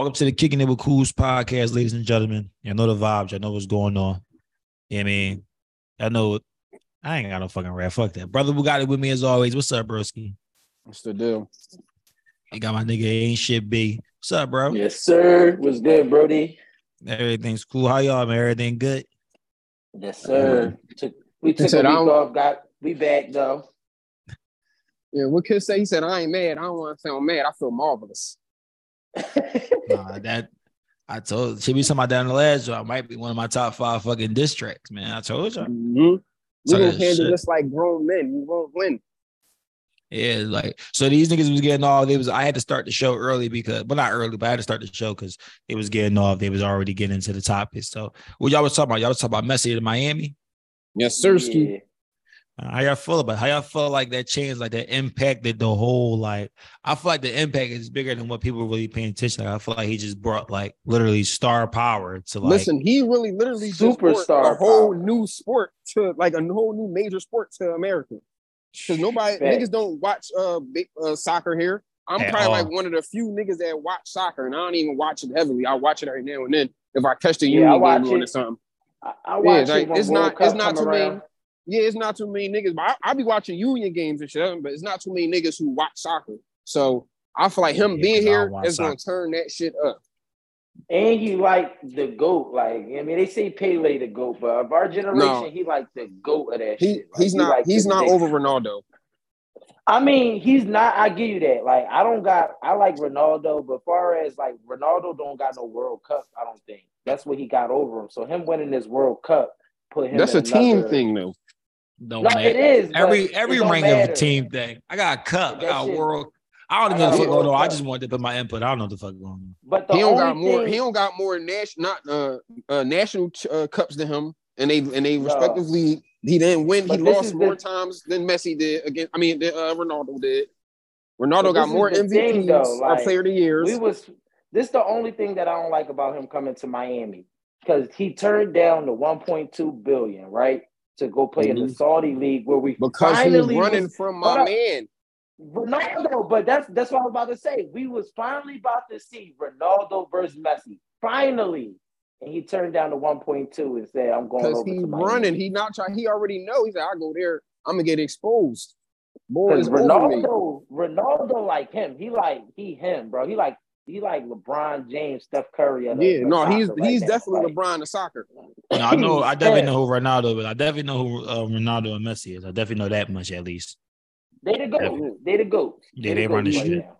Welcome to the Kicking It with Cools podcast, ladies and gentlemen. You know the vibes. I know what's going on. Yeah, I mean, I know I ain't got no fucking rap. Fuck that. Brother We got it with me as always. What's up, broski? What's the deal? You got my nigga Ain't Shit B. What's up, bro? Yes, sir. What's good, Brody? Everything's cool. How y'all, man? Everything good? Yes, sir. Took, we took said, a I week off. Got we back though. Yeah, what kid say? He said, I ain't mad. I don't want to sound mad. I feel marvelous. Nah, that I told should be somebody down the last I Might be one of my top five fucking diss tracks, man. I told you. Mm-hmm. We gonna that handle shit- this like grown men. You won't win. Yeah, like so these niggas was getting off. They was I had to start the show early because well not early, but I had to start the show because it was getting off. They was already getting into the topic. So what y'all was talking about? Y'all was talking about Messi to Miami. Yes, Sirski. Yeah. How y'all feel about how y'all feel like that change, like that impacted the whole like I feel like the impact is bigger than what people really paying attention. Like, I feel like he just brought like literally star power to like Listen, he really literally Superstar a whole power. new sport to like a whole new major sport to America. Because nobody Facts. niggas don't watch uh, big, uh soccer here. I'm At probably all. like one of the few niggas that watch soccer, and I don't even watch it heavily. I watch it every now and then if I catch the Yeah, I union watch game on it. or something. I, I Yeah, watch it's like, it when it's World not Cup it's not come too many. Yeah, it's not too many niggas, but I, I be watching union games and shit, but it's not too many niggas who watch soccer. So I feel like him Yeah, being 'cause I here don't watch is gonna turn that shit up. And he like the goat. Like I mean, they say Pele the goat, but of our generation, No. he like the goat of that He shit. Like, he's he not like he's not over Ronaldo. I mean, he's not. I give you that. Like, I don't got. I like Ronaldo, but far as like Ronaldo, don't got no World Cup. I don't think that's what he got over him. So him winning this World Cup put him. That's in a team thing though. Don't No, matter. it is. every every don't ring of a matter. team thing. I got a cup. I got a shit- world. I don't even know the got fuck a going on. I just wanted to put my input. I don't know what the fuck going on. But the He don't got more. thing, He don't got more national not uh, uh national uh, cups than him, and they and they No. respectively he didn't win. But he lost more the- times than Messi did Again, I mean, than, uh, Ronaldo did. Ronaldo But got more the MVPs thing, though, like, Player of the Years. we was. This the only thing that I don't like about him coming to Miami because he turned down the 1.2 billion, right, to go play in the. Saudi league where we because finally he's running was- from my uh, man. Ronaldo, but that's that's what I was about to say. We was finally about to see Ronaldo versus Messi. Finally. And he turned down the 1.2 and said, I'm going Because over he to Miami. running. He not trying. He already know. He said, "I go there. I'm gonna get exposed." Boy, Because it's over me. Ronaldo, Ronaldo like him. He like he him, bro. He like he like LeBron James, Steph Curry. Yeah, no, he's right he's now. definitely Like, LeBron of soccer. No, I know. I definitely know who Ronaldo, but I definitely know who uh, Ronaldo and Messi is. I definitely know that much at least. They the goat. They the goat. Yeah, the they run the goats right shit. now.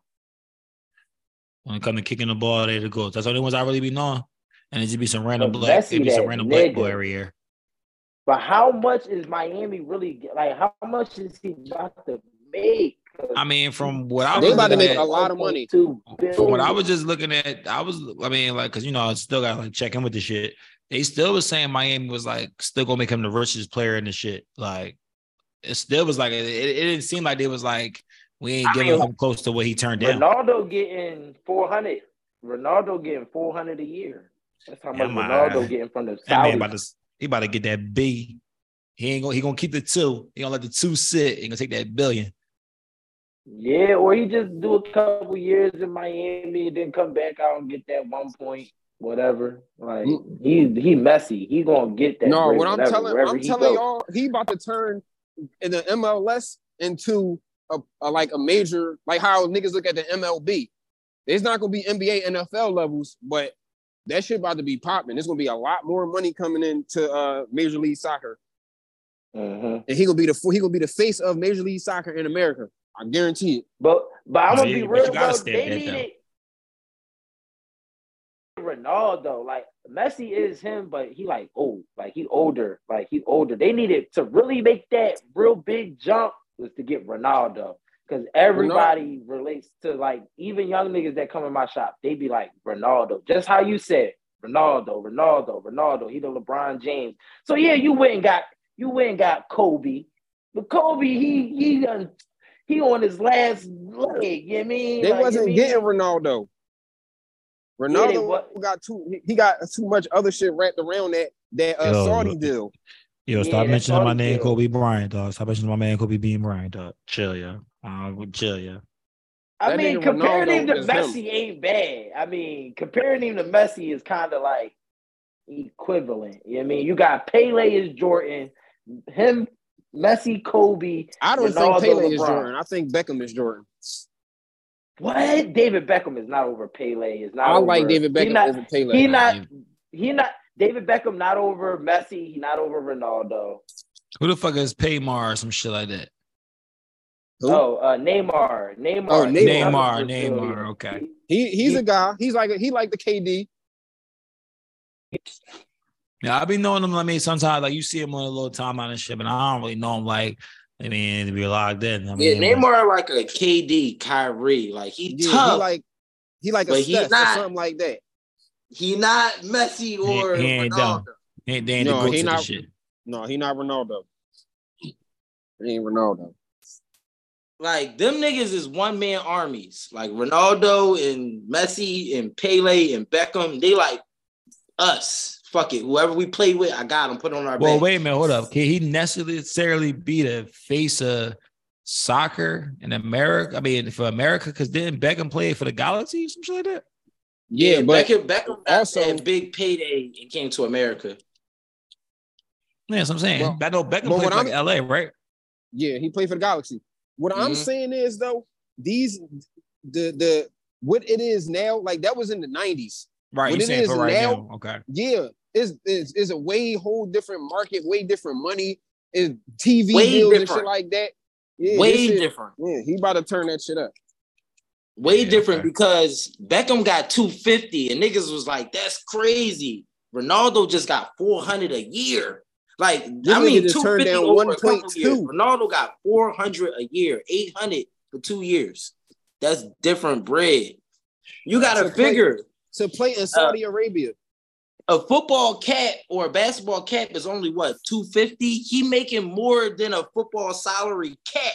When it comes to kicking the ball, they the goats. That's the only ones I really be knowing. And it just be some random But black, Messi it be some that random black boy nigga. every year. But how much is Miami really like? How much is he about to make? I mean, from what I They was about to make at, a lot of money. $1.2 from what I was just looking at, I was, I mean, like, cause you know, I still got to like check in with the shit. They still was saying Miami was like still gonna make him the richest player in the shit. Like, it still was like it, it didn't seem like it was like we ain't I giving mean, him close to what he turned down. Ronaldo getting four hundred. Ronaldo getting four hundred a year. That's how Yeah, much man. Ronaldo getting from the That man Saudis. about to he about to get that B. He ain't gonna he gonna keep the two. He gonna let the two sit. He gonna take that billion. Yeah, or he just do a couple years in Miami and then come back out and get that one point, whatever. Like he he messy. He gonna get that. No, what I'm whatever, telling, I'm telling go. y'all, he about to turn in the MLS into a, a like a major, like how niggas look at the MLB. It's not gonna be NBA, NFL levels, but that shit about to be popping. There's gonna be a lot more money coming into uh, Major League Soccer, Mhm. and he gonna be the he gonna be the face of Major League Soccer in America. I guarantee it. But but I'm gonna be real, you gotta bro. stay They needed Ronaldo. Like Messi is him, but he like old, like he older, like he older. They needed to really make that real big jump was to get Ronaldo. Because everybody relates to like even young niggas that come in my shop, they be like Ronaldo. Just how you said, Ronaldo, Ronaldo, Ronaldo. He the LeBron James. So yeah, you went and got you went and got Kobe. But Kobe, he he done he on his last leg. You know what I mean? They Like, wasn't mean? getting Ronaldo. Ronaldo wa- got too he- he got too much other shit wrapped around that that uh, Yo, Saudi deal. Yo, stop that's mentioning all my name, did. Kobe Bryant, dog. Stop mentioning my man, Kobe Bean Bryant, dog. Chill, yeah. Uh, chill, yeah. I That mean, comparing Ronaldo him to is him. Messi ain't bad. I mean, comparing him to Messi is kind of like equivalent. You know what I mean? You got Pele is Jordan, him, Messi, Kobe. I don't Ronaldo, think Pele is Jordan. I think Beckham is Jordan. What? David Beckham is not over Pele. Is not. I like David he Beckham not, over Pele. He not. He not. David Beckham not over Messi. He not over Ronaldo. Who the fuck is Paymar or some shit like that? Who? Oh, uh, Neymar. Neymar. Oh, Neymar. Neymar, Neymar, okay. He he's a guy. He's like a, he like the KD. Yeah, I be knowing him. I mean, sometimes like you see him on a little timeline and shit, but I don't really know him like. I mean, to be locked in. I Yeah, mean, Neymar like a KD, Kyrie. Like he Yeah, tough. he like he like a But he Steph or not- something like that. he not Messi or he ain't Ronaldo. dumb. They, they ain't No, he not- shit. No, he not Ronaldo. He ain't Ronaldo. Like them niggas is one man armies. Like Ronaldo and Messi and Pele and Beckham. They like us. Fuck it. Whoever we play with, I got him. Put on our Well, back. wait a minute, hold up. Can he necessarily be the face of soccer in America? I mean, for America, because didn't Beckham play for the Galaxy or some shit like that? Yeah, but Beckham, Beckham also- also had big payday and came to America. Yeah, that's what I'm saying. Well, I know Beckham played what for like LA, right? yeah, he played for the Galaxy. What I'm Mhm. saying is though, these the the what it is now, like that was in the 90s. Right. What You it saying is for right now- now? Okay. Yeah, is is is a way whole different market, way different money, is TV Way deals and shit like that. Yeah, Way shit- different. Yeah, he about to turn that shit up. Way Yeah, different okay. because Beckham got 250 and niggas was like, that's crazy. Ronaldo just got 400 a year. Like, This I mean, nigga turned 250 down over a couple 1.2. years. Ronaldo got 400 a year, 800 for two years. That's different bread. You got To to play- figure To play in uh, Saudi Arabia. A football cap or a basketball cap is only what 250 he making more than a football salary cap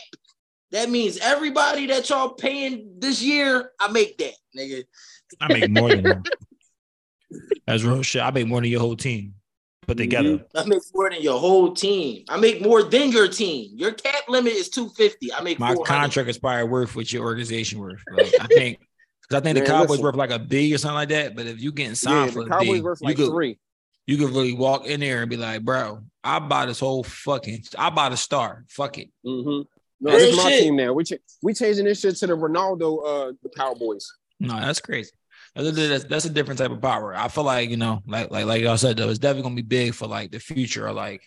that means everybody that y'all paying this year i make that nigga I make more than him. That's real shit. I make more than your whole team put mm-hmm. together. i make more than your whole team i make more than your team your cap limit is 250 i make My contract is probably worth what your organization worth. Like, I think because I think the Cowboys listen. worth like a B or something like that. But if you getting Yeah, signed for the Cowboys B, worth you like could three. you could really walk in there and be like, bro, I buy this whole fucking I buy the star. Fuck it. Mm-hmm. No, Real this is my shit. team now. We ch- we changing this shit to the Ronaldo uh the Cowboys. No, that's crazy. That's, that's, that's a different type of power. I feel like you know, like like like y'all said though, it's definitely gonna be big for like the future of like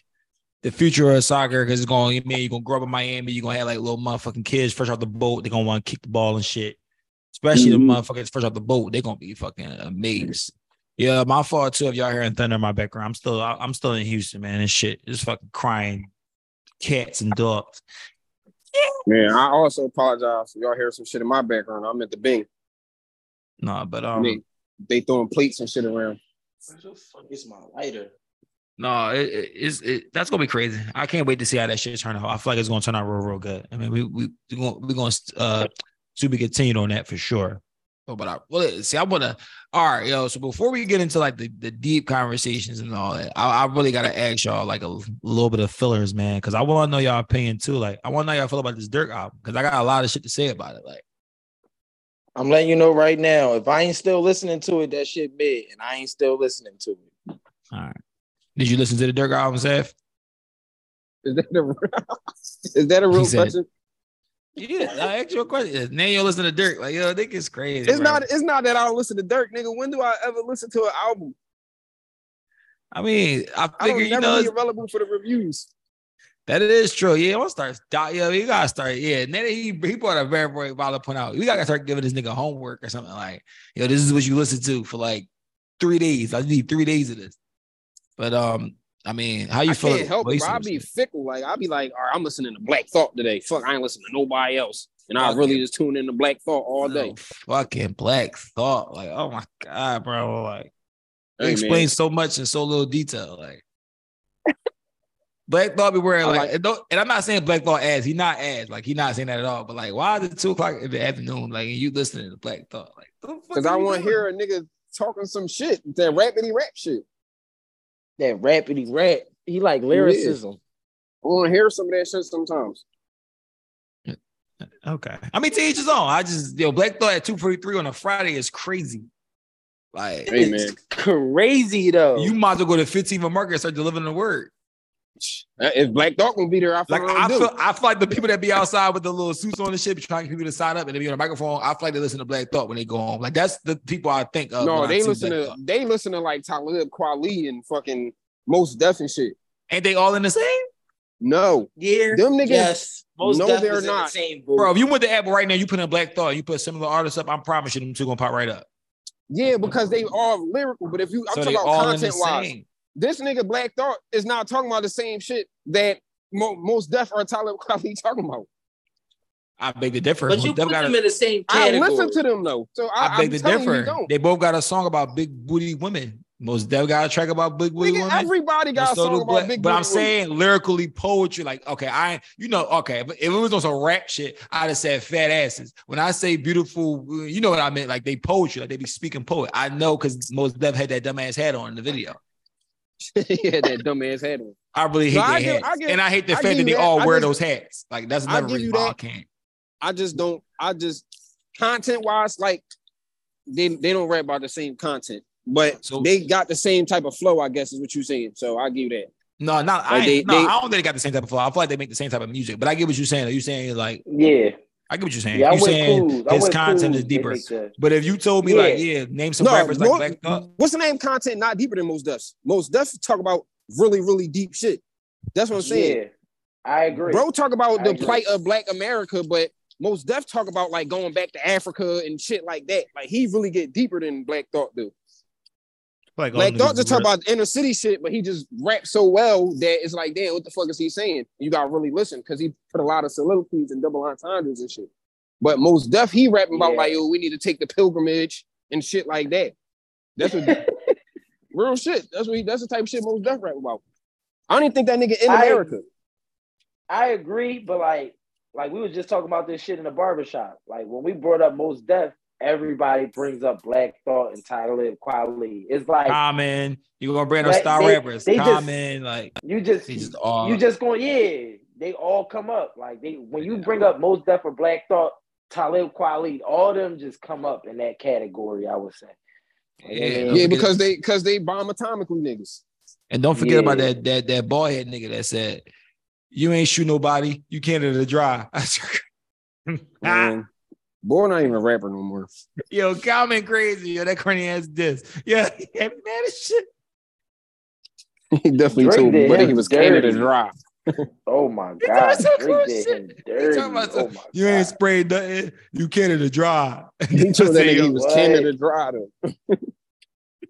the future of soccer because it's going. You mean you're gonna grow up in Miami? You're gonna have like little motherfucking kids fresh off the boat. They're gonna want to kick the ball and shit. Especially Mhm. the motherfuckers fresh off the boat. They're gonna be fucking amazed. Yeah, my fault too. If y'all hearing thunder in my background, I'm still I'm still in Houston, man. And shit, just fucking crying, cats and dogs. Man, I also apologize if y'all hear some shit in my background. I'm at the Bing. No, but um, they they throwing plates and shit around. Where the fuck is my lighter No, it, it- it's it, that's gonna be crazy. I can't wait to see how that shit turn out. I feel like it's gonna turn out real, real good. I mean, we we we gonna we gonna uh to be continued on that for sure. Oh, but I well see, I wanna all right, yo. So before we get into like the, the deep conversations and all that, I, I really gotta ask y'all like a little bit of fillers, man, because I want to know y'all opinion too. Like, I want to know how y'all feel about this Durk album because I got a lot of shit to say about it. Like, i'm letting you know right now if i ain't still listening to it that shit big and i ain't still listening to it all right, did you listen to the Durk album, Seth? Is that a is that a real said- question? Yeah, I asked you a question. Now you listen to Durk, like yo, think it's crazy. It's bro. not. It's not that I don't listen to Durk, nigga. When do I ever listen to an album? I mean, I I figure don't you know be available for the reviews. that is true. Yeah, I want to start. Yo, you gotta start. Yeah, and then he he brought a very very valid point out. We gotta start giving this nigga homework or something like, yo, this is what you listen to for like three days. I need three days of this. But um, I mean, how you I feel? can't help it, bro. I be fickle. Like I be like, all right, I'm listening to Black Thought today. Fuck, I ain't listening to nobody else. And I really just tune in to Black Thought all day. fucking black thought. Like, oh my god, bro. Like, Hey, it man. explains so much in so little detail. Like. Black Thought be wearing like, like- and, don't, and I'm not saying Black Thought ass. He not ass. Like he not saying that at all. But like, why is it two o'clock in the afternoon? Like, and you listening to Black Thought? Like, Because I want to hear a nigga talking some shit. That rapidy rap shit. That rapidy rap. He like lyricism. I want to hear some of that shit sometimes. Okay. I mean, to each his own. I just yo, Black Thought at 243 on a Friday is crazy. Like Hey man, Crazy though. you might as well go to 15th of Market and start delivering the word. If Black Thought gonna be there, I feel Like like I feel I feel like the people that be outside with the little suits on and shit, be trying to get people to sign up and they be on the microphone. I feel like they listen to Black Thought when they go home. Like that's the people I think of. No, they listen Black to Thought. they listen to like Talib Kweli and fucking Mos Def and shit. Ain't they all in the same? No, Yeah. them niggas. Yes. Most No, they're is in the not. same boat. Bro, if you went to Apple right now, you put in Black Thought, you put similar artists up, I'm promising them two gonna pop right up. Yeah, because they are lyrical. But if you, I'm so talking about all in the content wise. Same. This nigga Black Thought is not talking about the same shit that mo- Mos Def or Talib Kweli talking about. I beg to differ. But you put got them a- in the same I listen to them though, so I, I beg I'm to telling you, you differ. don't. They both got a song about big booty women. Mos Def got a track about big booty Nigga, women. everybody got a song does about Black- big but I'm women. saying lyrically poetry, like okay, I you know okay, but if it was on some rap shit, I'd have said fat asses. When I say beautiful, you know what I meant, like they poetry, like they be speaking poet. I know because Mos Def had that dumbass hat on in the video. yeah, that dumbass head on. I really hate No, I their give- I give- and I hate the I fact that they that. all I wear just- those hats. Like that's I another give reason why I can't. I just don't. I just content wise, like they they don't rap about the same content, but So- they got the same type of flow. I guess is what you're saying. So I give you that. No, not I. Like, ain't- they- no, they- I don't think they got the same type of flow. I feel like they make the same type of music, but I get what you're saying. Are you saying like yeah. I get what you're saying. Yeah, I'm you're saying Cool. His content Cool. is deeper. But if you told me Yeah. like, yeah, name some No, rappers like Black Thought. what's the name? Content not deeper than Mos Defs. Mos Defs talk about really really deep shit. That's what I'm saying. Yeah, I agree. Bro, talk about I the agree. plight of Black America, but Mos Def talk about like going back to Africa and shit like that. Like he really get deeper than Black Thought do. Like Black Thought just talk about inner city shit, but he just raps so well that it's like, damn, what the fuck is he saying? You gotta really listen because he put a lot of soliloquies and double entendres and shit. But Mos Def he rapping about Yeah. like, yo, we need to take the pilgrimage and shit like that. That's what real shit. That's what he, that's the type of shit Mos Def rap about. I don't even think that nigga in I- America. I agree, but like, like we was just talking about this shit in the barbershop. Like when we brought up Mos Def, everybody brings up Black Thought and Talib Kweli. It's like Common. You're gonna bring up star they- rappers? they just- Common, like you just just all. you just going, yeah, they all come up. Like they when you bring up Mos Def or Black Thought, Talib Kweli, all them just come up in that category. I would say. Yeah, Yeah, because they because they bomb atomically niggas. and don't forget about that that that bald head nigga that said, "You ain't shoot nobody. You can't let it dry." Man, boy, not even a rapper no more. yo, Common crazy. Yo, that corny ass diss. Yeah, man, as shit. He definitely Drake told me, but he was Canada dirty. dry. Oh my god, talking some cool shit. him He dirty. talking about Oh some- my You ain't sprayed nothing. You can't let it dry. He told that nigga he was What? Canada dry though.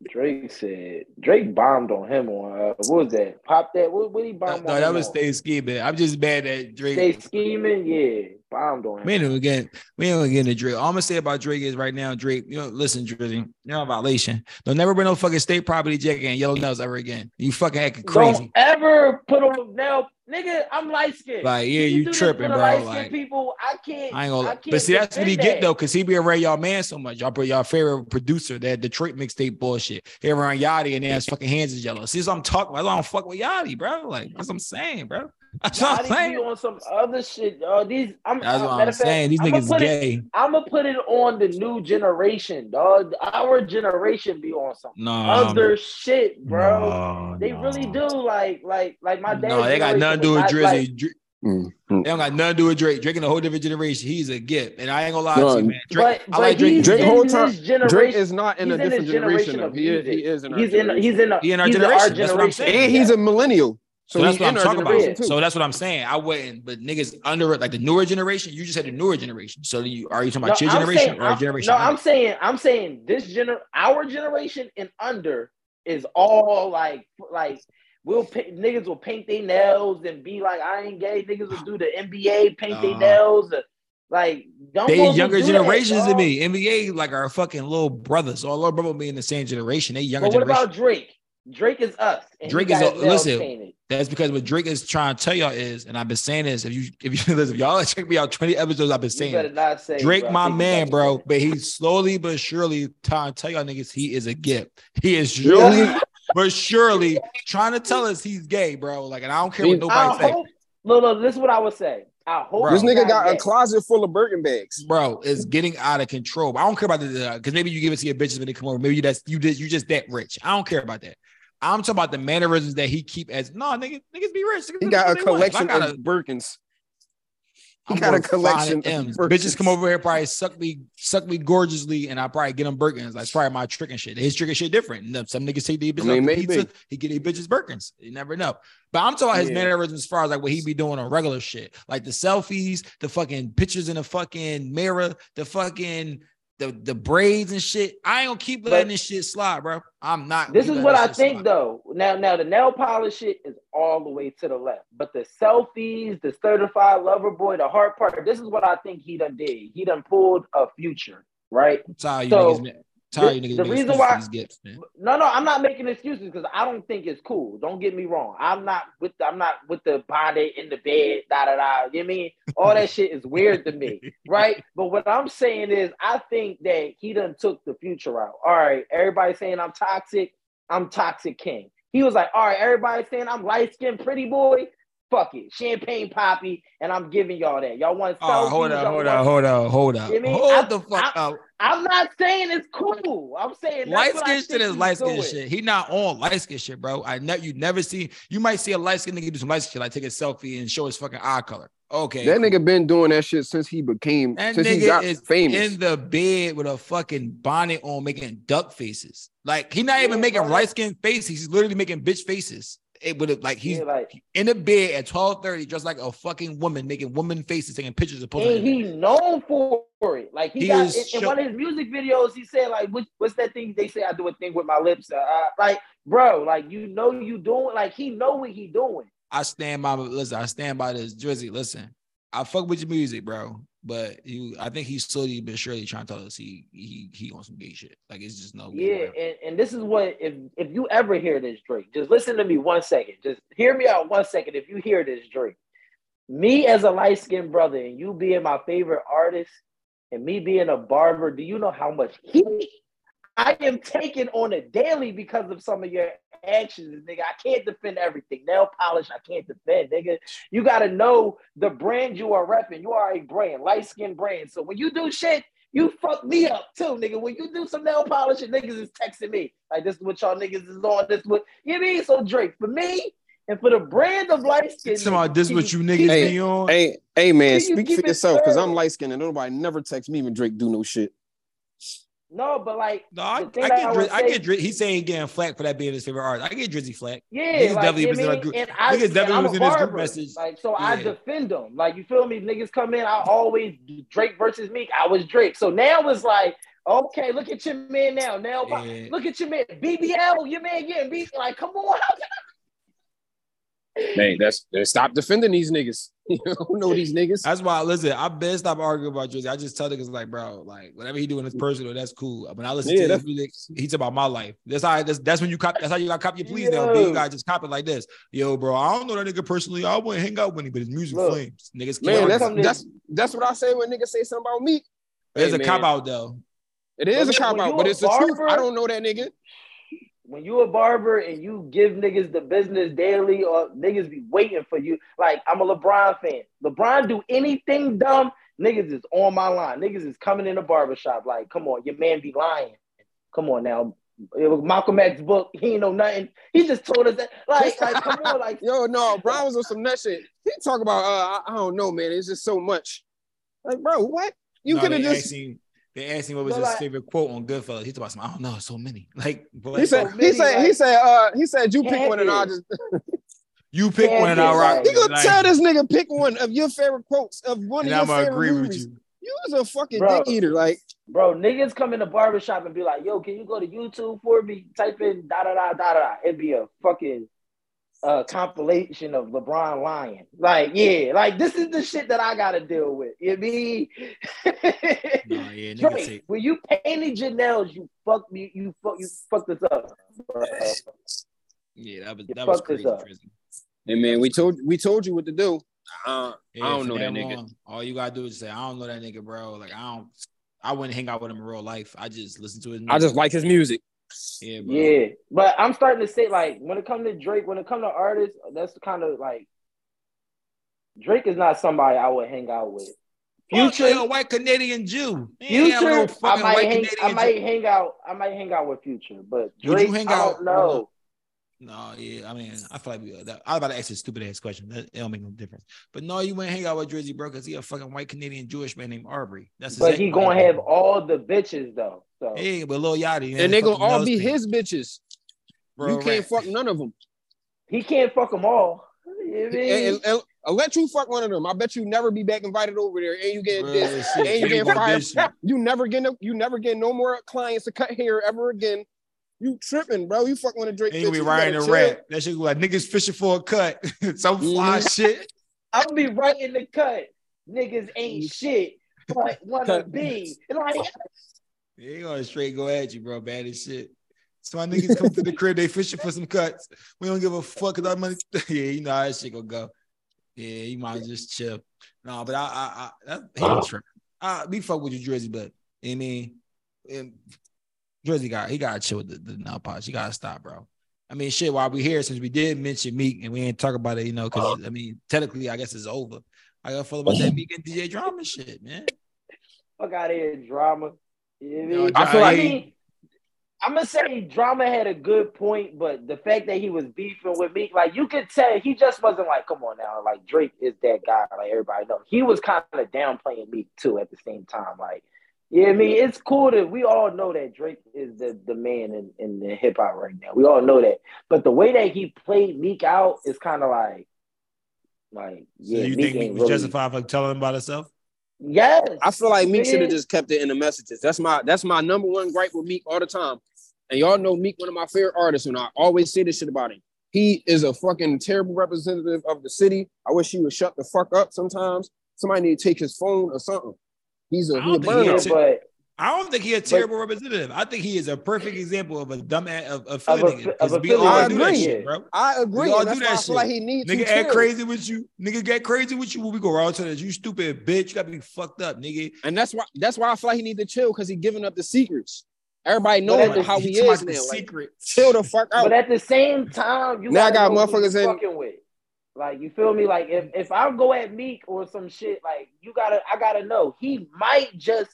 Drake said Drake bombed on him on uh, what was that? Pop that? What, what he No, bombed on? that him was on? stay scheming. I'm just mad that Drake. Stay scheming, yeah, bombed on him. We ain't even getting, we ain't even getting to Drake. All I'm gonna say about Drake is right now, Drake, you know, listen, Drizzy, you're a violation. Don't never bring no fucking state property jacket and yellow nails ever again. You fucking acting crazy. Don't ever put on now, nigga. I'm light skinned. Like, yeah, you this tripping, bro, like- people, I can't. I ain't gonna I can't But see, that's what he defend get though, because he be around y'all man so much. Y'all put y'all favorite producer, that Detroit mixtape bullshit. He around Yachty and then his fucking hands is yellow. See, what I'm talking about. I don't fuck with Yachty, bro. Like, that's what I'm saying, bro. That's what I'm Yachty be saying. on some other shit. Uh, these, I'm. That's uh, what I'm of fact, saying. These I'ma niggas put it- gay. I'm gonna put it on the new generation, dog. Our generation be on some No. other shit, bro. no, They no. really do. Like, like, like my dad. No, they got nothing to do with Drizzy. Dr- Mm. They don't got nothing to do with Drake. Drake in a whole different generation. He's a gift, and I ain't gonna lie No, to you, man. Drake, But, I like Drake. Drake whole time- Drake is not in he's a different this generation. generation of He is, he is in our he's in. He's in. A, He in our he's generation. In That's our what I'm generation. saying. and he's a millennial. So, So that's what I'm talking about. too. So that's what I'm saying. I wouldn't, but niggas under it, like the newer generation. You just had the newer generation. So you are you talking about your I'm generation saying- or I'm- generation? No, under? I'm saying. I'm saying this gener, our generation and under is all like, like. We'll niggas will paint their nails and be like, I ain't gay. Niggas will do the NBA, paint their Uh, nails. uh, Like, don't They younger generations than me. NBA like our fucking little brothers. So our little brother will be in the same generation. They younger But what generation. about Drake? Drake is us. and Drake is a- listen, painted. That's because what Drake is trying to tell y'all is, and I've been saying this. If you if you listen, if y'all check me out 20 episodes, I've been saying not say Drake, bro. My man, bro. me. But he's slowly but surely trying to tell y'all niggas he is a gift. He is surely but surely trying to tell us he's gay, bro. Like, and I don't care what He's- nobody I say. hope. Look, look, this is what I would say. I hope Bro. This nigga not got a closet full of Birkin bags. bro, it's getting out of control. I don't care about the uh, because maybe you give it to your bitches when they come over. Maybe that's you just you just that rich. I don't care about that. I'm talking about the mannerisms that he keep as no niggas, niggas be rich. Niggas He got a what they want. If I collection got of Birkins. He I'm got a collection of M's. Birkins. Bitches come over here, probably suck me, suck me gorgeously, and I probably get them Birkins. Like, probably my trick and shit. His trick and shit different. Some niggas take their bitches I mean, pizza. He get their bitches Birkins. You never know. But I'm talking about his Yeah. mannerisms as far as like what he be doing on regular shit, like the selfies, the fucking pictures in the fucking mirror, the fucking the the braids and shit. I ain't gonna keep But- letting this shit slide, bro. I'm not. This is what I think slide. though. Now, now the nail polish shit is all the way to the left, but the selfies, the certified lover boy, the heart part. This is what I think he done did. He done pulled a future, right? Tired of you So, niggas. Tired you the- niggas. the reason why- for these gifts, man. No, no, I'm not making excuses because I don't think it's cool. Don't get me wrong. I'm not with the, I'm not with the bonnet in the bed, da da da. You know I mean? All that shit is weird to me, right? But what I'm saying is I think that he done took the future out. All right, everybody saying I'm toxic, I'm toxic king. He was like, all right, everybody saying I'm light-skinned pretty boy. Fuck it. Champagne Papi, and I'm giving y'all that. Y'all want to? Oh, hold selfies, up, y'all hold want- up, hold up, hold up. You mean, Hold I- the fuck I- up. I'm not saying it's cool. I'm saying Light that's what I skin shit is light skin shit. He not on light skin shit, bro. I know you never see. You might see a light skin nigga do some light skin shit, like take a selfie and show his fucking eye color. Okay, That nigga been doing that shit since he became That since he got is famous. in the bed with a fucking bonnet on, making duck faces. Like he not even making light skin faces. He's literally making bitch faces. It would have like he's Yeah, like, in the bed at twelve thirty, just like a fucking woman, making woman faces, taking pictures of posting. and he known for it. Like he, He got is in, in one of his music videos. He said like, what, "What's that thing they say? I do a thing with my lips." Uh, uh, like, bro, like you know you doing. Like he know what he doing. I stand by listen, I stand by this. Drizzy, listen, I fuck with your music, bro. But you I think he's slowly but surely trying to tell us he he he on some gay shit. Like it's just no Yeah, and, and this is what if if you ever hear this Drake, just listen to me one second. Just hear me out one second. If you hear this Drake, me as a light skinned brother, and you being my favorite artist, and me being a barber, do you know how much heat I am taking on a daily because of some of your actions, nigga? I can't defend everything. Nail polish, I can't defend, nigga. You gotta know the brand you are repping. You are a brand, light skin brand. So when you do shit. You fuck me up too, nigga. When you do some nail polish and niggas is texting me, like this is what y'all niggas is on, this what you know what I mean? So Drake, for me and for the brand of light skin, It's about this what you niggas Hey, be on. Hey, hey man, Can you speak for yourself, because I'm light skinned and nobody never text me when Drake do no shit. No, but like No, I, I get I Drizzy, would I get Drizzy. He's saying getting flack for that being his favorite artist. I get Drizzy flack. Yeah, Niggas like, definitely was in our I group-? And I, niggas definitely was in his group message. Like, so I defend them. Like, you feel me? Niggas come in, I always Drake versus Meek. I was Drake. So now it's like, okay, look at your man now. Now, Yeah. look at your man. BBL, your man getting beat. Like, come on. How can Man, that's, that's stop defending these niggas. you don't know these niggas. That's why listen, I best stop arguing about Drizzy. I just tell niggas like, bro, like whatever he doing is personal. That's cool. When I listen Yeah, to his music, he's about my life. That's how. That's, that's when you cop. That's how you got cop your please now. B. You got just cop it like this. Yo, bro, I don't know that nigga personally. I wouldn't hang out with him, but his music Look, flames. Niggas Man, that's that's that's what I say when niggas say something about me. There's Hey, a man, cop out though. It is But a cop out, but a it's the truth. I don't know that nigga. When you a barber and you give niggas the business daily or niggas be waiting for you. Like I'm a LeBron fan. LeBron do anything dumb, niggas is on my line. Niggas is coming in the barbershop. Like, come on, your man be lying. Come on now. It was Malcolm X book. He ain't know nothing. He just told us that. Like, like come on, like Yo, no, Brown was on some nut shit. He talk about uh, I, I don't know, man. It's just so much. Like, bro, what? You No, could have just. asked him- They asked him what was But his like- favorite quote on Goodfellas. He talked about some. I don't know. So many. Like, but He said, so he many, said, he like- said, uh, he said, you pick one and I'll just. you pick Yeah, one and yeah, I'll rock. like- He gonna Like, tell this nigga pick one of your favorite quotes of one and of I'm your gonna favorite agree with movies. you. You was a fucking Bro. dick eater. Like, Bro, niggas come in the barbershop and be like, yo, can you go to YouTube for me? Type in da da da da da. It'd be a fucking uh compilation of LeBron lying. Like, yeah, like this is the shit that I gotta deal with. You mean Nah, yeah, nigga Drake, take- when you painted your nails, you fucked me, you fuck you fucked us up. bro. Yeah, that was You that was crazy. up. Drizzy. hey man, we told we told you what to do. Uh, Yeah, I don't know that nigga. on, all you gotta do is say, I don't know that nigga, bro. Like I don't I wouldn't hang out with him in real life. I just listen to his music. I just like his music. Yeah, bro. Yeah, but I'm starting to say like when it comes to Drake, when it comes to artists, that's kind of like Drake is not somebody I would hang out with. Future, Future, a white Canadian Jew. He ain't have Future, no I might white hang, I Canadian might hang out. I might hang out with Future, but you Drake, hang I out- don't know. No, yeah, I mean, I feel like we, that, I was about to ask a stupid ass question. That, it don't make no difference. But no, you wouldn't hang out with Drizzy, bro, because he a fucking white Canadian Jewish man named Aubrey. That's But exactly he gonna he- have all the bitches though. So Hey, but Lil Yachty, And they gonna all be things. his bitches. Bro, you can't right. fuck none of them. he can't fuck them all. You know I mean? And, and- and I'll let you fuck one of them. I bet you never be back invited over there, and you get Bro, this. shit, And you get fired. You never get no. You never get no more clients to cut hair ever again. You tripping, bro? You fuck one of Drake. And you be bitches, riding better the rap. That shit like niggas fishing for a cut. Some fly Mhm. shit. I'll be right in the cut. Niggas ain't Mm. shit, but wanna be. And like, Yeah, he gonna straight go at you, bro. Bad as shit. So my niggas come to the crib, they fishing for some cuts. We don't give a fuck cause our money. yeah, you know how that shit gonna go. Yeah, you might just chill. No, but I, I, I that, he ain't tripping. I, we fuck with you, Drizzy, but you know what I mean, and Drizzy got he gotta chill with the, the now pods. You gotta stop, bro. I mean, shit. While we here, since we did mention Meek and we ain't talk about it, you know, because I mean, technically, I guess it's over. I gotta feel about that Meek and DJ drama shit, man. fuck out of here, drama. You know Yo, what I mean? I feel like- I mean, I'm gonna say drama had a good point, but the fact that he was beefing with me, like you could tell, he just wasn't like, come on now, like Drake is that guy, like everybody knows. He was kind of downplaying Meek too at the same time, like. Yeah, I mean, it's cool that we all know that Drake is the, the man in, in the hip hop right now. We all know that. But the way that he played Meek out is kind of like, like, So yeah, you Meek think Meek ain't was really- justified for telling him about himself? Yes. I feel like Meek should have just kept it in the messages. That's my that's my number one gripe with Meek all the time. And y'all know Meek, one of my favorite artists, and I always say this shit about him. He is a fucking terrible representative of the city. I wish he would shut the fuck up sometimes. Somebody need to take his phone or something. He's a, I he a don't think he Yeah, burner. is. but I don't think he's a terrible representative. I think he is a perfect example of a dumb ass of, of Of Philly a- nigga. of 'Cause a we all nigga, do that shit, bro. I agree. We all And that's do why I that feel like he needs Nigga to act chill. crazy with you. Nigga get crazy with you when we go around to that. You stupid bitch. You gotta be fucked up, nigga. And that's why that's why I feel like he need to chill because he giving up the secrets. Everybody But knows the- how he talking is now. Like, chill the fuck out. But at the same time, you Now I gotta got motherfuckers in- fucking with. Like you feel me? Like if, if I go at Meek or some shit, like you gotta I gotta know he might just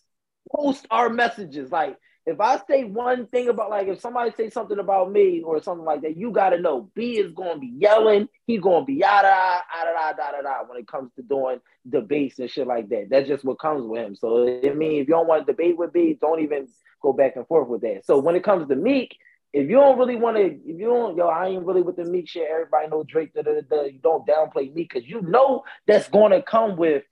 post our messages. Like if I say one thing about like if somebody say something about me or something like that, you gotta know B is gonna be yelling. He's gonna be yada yada yada da da da when it comes to doing debates and shit like that. That's just what comes with him. So I mean, if you don't want to debate with B, don't even go back and forth with that. So when it comes to Meek, if you don't really want to, if you don't, yo, I ain't really with the Meek shit. Everybody know Drake. Da, da, da, you don't downplay me because you know that's gonna come with,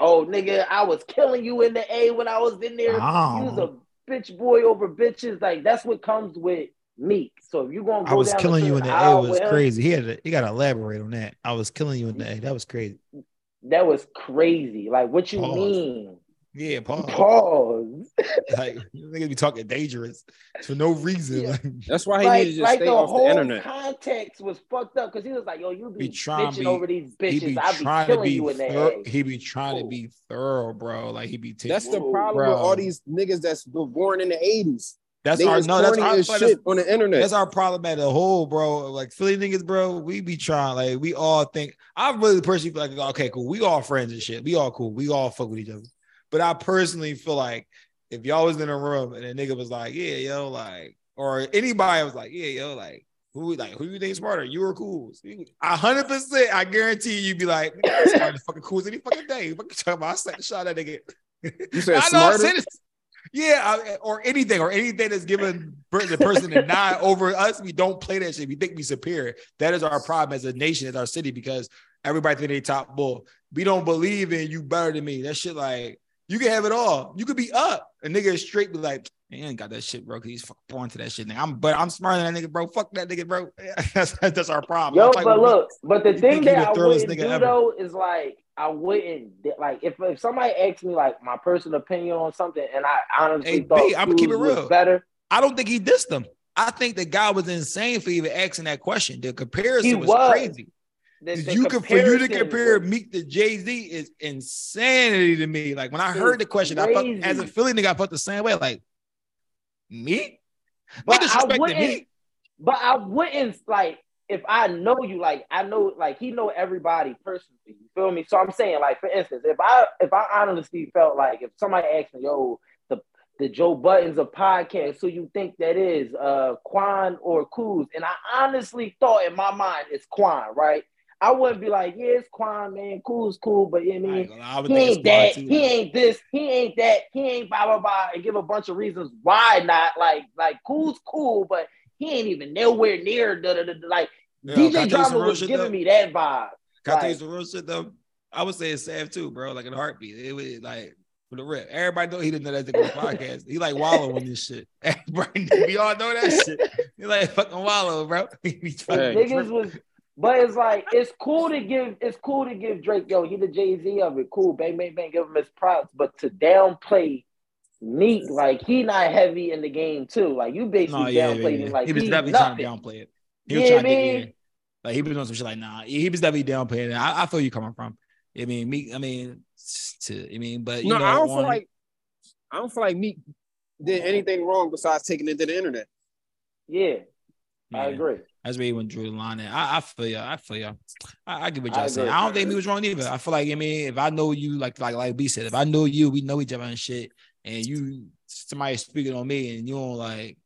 oh nigga, I was killing you in the A when I was in there. You was Oh. a bitch boy over bitches. Like that's what comes with Meek. So if you gonna go I was killing you in the A was with him, crazy. He had to, he gotta elaborate on that. I was killing you in the A. That was crazy. That was crazy. Like what you Pause. mean? Yeah, Paul. Pause. Like you niggas be talking dangerous for no reason. Yeah. Like, That's why he like, needed to just like stay the off whole the internet. context was fucked up because he was like, "Yo, you be, Be trying bitching be- over these bitches. be I be killing be you in the thor- he be trying to be thorough, bro. Like he be taking. That's the problem bro. with all these niggas that's born in the 80s. That's they our is no. That's our as that's, shit on the internet. that's our problem at the whole, bro. Like Philly niggas, bro. We be trying. Like we all think. I really personally feel like okay, cool. We all friends and shit. We all cool. We all fuck with each other. But I personally feel like if y'all was in a room and a nigga was like, yeah, yo, like, or anybody was like, yeah, yo, like. Who like who you think smarter? You or cool? A hundred percent, I guarantee you, would be like, "Nigga, smarter fucking cool any fucking day. What you talking about? I set the shot at nigga. You said I know I smarter? Yeah, I- or anything, or anything that's given the person a nine over us. We don't play that shit. We think we superior. That is our problem as a nation, as our city, because everybody think they top bull. We don't believe in you better than me. That shit, like you can have it all. You could be up. A nigga is straight be like, man, I ain't got that shit, bro. He's fucking born to that shit. Nigga. I'm, but I'm smarter than that nigga, bro. Fuck that nigga, bro. that's, that's our problem. Yo, I'm but look, but the You thing that I wouldn't do ever. though is like I wouldn't like if if somebody asked me like my personal opinion on something and I honestly Hey, thought B, I'ma keep it real. better. I don't think he dissed them. I think the guy was insane for even asking that question. The comparison He was, was. crazy. The, the you can for you to compare Meek to Jay Z is insanity to me. Like when I heard the question, I felt as a Philly nigga, I felt the same way. Like me, But but I wouldn't- me. But I wouldn't like if I know you, like I know, like he know everybody personally. You feel me? So I'm saying, like for instance, if I if I honestly felt like if somebody asked me, yo, the the Joe Budden's of podcast, who you think that is, uh, Quan or Kuz? And I honestly thought in my mind it's Quan, right? I wouldn't be like, yeah, it's Quan, man, cool's cool, but you know what I mean, he ain't that, too, he ain't this, he ain't that, he ain't blah blah blah, and give a bunch of reasons why not. Like, like cool's cool, but he ain't even nowhere near the, the, the like Yo, can I tell DJ Drama was giving though? me that vibe. Can I tell you some real shit though? I would say it's Sav too, bro. Like in a heartbeat. It was like for the rip. Everybody know he didn't know that nigga podcast. He like wallow on this shit. We all know that shit. He like fucking wallow, bro. He be fucking Hey. Niggas was, but it's like it's cool to give, it's cool to give Drake, yo, he the Jay Z of it, cool, bang bang bang, give him his props, but to downplay Meek, like he not heavy in the game too. Like you basically No, yeah, yeah, downplayed yeah. him like he was he's definitely nothing. trying to downplay it. He was Yeah, trying to get in. Like he was doing some shit like nah. He was definitely downplaying it. I, I feel you coming from. I mean, me. I mean, to. I mean, but you no, know, I don't feel like I don't feel like Meek did anything wrong besides taking it to the internet. Yeah, yeah, I agree. That's where he went drew the line. At. I, I feel you. I feel you. I, I get what y'all saying. I don't think he was wrong either. I feel like I mean, if I know you, like like like B said, if I know you, we know each other and shit, and you somebody speaking on me, and you don't like,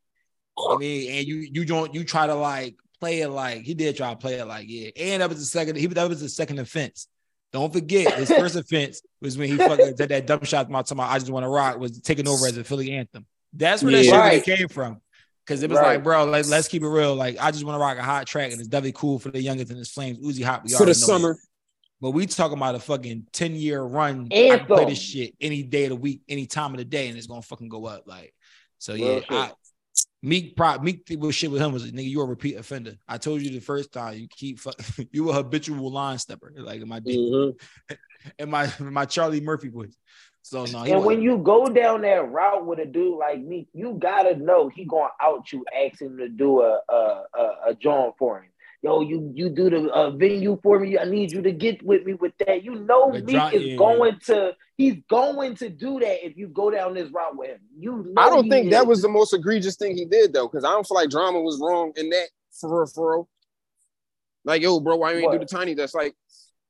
I mean, and you you don't you try to like play it like he did try to play it like yeah, and that was the second. He that was the second offense. Don't forget his first offense was when he fucking did that dumb shot my time. I just want to rock was taking over as a Philly anthem. That's where that shit Right. came from. Cause it was Right. like, bro, like, let's keep it real. Like, I just want to rock a hot track, and it's definitely cool for the youngest and it's flames. Uzi Hot, we For the already know that. summer. But we talking about a fucking 10 year run. I can play this shit any day of the week, any time of the day, and it's gonna fucking go up. Like, so yeah, shit. I Meek prop Meek did with shit with him was nigga, you a repeat offender. I told you the first time you keep fuck, you a habitual line stepper, like in my Mhm. in my in my Charlie Murphy voice. So no, And when wasn't. you go down that route with a dude like me, you gotta know he gonna out you, asking him to do a a a, a joint for him. Yo, you you do the uh, venue for me. I need you to get with me with that. You know, The Meek is yeah. going to he's going to do that if you go down this route with him. You know, I don't think is. that was the most egregious thing he did though, because I don't feel like drama was wrong in that for real, for real. Like, yo, bro, why you ain't do the tiny desk? Like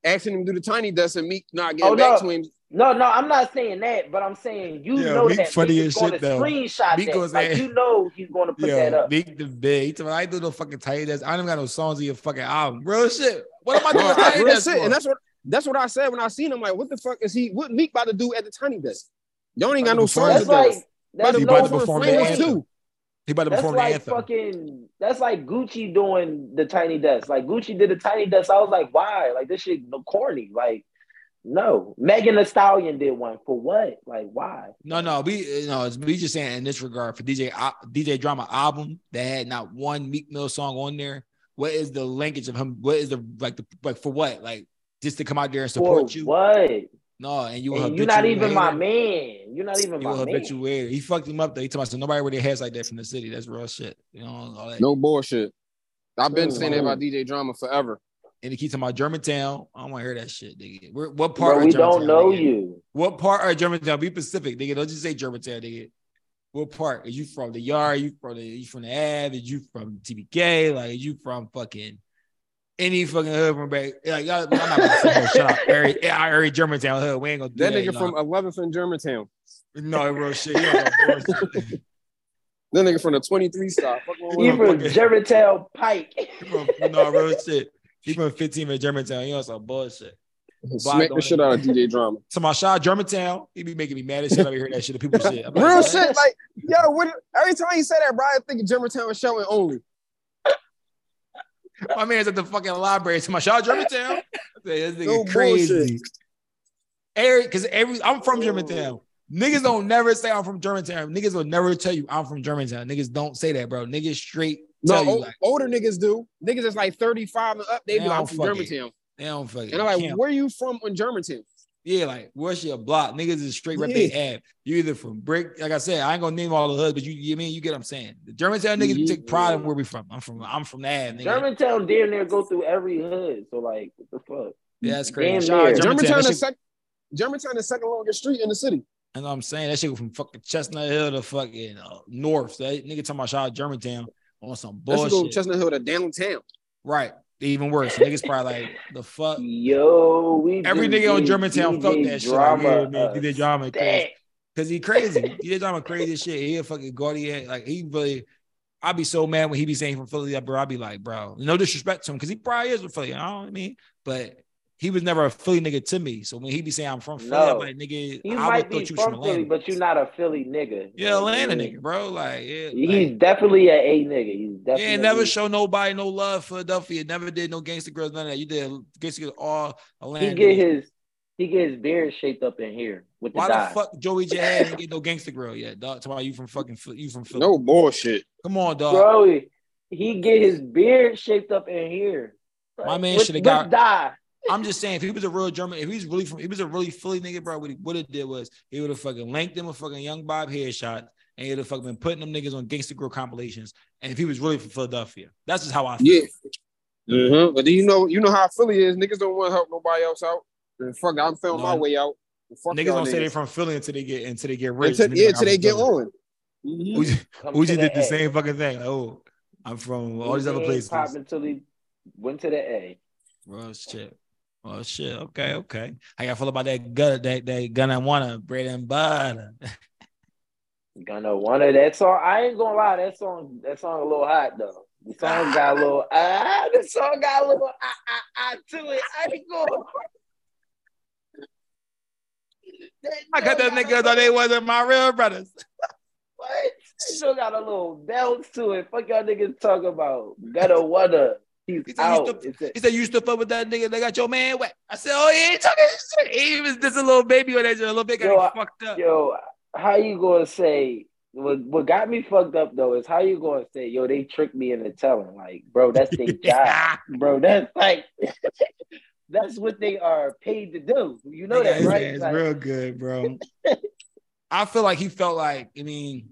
asking him to do the tiny desk and Meek not getting Oh, back no. to him. No, no, I'm not saying that, but I'm saying you Yeah, know Meek that funny Meek as is going shit, to though. screenshot Meek that. goes Like you know he's going to put that up. Meek the big. He told me, I do no fucking tiny desk. I don't even got no songs in your fucking album. Real shit. What am I doing I- tight real shit. for? And that's what that's what I said when I seen him. Like, what the fuck is he? What Meek about to do at the tiny desk? Y'all ain't got no songs That's together. like that's He no about to perform the way. anthem. too. he about to That's perform the like anthem. fucking. That's like Gucci doing the tiny desk. Like Gucci did the tiny desk. I was like, why? Like this shit no corny. Like no. Megan Thee Stallion did one for what? Like why? No, no, we no, it's we just saying in this regard for DJ Al- DJ Drama album that had not one Meek Mill song on there. What is the linkage of him? What is the like the like for what? Like just to come out there and For support you? what? No, and you and you're not even my man. You're not even You a my man. habitual hater. He fucked him up though. He told me so nobody really has like that from the city. That's real shit. You know, all that. No bullshit. I've been Mm. saying that about DJ Drama forever. And he keeps talking about Germantown. I don't want to hear that shit, nigga. Where, what part Bro, of we Germantown, don't know nigga? you. What part of Germantown? Be specific, nigga. Don't just say Germantown, nigga. What part? Are you from the yard? Are you from the you from the Ave? Are you from TBK? Like, are you from fucking any fucking hood from back? Like, y'all, I'm not gonna say shut up. Every, I already Germantown hood. We ain't gonna do That that. nigga from 11th and Germantown. no real shit. You know, bullshit. That nigga from the 23 stop. Fuck wrong with He from Germantown Pike. No real shit. He from 15 in Germantown. You know some bullshit. Smack the shit out of DJ Drama. So my shot Germantown, he be making me mad as shit. I be hearing that shit. The people shit. I'm like, Real what? shit. Like, yo, what, every time you say that, bro, I think of Germantown showing only. My man's at the fucking library. To my shot Germantown. I this nigga No crazy. Every because every I'm from Germantown. Niggas don't never say I'm from Germantown. Niggas will never tell you I'm from Germantown. Niggas don't say that, bro. Niggas straight No, tell you o- like older niggas do. Niggas that's like 35 and up, they be They like, I'm don't from fuck it. Germantown. they don't fucking. And I'm like, camp. where you from in Germantown? Yeah, like what's your block? Niggas is straight rep Yeah. they ab. You either from brick, like I said, I ain't gonna name all the hoods, but you, you mean you get what I'm saying. The Germantown niggas Mhm. take pride in where we from. I'm from, I'm from that. ab, nigga. Germantown damn near go through every hood. So like, what the fuck? yeah, that's crazy. Damn Shout out. Germantown. Germantown That is shit- sec- Germantown is second longest street in the city. You know what I'm saying? That shit go from fucking Chestnut Hill to fucking uh, North. So that nigga talking about shout out Germantown on some Let's go bullshit. Chestnut Hill to downtown. Right. Even worse. Niggas probably like the fuck. Yo, we Every nigga on Germantown fuck DJ that shit. Like, yeah, man, DJ drama uh, crazy. Cause he crazy. DJ drama crazy shit. He a fucking gaudy. Like he really. I'd be so mad when he be saying from Philly, bro. I'd be like, bro, no disrespect to him, because he probably is from Philly. I don't know what I mean, but he was never a Philly nigga to me. So when he be saying I'm from Philly, I'm like, nigga, He I might would be thought you from from Philly, Atlanta. but you're not a Philly nigga. yeah, Atlanta Yeah. nigga, bro. Like, yeah, He's like, definitely a A nigga. He's yeah, definitely never show nobody no love. For Philadelphia never did no Gangsta Grillz, none of that. You did Gangsta Grillz all Atlanta. He get niggas. his he get his beard shaped up in here with the Why dye. the fuck Joey Jihad ain't get no Gangsta Grill yet, dog? Talking about you from fucking you from Philly. No bullshit. Come on, dog. Bro, he get his beard shaped up in here. My man shoulda with got- dye. I'm just saying, if he was a real German, if he's really from, he was a really Philly nigga, bro. What he would have did was he would have fucking linked him a fucking young Bob headshot, and he'd have fucking been putting them niggas on Gangsta Grill compilations. And if he was really from Philadelphia, that's just how I feel. Yeah. Mm-hmm. But do you know you know how Philly is? Niggas don't want to help nobody else out. And fuck, I'm feeling my way out. Fuck Niggas don't say they niggas. from Philly until they get until they get rich. Until, yeah, until they get Philly. on. Mhm. Uzi, Come Uzi did the A. same fucking thing. Like, oh, I'm from all these other places. Pop until he went to the A. Shit. Oh shit. Okay, okay. How y'all feel about that gun? That that gun I wanna bread and butter. Gonna wanna that song. I ain't gonna lie, that song, that song a little hot though. The song got a little ah, the song got a little ah ah ah to it. I ain't going. I got that nigga thought they wasn't my real brothers. What? Still got a little bounce to it. Fuck y'all niggas talking about. Gotta wonder. He's He said, you out. still, It's he said, you still fuck with that nigga that got your man wet. I said, oh, he ain't talking shit. He was just a little baby on that shit. A little bit got Yo, fucked up. Yo, how you gonna say what what got me fucked up though is how you gonna say, yo, they tricked me into telling. Like, bro, that's their job. Bro, that's like that's what they are paid to do. You know that, Nigga, right? It's Like, real good, bro. I feel like he felt like, I mean,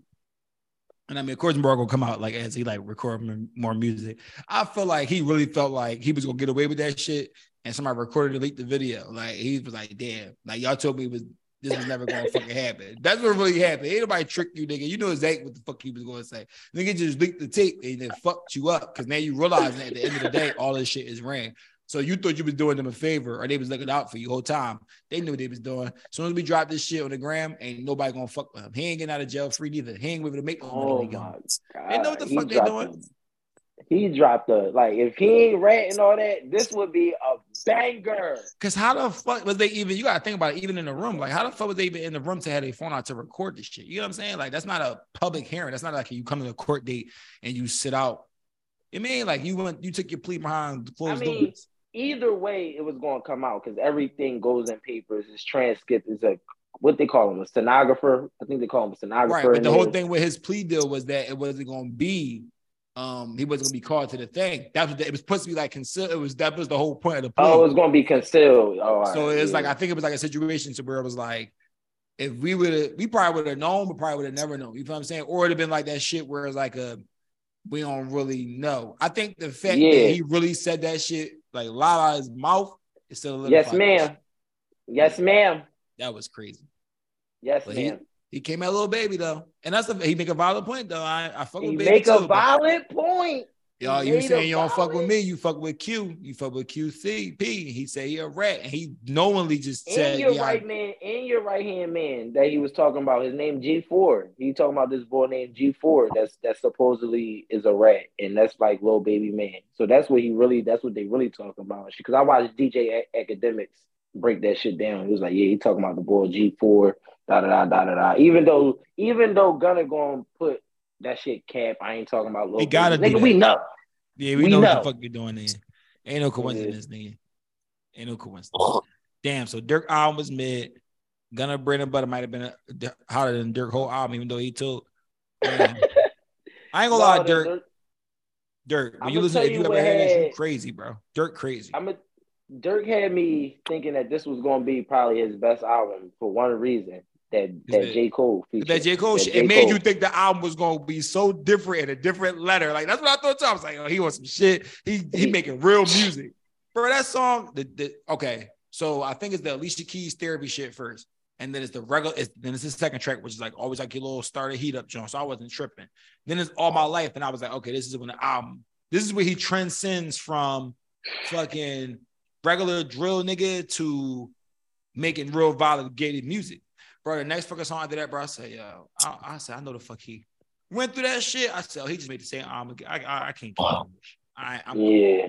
and I mean, of course, Morgan will come out like as he like record more music. I feel like he really felt like he was gonna get away with that shit, and somebody recorded and leaked the video. Like he was like, "Damn, like y'all told me was this was never gonna fucking happen." That's what really happened. Ain't nobody tricked you, nigga. You know exactly what the fuck he was gonna say. Nigga just leaked the tape and then fucked you up because now you realize that at the end of the day, all this shit is ran. So you thought you was doing them a favor or they was looking out for you whole time. They knew what they was doing. As soon as we drop this shit on the gram, ain't nobody gonna fuck with him. He ain't getting out of jail free neither. He ain't able to make no money. oh god. They know what the He fuck they doing. a- He dropped a like if he ain't ratting all that, this would be a banger. Cause how the fuck was they even? You gotta think about it, even in the room. Like, how the fuck was they even in the room to have their phone out to record this shit? You know what I'm saying? Like, that's not a public hearing. That's not like you come to a court date and you sit out. You mean like you went, you took your plea behind closed I mean, doors. Either way, it was going to come out because everything goes in papers. It's transcript. It's a what they call him a stenographer. I think they call him a stenographer. Right, but the whole thing with his plea deal was that it wasn't going to be, um, he wasn't going to be called to the thing. That was the, it was supposed to be like consider. It was that was the whole point of the plea. Oh, it was going to be concealed. Oh, so right, it's like yeah. I think it was like a situation to where it was like, if we would have, we probably would have known, but probably would have never known. You know what I'm saying? Or it'd have been like that shit where it's like a, we don't really know. I think the fact Yeah. that he really said that shit like loud out of his mouth is still a little. yes, ma'am. Yes, ma'am. That was crazy. Yes, But he, ma'am. he came at a little baby though, and that's a, he make a valid point though. I I fuck He with baby make a too, but- violent point. Y'all, you saying you don't fuck with me, you fuck with Q, you fuck with QCP. He say he a rat, and he knowingly just said, your yeah, right man, and your right hand man that he was talking about, his name G4. He talking about this boy named G4 that's that supposedly is a rat, and that's like little baby man. So that's what he really, that's what they really talking about. Because I watched DJ A- Akademiks break that shit down. He was like, yeah, he talking about the boy G4, da da da da da da. Even though, even though Gunna gonna put that shit cap, I ain't talking about little. He gotta nigga. We know. yeah, we, we know, know. what the fuck you're doing there. Ain't no coincidence, nigga. Ain't no coincidence. Damn, so Durk album was mid. Gunna Bread and Butter might have been a, hotter than Durk whole album, even though he took. I ain't gonna lie, No, Durk. Durk, when you listen, if you you ever heard this, you crazy, bro. Durk crazy. I'm a Durk had me thinking that this was to be probably his best album for one reason that that that- J Cole featured. That J. Cole That J. it made you think the album was gonna be so different in a different letter. Like that's what I thought too. I was like, oh, he wants some shit. He he making real music. Bro, that song, the, the okay. So I think it's the Alicia Keys therapy shit first. And then it's the regular, it's, then it's the second track, which is like always like your little starter heat up joint. So I wasn't tripping. Then it's all my life. And I was like, okay, this is when the album This is where he transcends from fucking regular drill nigga to making real violent gated music. Bro, the next fucking song after that, bro, I said, yo, I, I said, I know the fuck he went through that shit. I said, oh, he just made the same arm. I, I, I can't wow. I, I'm, yeah.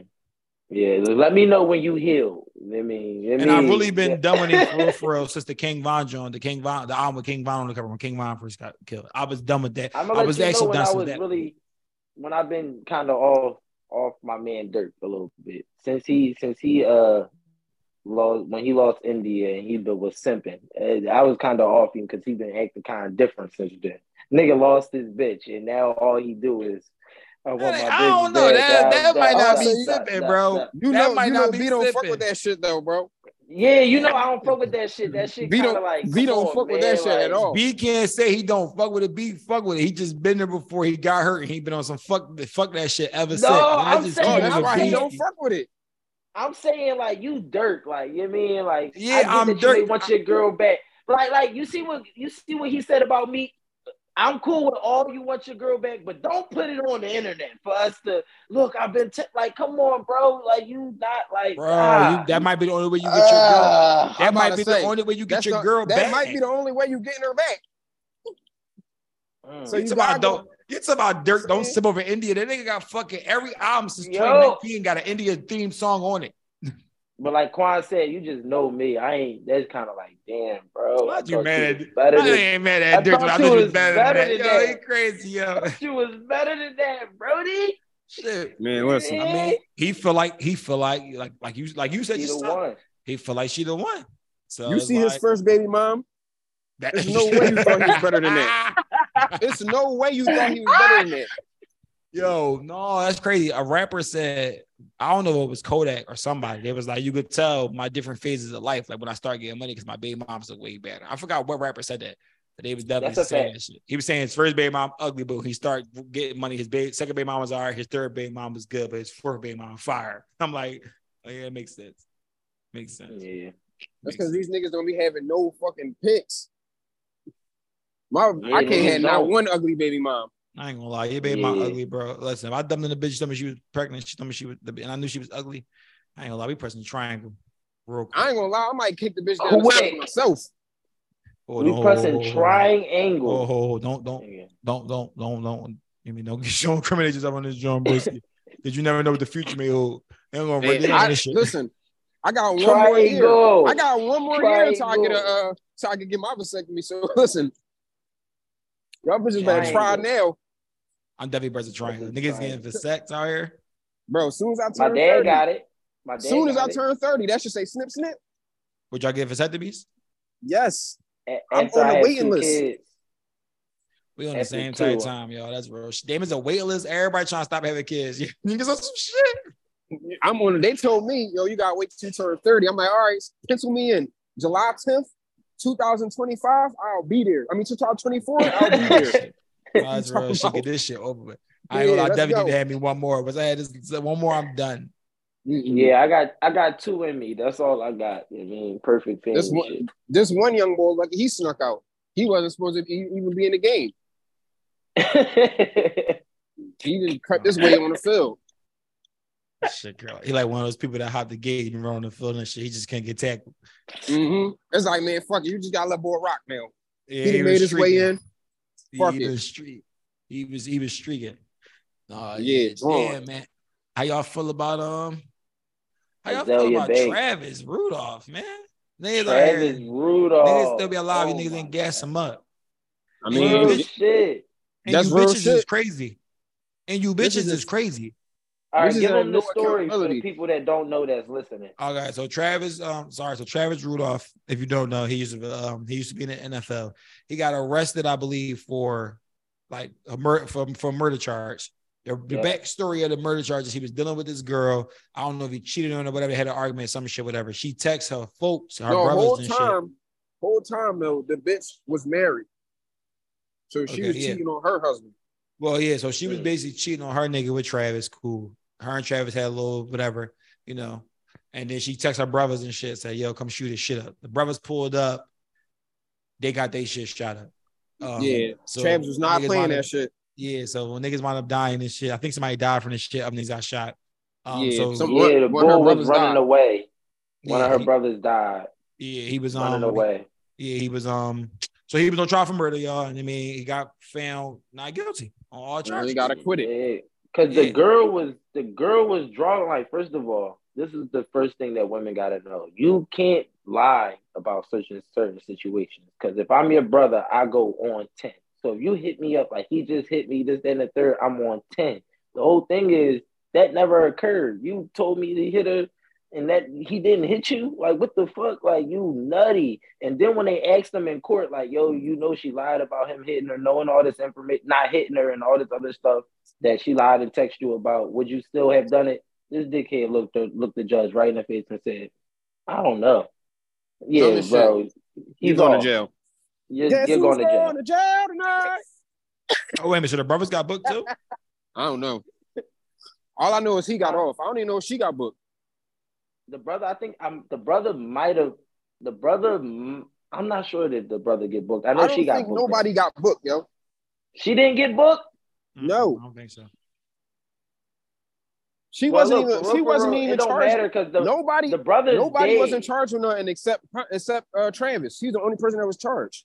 Yeah, let me know when you heal. I mean, I and I've really been yeah. done with it for real, for real since the King Von joint, the King Von, the album with King Von on the cover when King Von first got killed. I was done with that. I'm I was actually done with that. Really, when I've been kind of off off my man Durk a little bit since he since he uh lost when he lost India and he was simping. Uh, I was kind of off him because he been acting kind of different since then. Nigga lost his bitch and now all he do is I, I don't know. That, that, that might not be sipping, bro. You know, might you know, B don't fuck with that shit though, bro. Yeah, you know I don't fuck with that shit. That shit B don't like B don't on, fuck man. with that shit like, at all. B can't say he don't fuck with it. B fuck with it. He just been there before he got hurt and he been on some fuck fuck that shit ever no, since. I'm just saying, that's why he don't fuck with it. I'm saying like you Durk, like you know mean like yeah, I am Durk. You want your girl back, like like you see what you see what he said about me. I'm cool with all you want your girl back, but don't put it on the internet for us to look. I've been t- like, come on, bro. Like you not like, bro. Ah. You, that might be the only way you get your girl. Uh, that might be say, the only way you get your the, girl that back. That might be the only way you getting her back. Mm. So you about don't. It's about Durk. Don't sip over India. That nigga got fucking every album since 2019 got an India theme song on it. But like Quan said, you just know me. I ain't. That's kind of like, damn, bro. Why you mad at? Better I than, ain't mad at Durk. I thought you was better, better than, than that. Yo, he crazy, yo. You was better than that, Brody. Shit, man. Listen, I mean, he feel like he feel like like like you like you said. She the one. He feel like she the one. So you see like, his first baby mom. That, There's no way you thought he was better than that. There's no way you thought he was better than that. Yo, no, that's crazy. A rapper said, I don't know if it was Kodak or somebody. It was like, you could tell my different phases of life, like when I start getting money, because my baby mom's look way better. I forgot what rapper said that. But they was definitely saying shit. He was saying his first baby mom ugly, but he started getting money. His baby, second baby mom was all right. His third baby mom was good, but his fourth baby mom fire. I'm like, oh, yeah, it makes sense. Makes sense. Yeah. That's because these niggas don't be having no fucking pics. My, yeah, I can't have not one ugly baby mom. I ain't gonna lie, your baby yeah. mom ugly, bro. Listen, if I dumped in the bitch, told me she was pregnant, she told me she was, and I knew she was ugly. I ain't gonna lie, we pressing the triangle. Real quick. I ain't gonna lie, I might kick the bitch down the myself. Oh, we pressing triangle. Oh, oh, oh, don't, don't, don't, don't, don't, don't. You mean don't get show incriminations up on this John Brisky. Did you never know what the future may hold? They gonna hey, I, listen, I got one triangle. more year. I got one more triangle. year until I get a, uh, so I can get my vasectomy. So listen, y'all bitches better try now. I'm definitely pressing trying. Niggas getting for sex out here. Bro, as soon as I turn My dad 30, got it. My dad soon as I it. turn 30, that should say snip snip. Would y'all get vasectomies? Yes. I'm on the waiting list. Kids. We on the same tight time, y'all. That's real. Damon's a wait list. Everybody trying to stop having kids. Niggas on some shit. I'm on. They told me, yo, you gotta wait till you turn 30. I'm like, all right, pencil me in. July 10th, 2025. I'll be there. I mean, 2024. I'll be there. Might as well should get this shit over with. I ain't yeah, gonna, I definitely need to have me one more. But I had this one more, I'm done. Yeah, I got I got two in me. That's all I got. I mean, perfect thing. This one, this one young boy, like he snuck out. He wasn't supposed to even be in the game. he didn't cut this way on the field. Shit, girl. He like one of those people that hop the gate and run on the field and shit. He just can't get tackled. Mm-hmm. It's like, man, fuck it. You just gotta let boy rock now. Yeah, he, he made his way in. Fuck he it. was streak. He was he was streaking. Uh, yeah, yeah, man. How y'all feel about um? How y'all feel about Bay. Travis Rudolph, man? Niggas Travis here, Rudolph. Niggas still be alive. Oh you niggas ain't gas him up. I mean, and you, shit. And That's you bitches shit. is crazy. And you bitches is, is crazy. All right, give them the story for the people that don't know that's listening. Okay, so Travis, um, sorry, so Travis Rudolph, if you don't know, he used to um he used to be in the NFL. He got arrested, I believe, for like a murder for, for murder charge. The, the yeah. backstory of the murder charges, he was dealing with this girl. I don't know if he cheated on her, whatever, They had an argument, some shit, whatever. She texts her folks, her no, brothers whole and time, shit. Whole time though, the bitch was married. So she okay, was cheating on her husband. Well, yeah, so she was basically cheating on her nigga with Travis. Cool her and Travis had a little whatever, you know. And then she texts her brothers and shit, say, yo, come shoot this shit up. The brothers pulled up, they got their shit shot up. Um, yeah, so Travis was not playing that shit. Yeah, so when niggas wind up dying and shit, I think somebody died from this shit. Up niggas got shot. Um, Yeah, so some- Yeah, the One- one of her bull was running died. away. One yeah, of her he- brothers died Yeah, he was running um, away. Yeah, he was um. So he was on trial for murder, y'all. And I mean, he got found not guilty on all And charges. he got acquitted. Because Yeah. the girl was the girl was drawn like first of all, this is the first thing that women gotta know. You can't lie about certain certain situations. Because if I'm your brother, I go on 10. So if you hit me up like he just hit me this, then the third, I'm on 10. The whole thing is that never occurred. You told me to hit her and that he didn't hit you. Like what the fuck? Like you nutty. And then when they asked him in court, like, yo, you know she lied about him hitting her, knowing all this information, not hitting her and all this other stuff that she lied and text you about, would you still have done it? This dickhead looked the, looked the judge right in the face and said, I don't know. Yeah, Dumb bro. He's, He's, going off. to jail. You're, Guess you're who's going to jail. going to jail tonight? Oh wait a minute, so the brothers got booked too? I don't know. All I know is he got off. I don't even know if she got booked. The brother, I think I'm the brother might have the brother. mm, I'm not sure that the brother get booked. I I know don't she got think booked. nobody got booked, yo. She didn't get booked. No. I don't think so. She Well, wasn't look, even. for She for wasn't real, even It don't charged. matter because the nobody. the brother nobody dead. wasn't charged with nothing except except uh, Travis. He's the only person that was charged.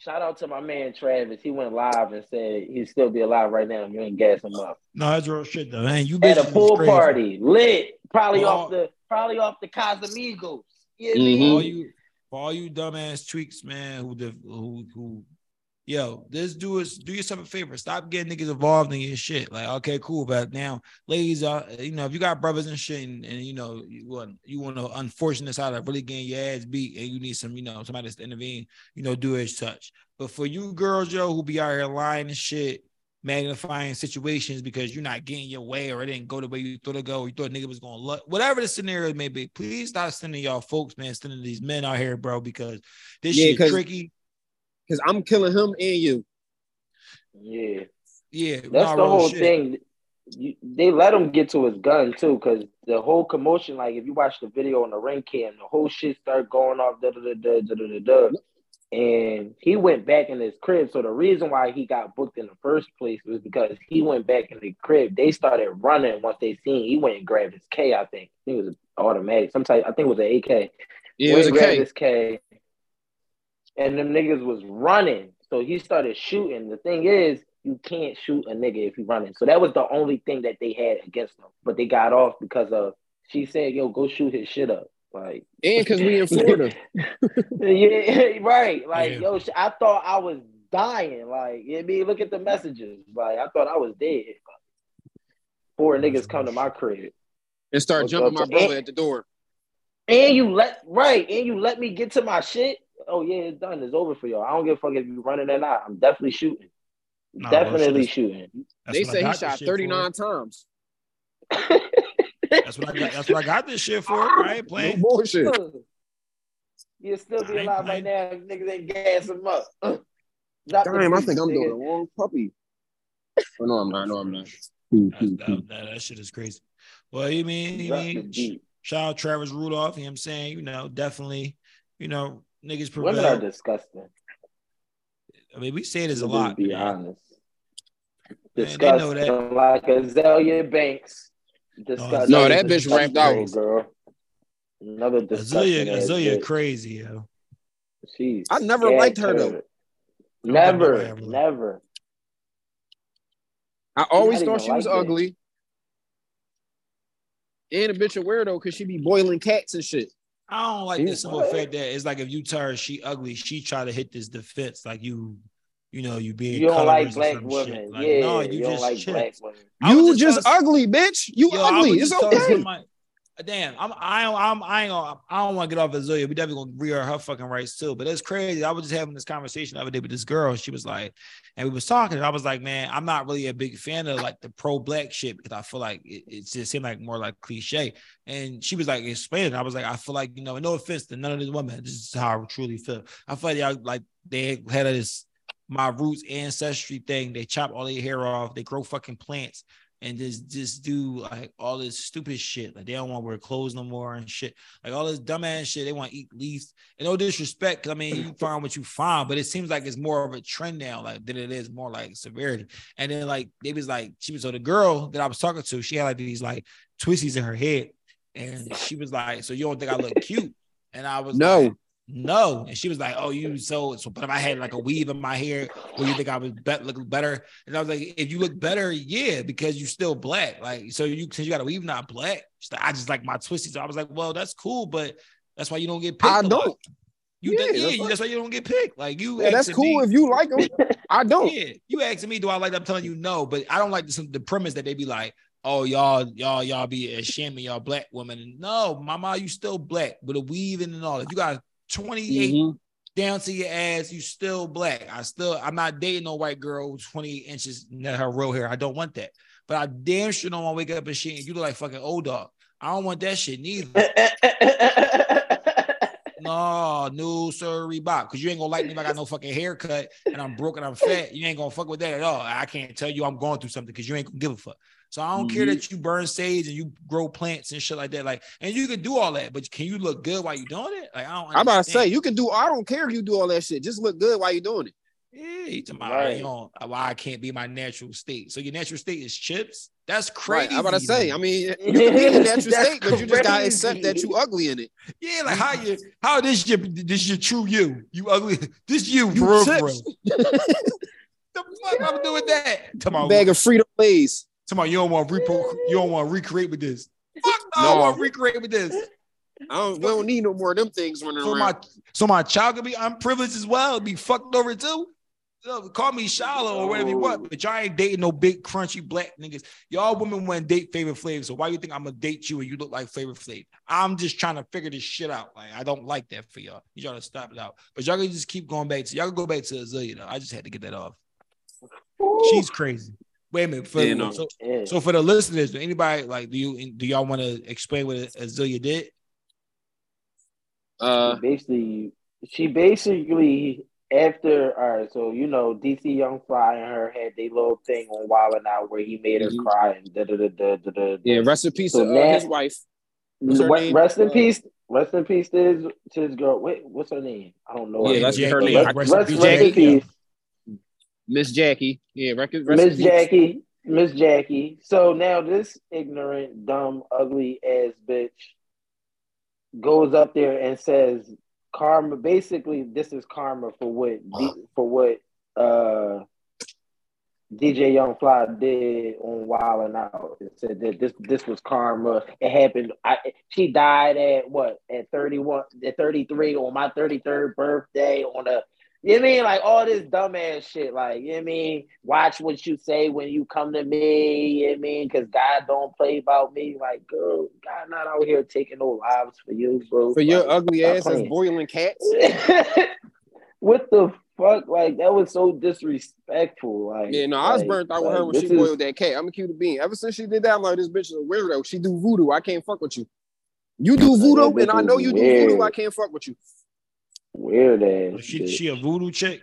Shout out to my man Travis. He went live and said he'd still be alive right now. if You ain't gas him up No, that's real shit though. Man, you at a pool crazy. party, lit, probably Oh. off the probably off the Casamigos. Yeah, Mhm. All you, for all you dumbass tweaks, man, who def- who who, yo, this do us do yourself a favor. Stop getting niggas involved in your shit. Like, okay, cool, but now, ladies, uh, you know, if you got brothers and shit, and, and you know, you want you want to unfortunate side of really getting your ass beat, and you need some, you know, somebody to intervene, you know, do as such. But for you girls, yo, who be out here lying and shit. Magnifying situations because you're not getting your way or it didn't go the way you thought it go, or you thought nigga was gonna look, whatever the scenario may be. Please stop sending y'all folks, man, sending these men out here, bro, because this Yeah, shit tricky. Because I'm killing him and you. Yeah. Yeah, That's the whole shit. thing. You, they let him get to his gun too, because the whole commotion, like if you watch the video on the ring cam, the whole shit started going off, da da da da da da da. And he went back in his crib. So the reason why he got booked in the first place was because he went back in the crib. They started running once they seen he went and grabbed his K. I think. I think it was automatic. Sometimes I think it was an AK. Yeah, it was a and his K, and them niggas was running. So he started shooting. The thing is, you can't shoot a nigga if you running. So that was the only thing that they had against them. But they got off because of she said, "Yo, go shoot his shit up." Like, And because we in Florida. yeah, right. Like, Yeah. yo, sh- I thought I was dying. Like, you know what I mean, look at the messages. Like, I thought I was dead. Four niggas come to my crib. and start What's jumping my brother at the door. And you let right, and you let me get to my shit. Oh yeah, it's done. It's over for y'all. I don't give a fuck if you running or not. I'm definitely shooting. Nah, definitely shit is- shooting. That's they say he shot 39 times. That's what I got. That's what I got this shit for. I ain't No playing. bullshit. You'll still be alive right now if niggas ain't gas him up. Drop Damn, I think I'm nigga. doing the wrong puppy. Oh, no, I'm not. No, I'm not. That's, that, that, that shit is crazy. Well, you mean, you mean, shout out Travis Rudolph. You know what I'm saying? You know, definitely, you know, niggas Women are disgusting. I mean, we say this a lot. be man. honest. Man, they know that. Disgusting like Azealia Banks. Disgusting. No, that bitch Disgusting rapped out. Girl. Another disgusting Azealia, Azealia crazy, yo. She's I never liked her, though. turd. don't think Never, nobody never. I always thought even she was like that. ugly. And a bitch a weirdo because she be boiling cats and shit. I don't like Yeah. the simple fact that it's like if you tell her she ugly, she try to hit this defense like you, you know, you being You don't like black some women. Like, yeah, no, you, you, don't just like chill. black women. You just telling- ugly, bitch. You Yo, ugly. It's okay. somebody- Damn, I'm I ain't I'm I ain't gonna I don't want to get off Azealia. We definitely gonna rear her fucking rights too. But it's crazy. I was just having this conversation the other day with this girl. She was like, and we was talking, and I was like, man, I'm not really a big fan of like the pro black shit because I feel like it, it just seemed like more like cliche. And she was like explaining. I was like, I feel like you know, no offense to none of these women. This is how I truly feel. I feel like like they had this my roots ancestry thing. They chop all their hair off. They grow fucking plants and just just do like all this stupid shit. Like they don't want to wear clothes no more and shit. Like all this dumbass shit. They want to eat leaf. And no disrespect, I mean you find what you find, but it seems like it's more of a trend now, like than it is more like severity. And then like they was like she was so the girl that I was talking to, she had like these like twisties in her head, and she was like, "So you don't think I look cute?" And I was No. like, no. And she was like, Oh, you so so, but if I had like a weave in my hair, will you think I would bet look better? And I was like, if you look better, yeah, because you're still black. Like, so you since you got a weave, not black. She's like, I just like my twisties. I was like, Well, that's cool, but that's why you don't get picked. I don't. You Yeah, yeah, that's yeah why- that's why you don't get picked. Like you Yeah, that's cool me- if you like them. I don't. yeah, you asking me, do I like? Them? I'm telling you, no. But I don't like the, the premise that they be like, "Oh, y'all, y'all, y'all be ashamed of y'all black women." No, mama, you still black with a weave in and all that. You got 28 Mhm. down to your ass. You still black. I still, I'm not dating no white girl with 28 inches in her real hair. I don't want that. But I damn sure don't want to wake up and shit. And you look like fucking old dog. I don't want that shit neither. No, no, sir, Reebok. Because you ain't gonna like me if I got no fucking haircut and I'm broke and I'm fat. You ain't gonna fuck with that at all. I can't tell you I'm going through something because you ain't gonna give a fuck. So I don't care Mhm. that you burn sage and you grow plants and shit like that. Like, and you can do all that, but can you look good while you're doing it? Like, I don't. I'm about to say you can do. I don't care if you do all that shit. Just look good while you're doing it. Yeah, you talking about, Right. you know, why I can't be my natural state. So your natural state is chips. That's Right. crazy. I'm about to say. I mean, you can be in the natural state, but you just gotta accept that you ugly in it. yeah, like how you, how this your, this your true you? You ugly. This you, You for real, for chips. real. The fuck I'm doing that? Tomorrow, Bag of Frito Lays. Tomorrow, you don't want to repro, you don't want to recreate with this. Fuck no, I No. want to recreate with this. I don't. We don't need no more of them things running So around. my, so my child could be unprivileged as well, be fucked over too. Yo, call me shallow or whatever you want, but y'all ain't dating no big crunchy black niggas. Y'all women want to date favorite flavor. So why you think I'm gonna date you and you look like favorite flavor? I'm just trying to figure this shit out. Like I don't like that for y'all. You gotta stop it out. But y'all can just keep going back to y'all can go back to though. I just had to get that off. She's crazy. Wait a minute. For, Yeah, no. so, Yeah. so for the listeners, anybody like do you do y'all want to explain what Azealia did? uh, basically, she basically after all right. So you know, DC Young Fly and her had their little thing on Wild and Out where he made her Mhm. cry and da da da da da da. yeah. Rest in peace So to uh, his wife. What's her What- name? Rest in Uh, peace. Rest in peace to his, to his girl. Wait, what's her name? I don't know. Yeah, her that's name. her name. Rest, Rest rest, rest in Jackie. peace. Miss Jackie. Yeah. Record. Miss. Jackie, Miss Jackie. So now this ignorant, dumb, ugly ass bitch goes up there and says karma. Basically, this is karma for what for what uh DC Young Fly did on Wild and Out. It said that this this was karma. It happened. I she died at what at thirty one at thirty three on my thirty third birthday on a. You know I mean like all this dumbass shit? Like you know I mean, watch what you say when you come to me. You know I mean, because God don't play about me. Like, girl, God not out here taking no lives for you, bro. For your ugly ass as boiling cats. what the fuck? Like that was so disrespectful. Like Yeah, no, I was like- burnt out with like, her when she is- boiled that cat. I'm gonna keep it being. Ever since she did that, I'm like, this bitch is a weirdo. She do voodoo. I can't fuck with you. You do voodoo, and I know you do voodoo. I can't fuck with you. Weird oh, ass. She shit. she a voodoo chick.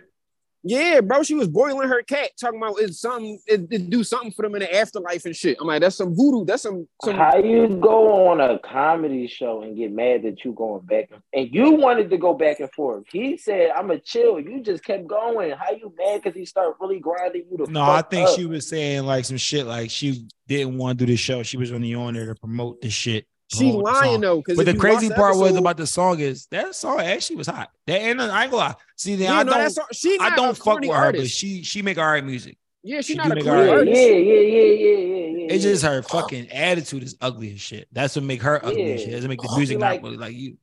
Yeah, bro, she was boiling her cat, talking about it's something, it, it do something for them in the afterlife and shit. I'm like, that's some voodoo. That's some, some. How you go on a comedy show and get mad that you going back and, and you wanted to go back and forth? He said, "I'm a chill." You just kept going. How you mad because he started really grinding you to? No, I think up? she was saying like some shit like she didn't want to do the show. She was only on there to promote the shit. She promote lying though, But the crazy part was about the song is that song actually was hot. That and I ain't gonna lie. See, then Yeah, I don't that's she. I don't fuck corny with her, but she she make all right music. yeah, she she not a make corny Yeah, yeah, artist. yeah, yeah, yeah, yeah, yeah. It's just her fucking attitude is ugly as shit. That's what make her ugly as Yeah. shit. It doesn't make the music like- not really like you.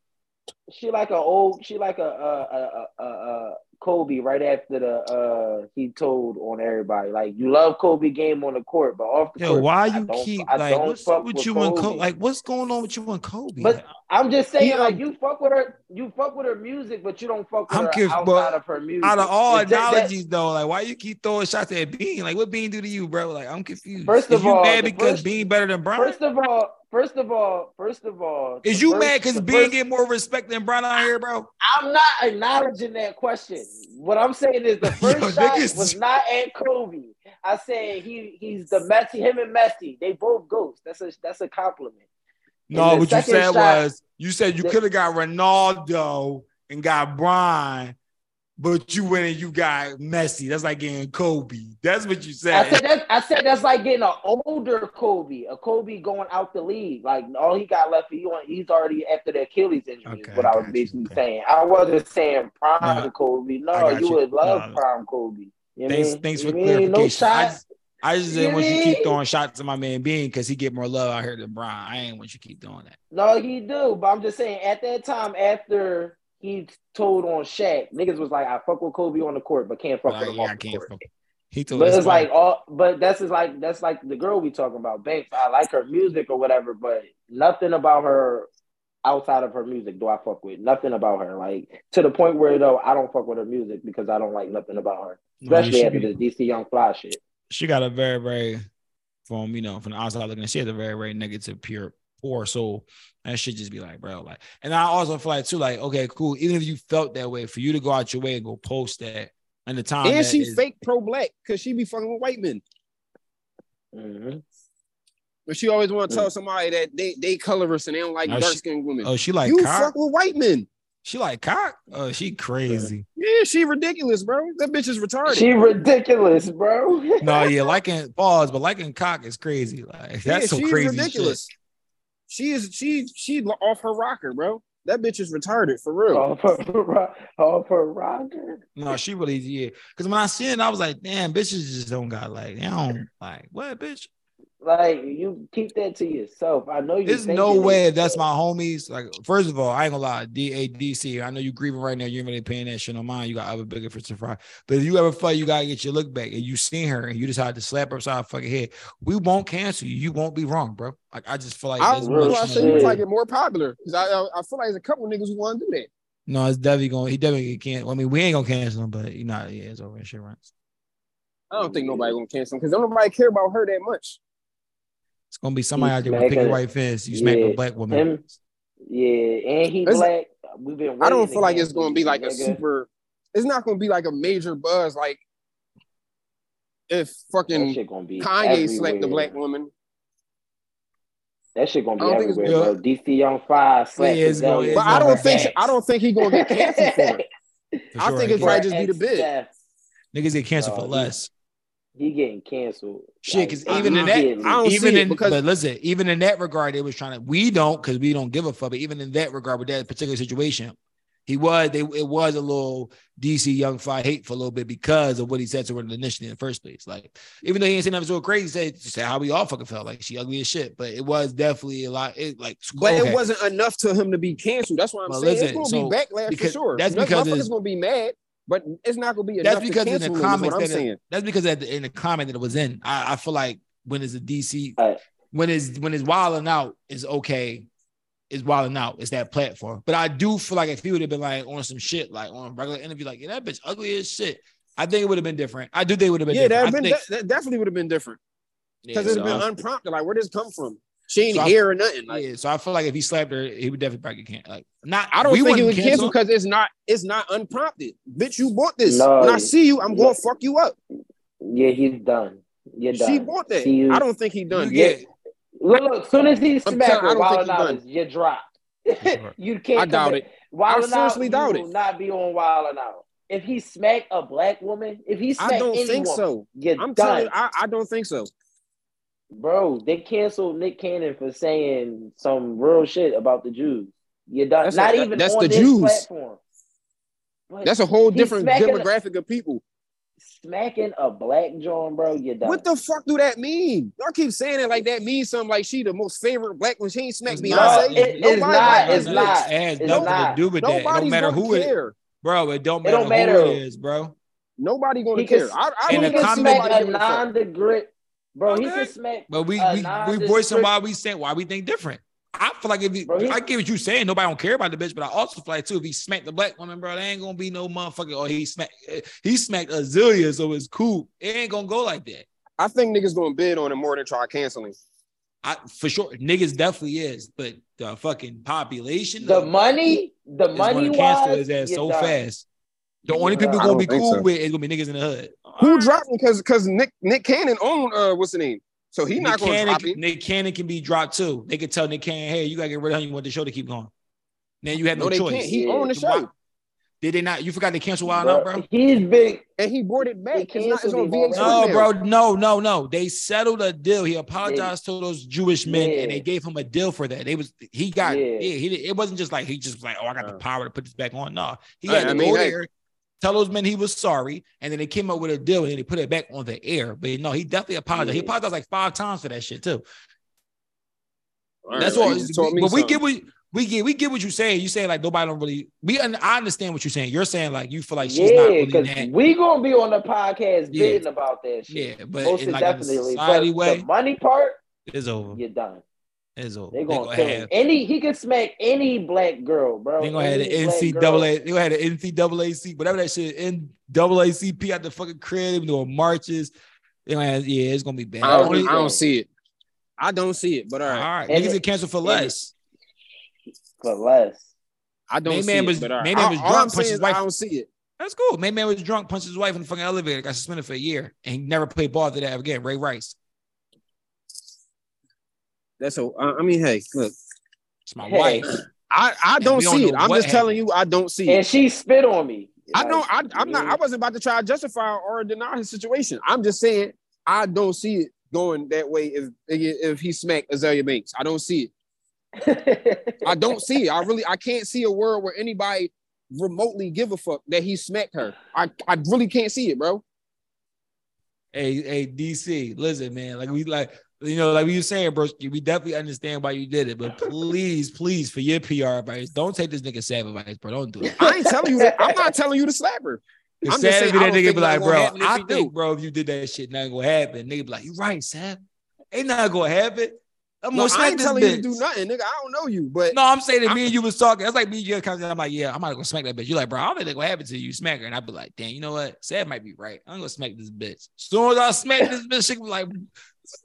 she like a old she like a uh uh uh uh Kobe right after the uh he told on everybody like you love Kobe game on the court but off the Yo, court why you keep I like what's with with you and Kobe? Kobe. Like what's going on with you and Kobe? But- I'm just saying He, um, like you fuck with her you fuck with her music but you don't fuck with I'm her conf- outside of her music out of all It's that- that- analogies though, like why you keep throwing shots at Bean? Like what Bean do to you, bro? Like I'm confused. First is of you all, mad because first- Bean better than Brian? first of all first of all first of all is you first- mad because Bean first- get more respect than Brian out here, bro? I'm not acknowledging that question. What I'm saying is the Yo, first shot niggas- was not at Kobe. I said he he's the Messi. Him and Messi, they both ghosts. That's a that's a compliment. No, what you said shot- was you said you could have got Ronaldo and got Brian, but you went and you got Messi. That's like getting Kobe. That's what you said. I said that. I said that's like getting an older Kobe, a Kobe going out the league. Like all he got left, he want, he's already after the Achilles injury. Okay, is what I I was basically Okay. saying. I wasn't saying prime No, Kobe. No, you you. would love No. prime Kobe. You thanks, mean? thanks You for mean? clarification. No I just, I just didn't want you to keep throwing shots at my man Bean because he get more love out here than Brian. I ain't want you to keep doing that. No, he do. But I'm just saying, at that time, after he told on Shaq, niggas was like, "I fuck with Kobe on the court, but can't fuck with him yeah, off I the can't. court." fuck- He told But us it's like, all, but that's just like that's like the girl we talking about, Banks. I like her music or whatever, but nothing about her outside of her music do I fuck with. Nothing about her, like to the point where though I don't fuck with her music because I don't like nothing about her, especially after be- this DC Young Fly shit. She got a very, very from you know from the outside looking, she has a very, very negative, pure, poor soul. That should just be like, bro, like, and I also feel like too, like, okay, cool. Even if you felt that way, for you to go out your way and go post that, and the time And that she is- fake pro black because she be fucking with white men. hmm But she always want to tell somebody that they they colorist and they don't like No, dark skinned women. Oh, she like you cock. fuck with white men. She like cock. Oh, she crazy. Yeah, she ridiculous, bro. That bitch is retarded. She ridiculous, bro. no, yeah, liking pause, but liking cock is crazy. Like that's yeah, some she's crazy ridiculous. She is she she off her rocker, bro. That bitch is retarded for real. off her, ro- off her rocker. No, she really yeah. Because when I seen it, I was like, damn, bitches just don't got like they don't like what bitch. Like you keep that to yourself. I know you. There's no way if that's my homies. Like, first of all, I ain't gonna lie, DADC. I know you grieving right now. You ain't really paying that shit on mine. You got other bigger for to fry. But if you ever feel you gotta get your look back and you seen her and you decide to slap her upside her fucking head, we won't cancel you. You won't be wrong, bro. Like I just feel like I, there's real I much say more- you shit. like it more popular because I, I I feel like there's a couple niggas who want to do that. No, it's definitely going. He definitely can't. I mean, we ain't gonna cancel him, but you know, yeah, it's over. And shit runs. I don't think nobody gonna cancel him because don't nobody care about her that much. It's gonna be somebody out there with a picket white fence. You smack a black woman. Him, yeah, and he It's- black. We've been. I don't feel like it's gonna be cancel like a super. It's not gonna be like a major buzz like if fucking shit gonna be Kanye slapped the black woman. That shit gonna be I don't think it's- everywhere, bro. DC Young Fly slapped Yeah, gonna- But I gonna don't think be I don't think he gonna get canceled for it. For I sure. think He it's get- right just be the bid. Niggas get canceled No, for he- less. He getting canceled. Shit, because Like, even in that, immediately. I don't even see it in because- but listen, even in that regard, they was trying to. We don't because we don't give a fuck. But even in that regard, with that particular situation, he was they it was a little DC Young Fly hate for a little bit because of what he said to her initially in the first place. Like even though he ain't saying nothing so crazy, he said, said how we all fucking felt like she ugly as shit. But it was definitely a lot. It like But okay. it wasn't enough to him to be canceled. That's what I'm Well, saying. listen, it's gonna be backlash because- for sure. that's That's because because it's- motherfuckers gonna be mad, but it's not gonna be That's because to in the cancel him, is what comments that saying. that's because at the, in the comment that it was in, I, I feel like when it's a DC, Uh, when it's when it's wilding out is okay, is wilding out. It's that platform. But I do feel like if he would have been like on some shit, like on a regular interview, like yeah, that bitch ugly as shit. I think it would have been different. I do think it would have been Yeah, different. that, I been, think- that, that definitely would have been different yeah, because it's so been I- unprompted. Like, where does this come from? She ain't So I- here or nothing. Like, yeah, so I feel like if he slapped her, he would definitely probably get canceled. Like, not I don't we think it wouldn't would cancel cancel because it's not it's not unprompted. Bitch, you bought this. No. when I see you, I'm Yeah. gonna fuck you up. yeah, he's done. You're done. She bought that. See I don't think he done. You yet. get- Look, look. Soon as he telling- smacked I her, Wild he Out done. you dropped. you can't. I doubt it. Wild I seriously out, doubt you it. will not be on Wild and Out. If he smacked a black woman, if he smacked I don't any think woman, so. you're I'm done. telling you, I, I don't think so. Bro, they canceled Nick Cannon for saying some real shit about the Jews. You're done. That's Not a- even that's on the this Jews. platform. But That's a whole different smacking- demographic of people. smacking a black John, bro. You're done. What the fuck do that mean? Y'all keep saying it like that means something like she the most favorite black one. She ain't smacked It's Beyonce. not. No, it- it's not. like It's not. It has It's nothing not. to do with that. It matter gonna who it, care. bro. It don't It matter don't who matter. it is, bro. Nobody gonna He can- care. I, I in don't the can wanna see comment- smack a give a fuck. non-degree. Bro, he Okay. can smack. But we we we nondescript- voicing why we saying why we think different. I feel like if he, Bro, I get what you saying, nobody don't care about the bitch, but I also feel like too, if he smacked the black woman, bro, there ain't gonna be no motherfucker. Or he smacked he smacked Azealia, so it's cool. It ain't gonna go like that. I think niggas gonna bid on it more than try canceling. I for sure, niggas definitely is, but the fucking population, The money, the is money gonna cancel wise, his ass so done. fast. The only people I gonna be cool so. with is gonna be niggas in the hood. Who dropped him? Because because Nick Nick Cannon own uh what's the name? So he Nick not gonna Cannon, drop him. Nick Cannon can be dropped too. They could tell Nick Cannon, hey, you gotta get rid of him. You want the show to keep going. Then you had no, No, choice. can't. He Yeah. own the show. Did they not? You forgot they canceled Wild Out, bro? He's big. And he brought it back. They It's, not, it's on him VH1 No, bro, no, no, no. They settled a deal. He apologized to those Jewish men, Yeah. and they gave him a deal for that. They was he got yeah. Yeah. he it wasn't just like he just was like oh I got the Uh. power to put this back on. No, he Hey, had to I mean, go hey. there, tell those men he was sorry, and then they came up with a deal, and then they put it back on the air. But no, he definitely apologized. He apologized like five times for that shit too. All That's right, all. he just taught me But we get what we get. We get what you're saying. You saying like nobody don't really. We I understand what you're saying. You're saying like you feel like she's not really we gonna be on the podcast Yeah. bidding about that shit. Yeah, but Most in like a definitely. society but way, the money part, is over. you're done. It's over. They They gonna gonna have. Any he could smack any black girl, bro. They gonna have the Any black girl. NCAA. They gonna have the NCAA, whatever that shit, NAACP at the fucking crib doing marches. They gonna have, yeah, it's gonna be bad. I don't, I don't see it. I don't see it. But all all right, right, And niggas it- get canceled for less. for less. I don't Main see man it. was- but all right. main man was all drunk, punched his wife. I don't see it. That's cool. Main man was drunk, punched his wife in the fucking elevator, got suspended for a year, and he never played ball after that again. Ray Rice, That's a. I I mean, hey, look, it's my Hey. wife. I I don't we don't see it. I'm what just telling you, I don't see it. And she spit on me. I Like, don't. I, I'm not. I wasn't about to try to justify or deny his situation. I'm just saying I don't see it going that way. If if he smacked Azealia Banks, I don't see it. I don't see it. I really. I can't see a world where anybody remotely give a fuck that he smacked her. I I really can't see it, bro. Hey, hey, DC, listen, man. Like we like, you know, like we were saying, bro. We definitely understand why you did it, but please, please, for your PR advice, don't take this nigga Sav advice, bro. Don't do it. I ain't telling you that. I'm not telling you to slap her. I'm just saying, that nigga be like, bro, I think, bro, if you did that shit, nothing gonna happen. Nigga be like, you right, Sav. Ain't nothing gonna happen. I'm No, gonna I ain't this telling you to do nothing, nigga. I don't know you, but No, I'm saying that me and you was talking. That's like me and you conversation. I'm like, yeah, I'm not gonna smack that bitch. You're like, bro, I don't think that's gonna happen to you. You smack her, and I'd be like, damn, you know what? Sav might be right. I'm gonna smack this bitch. As Soon as I smack this bitch, she be like,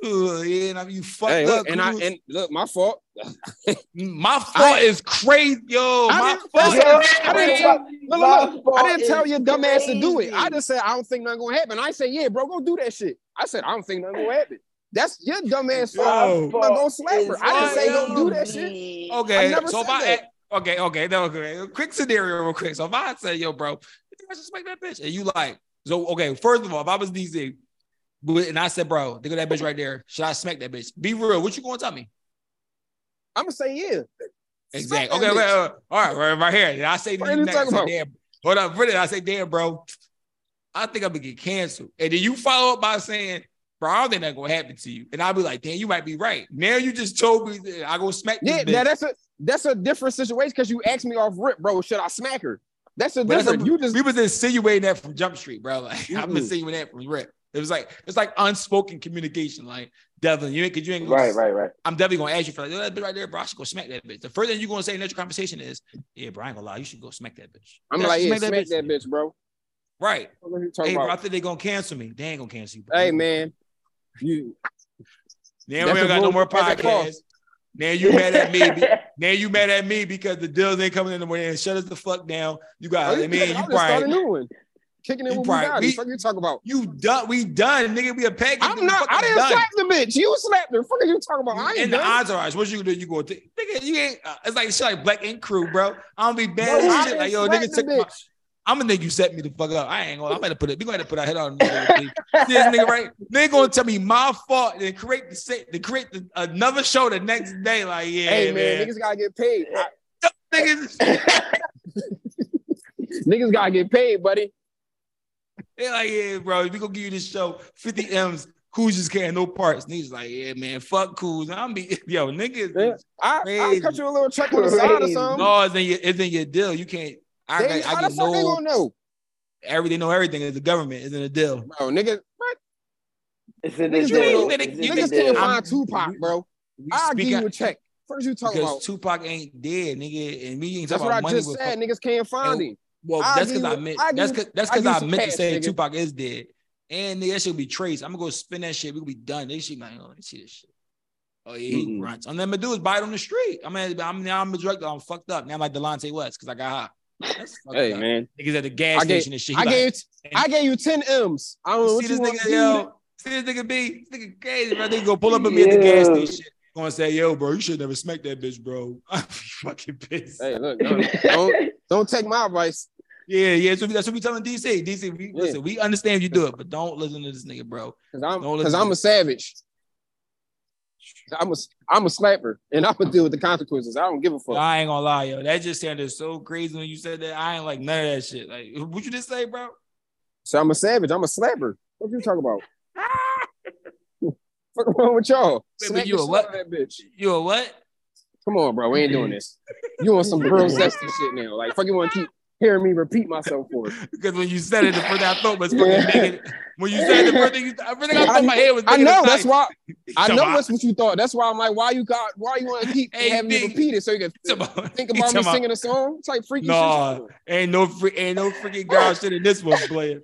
"Ugh, yeah, and I mean, you fucked hey, up. look, and I and look, my fault. my fault I- is crazy, yo. I My didn't- fault. Yo, is I didn't tell- Look, look, look. I didn't tell your dumb ass to do it. I just said I don't think nothing gonna happen. I said, yeah, bro, go do that shit. I said I don't think nothing gonna happen. That's your dumb ass fault. I'm not gonna slap her. I didn't say Yo. don't do that shit. shit. Okay, I never so if said I that. okay, okay, no, okay, quick scenario, real quick. So if I say, yo, bro, you think I should smack that bitch, and you like, so okay, first of all, if I was DC, but- and I said, bro, think of that bitch right there, should I smack that bitch? Be real, what you gonna tell me? I'm gonna say yeah. Exactly. Okay, okay, uh, all right, right, right here. And I say to What are you next, I talking say, about? damn, hold up, really, I say, damn, bro, I think I'm gonna get canceled. And then you follow up by saying, bro, I don't think that's gonna happen to you. And I'll be like, damn, you might be right. Now you just told me that I go smack Yeah, bitch. now that's a that's a different situation because you asked me off rip, bro. Should I smack her? That's a But that's different. a- you just we was insinuating that from Jump Street, bro. Like I'm Mm-mm. insinuating that from Rip. It was like it's like unspoken communication. Like Devin, you ain't cause you ain't Right, right, right. I'm definitely gonna ask you for like, oh, that bitch right there, bro. I should go smack that bitch. The first thing you're gonna say in that conversation is, yeah, bro, I ain't gonna lie, you should go smack that bitch. I'm Yeah, like, yeah, smack smack that bitch, bro. Right. What are Hey, bro, I think they gonna cancel me. They ain't gonna cancel you. bro. Hey, man, you Now That's we don't got no more at the cost. podcasts. Now you mad at me. Now you mad at me because the deals ain't coming in the morning. Shut us the fuck down. You got. Oh, I mean, you I just started a probably new one. Kicking it you with probably- Bugatti. we- Fuck you talking about? you done. We done, nigga. We a package. I'm not. I didn't done. slap the bitch. You slapped her. Fuck are you talking about? I ain't in the done. entourage, what you do? You go, take, nigga, you ain't. Uh, it's like shit like Black Ink Crew, bro. I don't be bad as shit. Like yo, nigga, the took my. I'm gonna think you set me the fuck up. I ain't gonna. I'm gonna put it. We gonna put our head on. See this nigga right? They gonna tell me my fault and create the set. to create the, another show the next day. Like yeah, Hey man, man. niggas gotta get paid. I- Niggas, niggas gotta get paid, buddy. They like yeah, bro. We gonna give you this show 50 m's. Who's just carrying no parts? Niggas like yeah, man. Fuck cool. I'm be yo niggas. Yeah. I I Crazy. cut you a little check on the side or Crazy. something. No, it's in your it's in your deal. You can't. I, They, I, how I the get fuck they gonna know, everything. Know everything. Is the government is in a deal. bro? Niggas, what? It's in Niggas the don't deal. know- It's in niggas can't find Tupac, bro. We I'll give speak you a check. First you talking because about. Tupac ain't dead, nigga, and we ain't That's what I just said. fuck- Niggas can't find And- him. Well, I'll that's because I meant I'll that's because that's because I you meant to say nigga. Tupac is dead, and nigga, that will be traced. I'm gonna go spin that shit. We gonna be done. They should be like, oh, see this shit. Oh yeah, he Mm-mm. runs. All I'm gonna do is buy it on the street. I mean, I'm now I'm a drug. I'm fucked up. Now I'm like Delonte West because I got hot. That's Hey up. man, Niggas at the gas I gave- station and shit. I like, gave I gave you ten M's. I don't know You what see you this nigga, yo. See this nigga B. This nigga crazy, bro. They go pull up at me at the gas station. Gonna say, yo, bro, you should never smack that bitch, bro. I'm fucking pissed. Hey, look, don't, don't don't take my advice. Yeah, yeah. So that's what we telling DC. DC, we, Yeah. listen, we understand you do it, but don't listen to this nigga, bro. Cause I'm because I'm a savage. I'm a I'm a slapper, and I'm gonna deal with the consequences. I don't give a fuck. I ain't gonna lie, yo. That just sounded so crazy when you said that. I ain't like none of that shit. Like, what you just say, bro? So I'm a savage. I'm a slapper. What you talking about? Ah! Fuck wrong with y'all? Wait, Smack you a what? That bitch. You a what? Come on, bro. We ain't doing this. You on some real zesty shit now? Like, fuck, you want to keep hearing me repeat myself for it? Because when you said it, the first thing I thought was fucking Yeah. When you said it, the first thing, you, everything I thought in my head was I know. That's why. I know that's what you thought. That's why I'm like, why you got? Why you want to keep Hey, having me repeat it so you can about- think about me singing a song? Type freaky Nah, shit. ain't no free, ain't no freaking girl shit in this one player.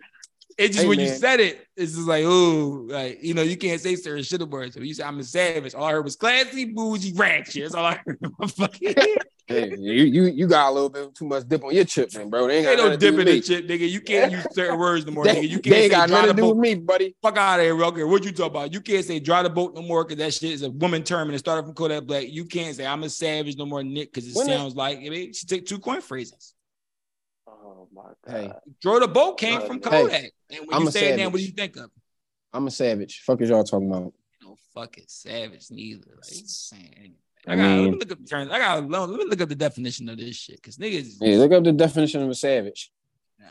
It's just Hey, when you said it, it's just like, oh, like you know, you can't say certain shit words. So you said I'm a savage. All I heard was classy, bougie, ratchet. That's all I heard. in my fucking head. Hey, you you you got a little bit too much dip on your chip, man, bro. They ain't got Ain't no nothing to do dipping with in me. shit, nigga. You can't use certain words no more, They, nigga. You can't ain't say got nothing the to do boat. with me, buddy. Fuck out of here, quick. What you talking about? You can't say dry the boat no more because that shit is a woman term and it started from Kodak Black. You can't say I'm a savage no more, Nick, because it When it- sounds like I mean, she take two coin phrases. My god. Hey, Draw the boat came from Hey, Kodak. and when I'm you say it now, what do you think of? I'm a savage. Fuck is y'all talking about? No fucking savage neither. Like saying. I I, gotta let mean- me look up the terms. I gotta let me look up the definition of this shit. Cause niggas, Yeah, look up the definition of a savage.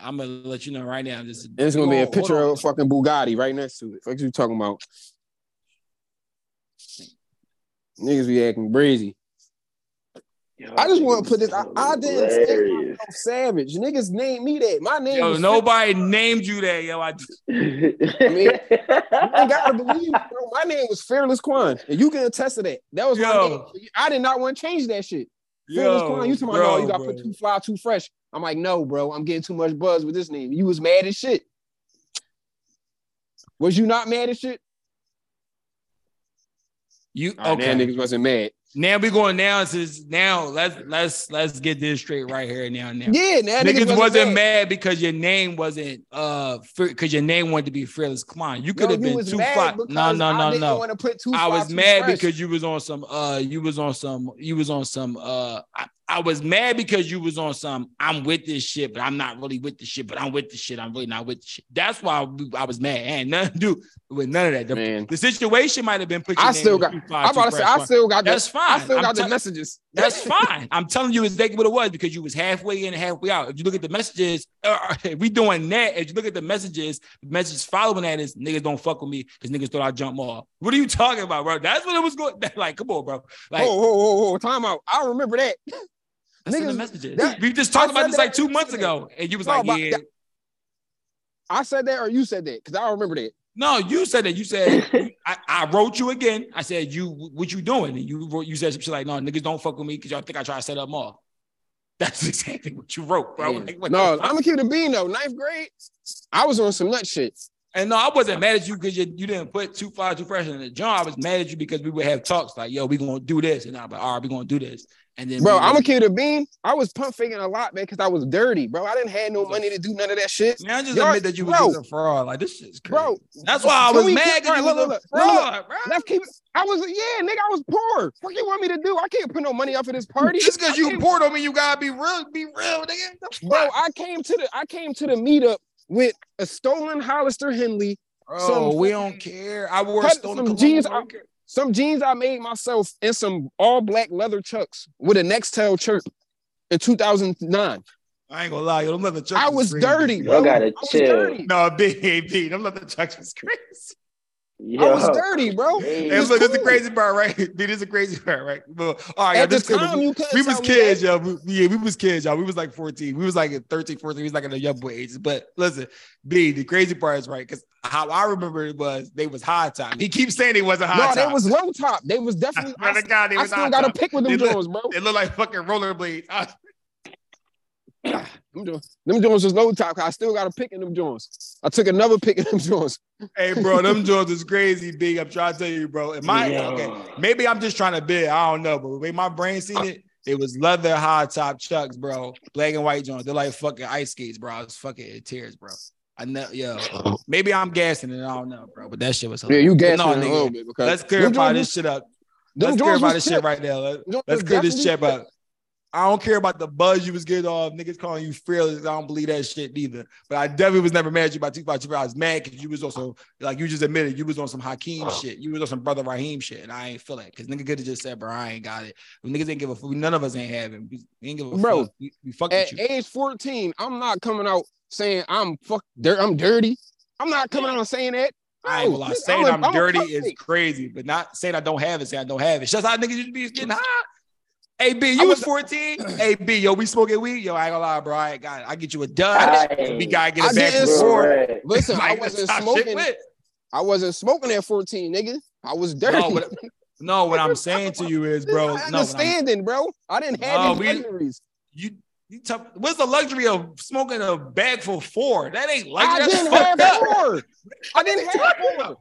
I'm gonna let you know right now. This is gonna be a picture of a fucking Bugatti right next to it. Fuck you talking about? Niggas be acting breezy. Yo, I just want to put this. I, I didn't say myself savage. Niggas named me that. My name. Yo, was nobody named you that, yo. I mean, You ain't gotta believe, bro. My name was Fearless Quan, and you can attest to that. That was my name. I did not want to change that shit. Fearless yo, Quan, you talking about bro, no, you got to put too fly, too fresh. I'm like, no, bro. I'm getting too much buzz with this name. You was mad as shit. Was you not mad as shit? You right, okay? Now niggas wasn't mad. Now we going now to now. Let's let's let's get this straight right here now. Now Yeah, now niggas, niggas, wasn't mad. because your name wasn't uh because your name wanted to be Fearless Klein. You could have you been mad fly. because No, no, I no, didn't no. want to put too I was mad fresh. because you was on some uh you was on some you was on some uh I, I was mad because you was on some I'm with this shit, but I'm not really with the shit, but I'm with the shit. I'm really not with the shit. That's why I was mad. And nothing to do with none of that. The, the situation might have been put. I still got. I'm about to say I still got. The, That's fine. I still I'm got the tell- messages. That's fine. I'm telling you exactly what it was because you was halfway in and halfway out. If you look at the messages, uh, if we doing that, if you look at the messages, the messages following that is niggas don't fuck with me because niggas thought I'd jump off. What are you talking about, bro? That's what it was going. Like, come on, bro. Like, oh, oh, oh, oh, time out. I remember that. that's in the niggas- messages. that- we just talked about this like two months ago, and you was No, like, yeah. that- I said that or you said that because I remember that. No, you said that. You said I, I wrote you again. I said you what you doing? And you wrote you said some shit like no niggas don't fuck with me because y'all think I try to set up more. That's exactly what you wrote, bro. Like, no. I'm gonna keep it being though. Ninth grade, I was on some nut shit. And no, I wasn't mad at you because you, you didn't put too far too fresh in the job. I was mad at you because we would have talks like, yo, we gonna do this, and I'm like, all right, we gonna do this, and then Bro, I'm gonna would- keep bean. I was pump faking a lot, man, because I was dirty, bro. I didn't have no money to do none of that shit. Man, I just Y'all- admit that you was bro. just a fraud. Like this shit's crazy. Bro, That's why I was mad because you look, was a look, look, look. fraud, bro. Let's keep it. I was, yeah, nigga, I was poor. What you want me to do? I can't put no money up for this party. Just because you poor don't mean you gotta be real, be real, nigga. Bro. I came to the I came to the meetup with a stolen Hollister Henley, Bro, some we don't care. I wore Cut stolen some jeans I don't out- care. some jeans I made myself, and some all black leather chucks with a Nextel chirp in 2009. I ain't gonna lie, yo, them leather chucks. I is was dirty, Y'all bro. gotta I was chill. dirty. No, B, B, them leather chucks is crazy. Yo, I was dirty, bro. Hey, And was look, this is the crazy part, right? B, this is the crazy part, right? Well, all right, At y'all, the this time, you we was kids, that. y'all. We, yeah, we was kids, y'all. We was like 14. We was like at 13, 14. We was like in the young boy ages. But listen, B, the crazy part is right, because how I remember it was they was high top. He keeps saying they wasn't high No, top. No, they was low top. They was definitely. Swear I, God, they I was still got a pick with them They look- bro. They look like fucking rollerblades. I- Them Jones, them Jones was low top. I still got a pick in them Jones. I took another pick in them Jones. Hey, bro, them Jones is crazy big. I'm trying to tell you, bro. And my Yo. okay, maybe I'm just trying to bid. I don't know, but the way my brain seen it, It was leather high top chucks, bro. Black and white joints. They're like fucking ice skates, bro. It's fucking tears, bro. I know, yo. Maybe I'm gassing it. I don't know, bro. But that shit was Yeah, you gassing No, it a nigga. little bit because Let's them clarify joints this shit up. Them Let's joints clarify this shit right now. Let, Joints let's was clear this definitely shit up. I don't care about the buzz you was getting off. Niggas calling you fearless. I don't believe that shit neither. But I definitely was never mad at you about two about two. I was mad because you was also like you just admitted you was on some Hakeem shit. You was on some brother Raheem shit, and I ain't feel it because nigga could have just said, "Bro, I ain't got it." Niggas ain't give a fuck. None of us ain't having. We, we ain't give a Bro, fuck. We, we fuck At with you. age 14, I'm not coming out saying I'm fuck dirt, I'm dirty. I'm not coming out and saying that. I ain't gonna lie. No, Saying a- I'm, a dirty puppy. is crazy, but not saying I don't have it. Saying I don't have it. It's just how niggas used to be getting high. Hey B, you I was was- 14. hey B, yo, we smoking weed. Yo, I ain't gonna lie, bro. I got. I get you a dud. Aye. We gotta get I it back didn't. Right. Listen, I Like, that's wasn't smoking. I wasn't smoking at 14, nigga. I was dirty. No, what, no, what I'm saying to you is, bro. I No, what I'm- understanding, bro. I didn't have No, these we- luxuries. you you tough. What's the luxury of smoking a bag for four? That ain't I luxury. That's didn't fucked have up. four. I didn't have four.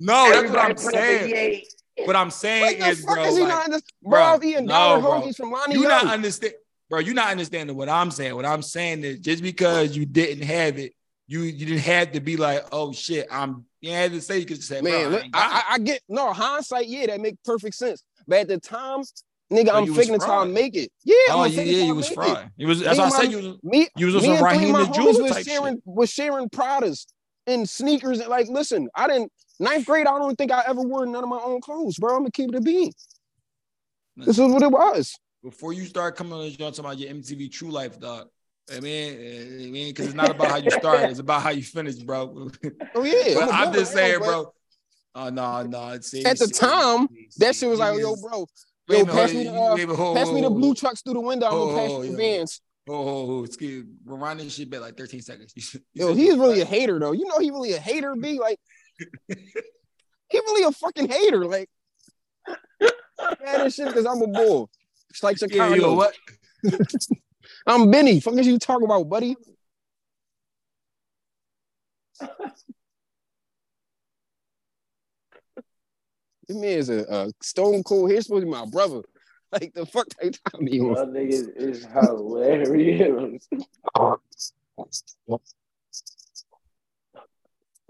No, that's what I'm put up saying. What I'm saying the is, bro, is he like, understanding? bro, Bro, I eating no, dollar bro. hoagies from Lonnie you Yo. not understand, bro. You're not understanding what I'm saying. What I'm saying is, just because you didn't have it, you you didn't have to be like, oh shit, I'm. You had to say you could say, Man, I, look, I, I, I get no hindsight. Yeah, that make perfect sense. But at the time, nigga, So I'm you figuring fraud. to make it. Yeah, it. I'm Oh yeah, yeah, you was fraud. You was. as I and said you was. Me, You was me some and Raheem Jewel was type sharing was sharing Pradas and sneakers. And like, listen, I didn't ninth grade. I don't think I ever wore none of my own clothes, bro. I'm gonna keep it a bean. This is what it was. Before you start coming on this talking about your MTV True Life, dog. I mean, I mean, because it's not about how you start, it's about how you finish, bro. Oh yeah, but I'm, I'm just saying, bro. Oh no, no. See, At the see, time, see, That shit was like, yo, bro, yo, minute, pass me the, uh, wait a minute, hold- pass me the blue trucks through the window. I'm Oh, gonna pass you the vans. Oh, oh, oh, excuse me. Rewind this shit back like 13 seconds. You said- you Yo, he's really a hater though. You know he really a hater, B. Like he really a fucking hater. Like yeah, this shit because I'm a bull. It's like Yeah, Chicago. you know what? I'm Benny. Fuck is you talking about, buddy? This man is a, a stone cold. He's supposed to be my brother. Like the fuck they talking me on? Y'all niggas is hilarious.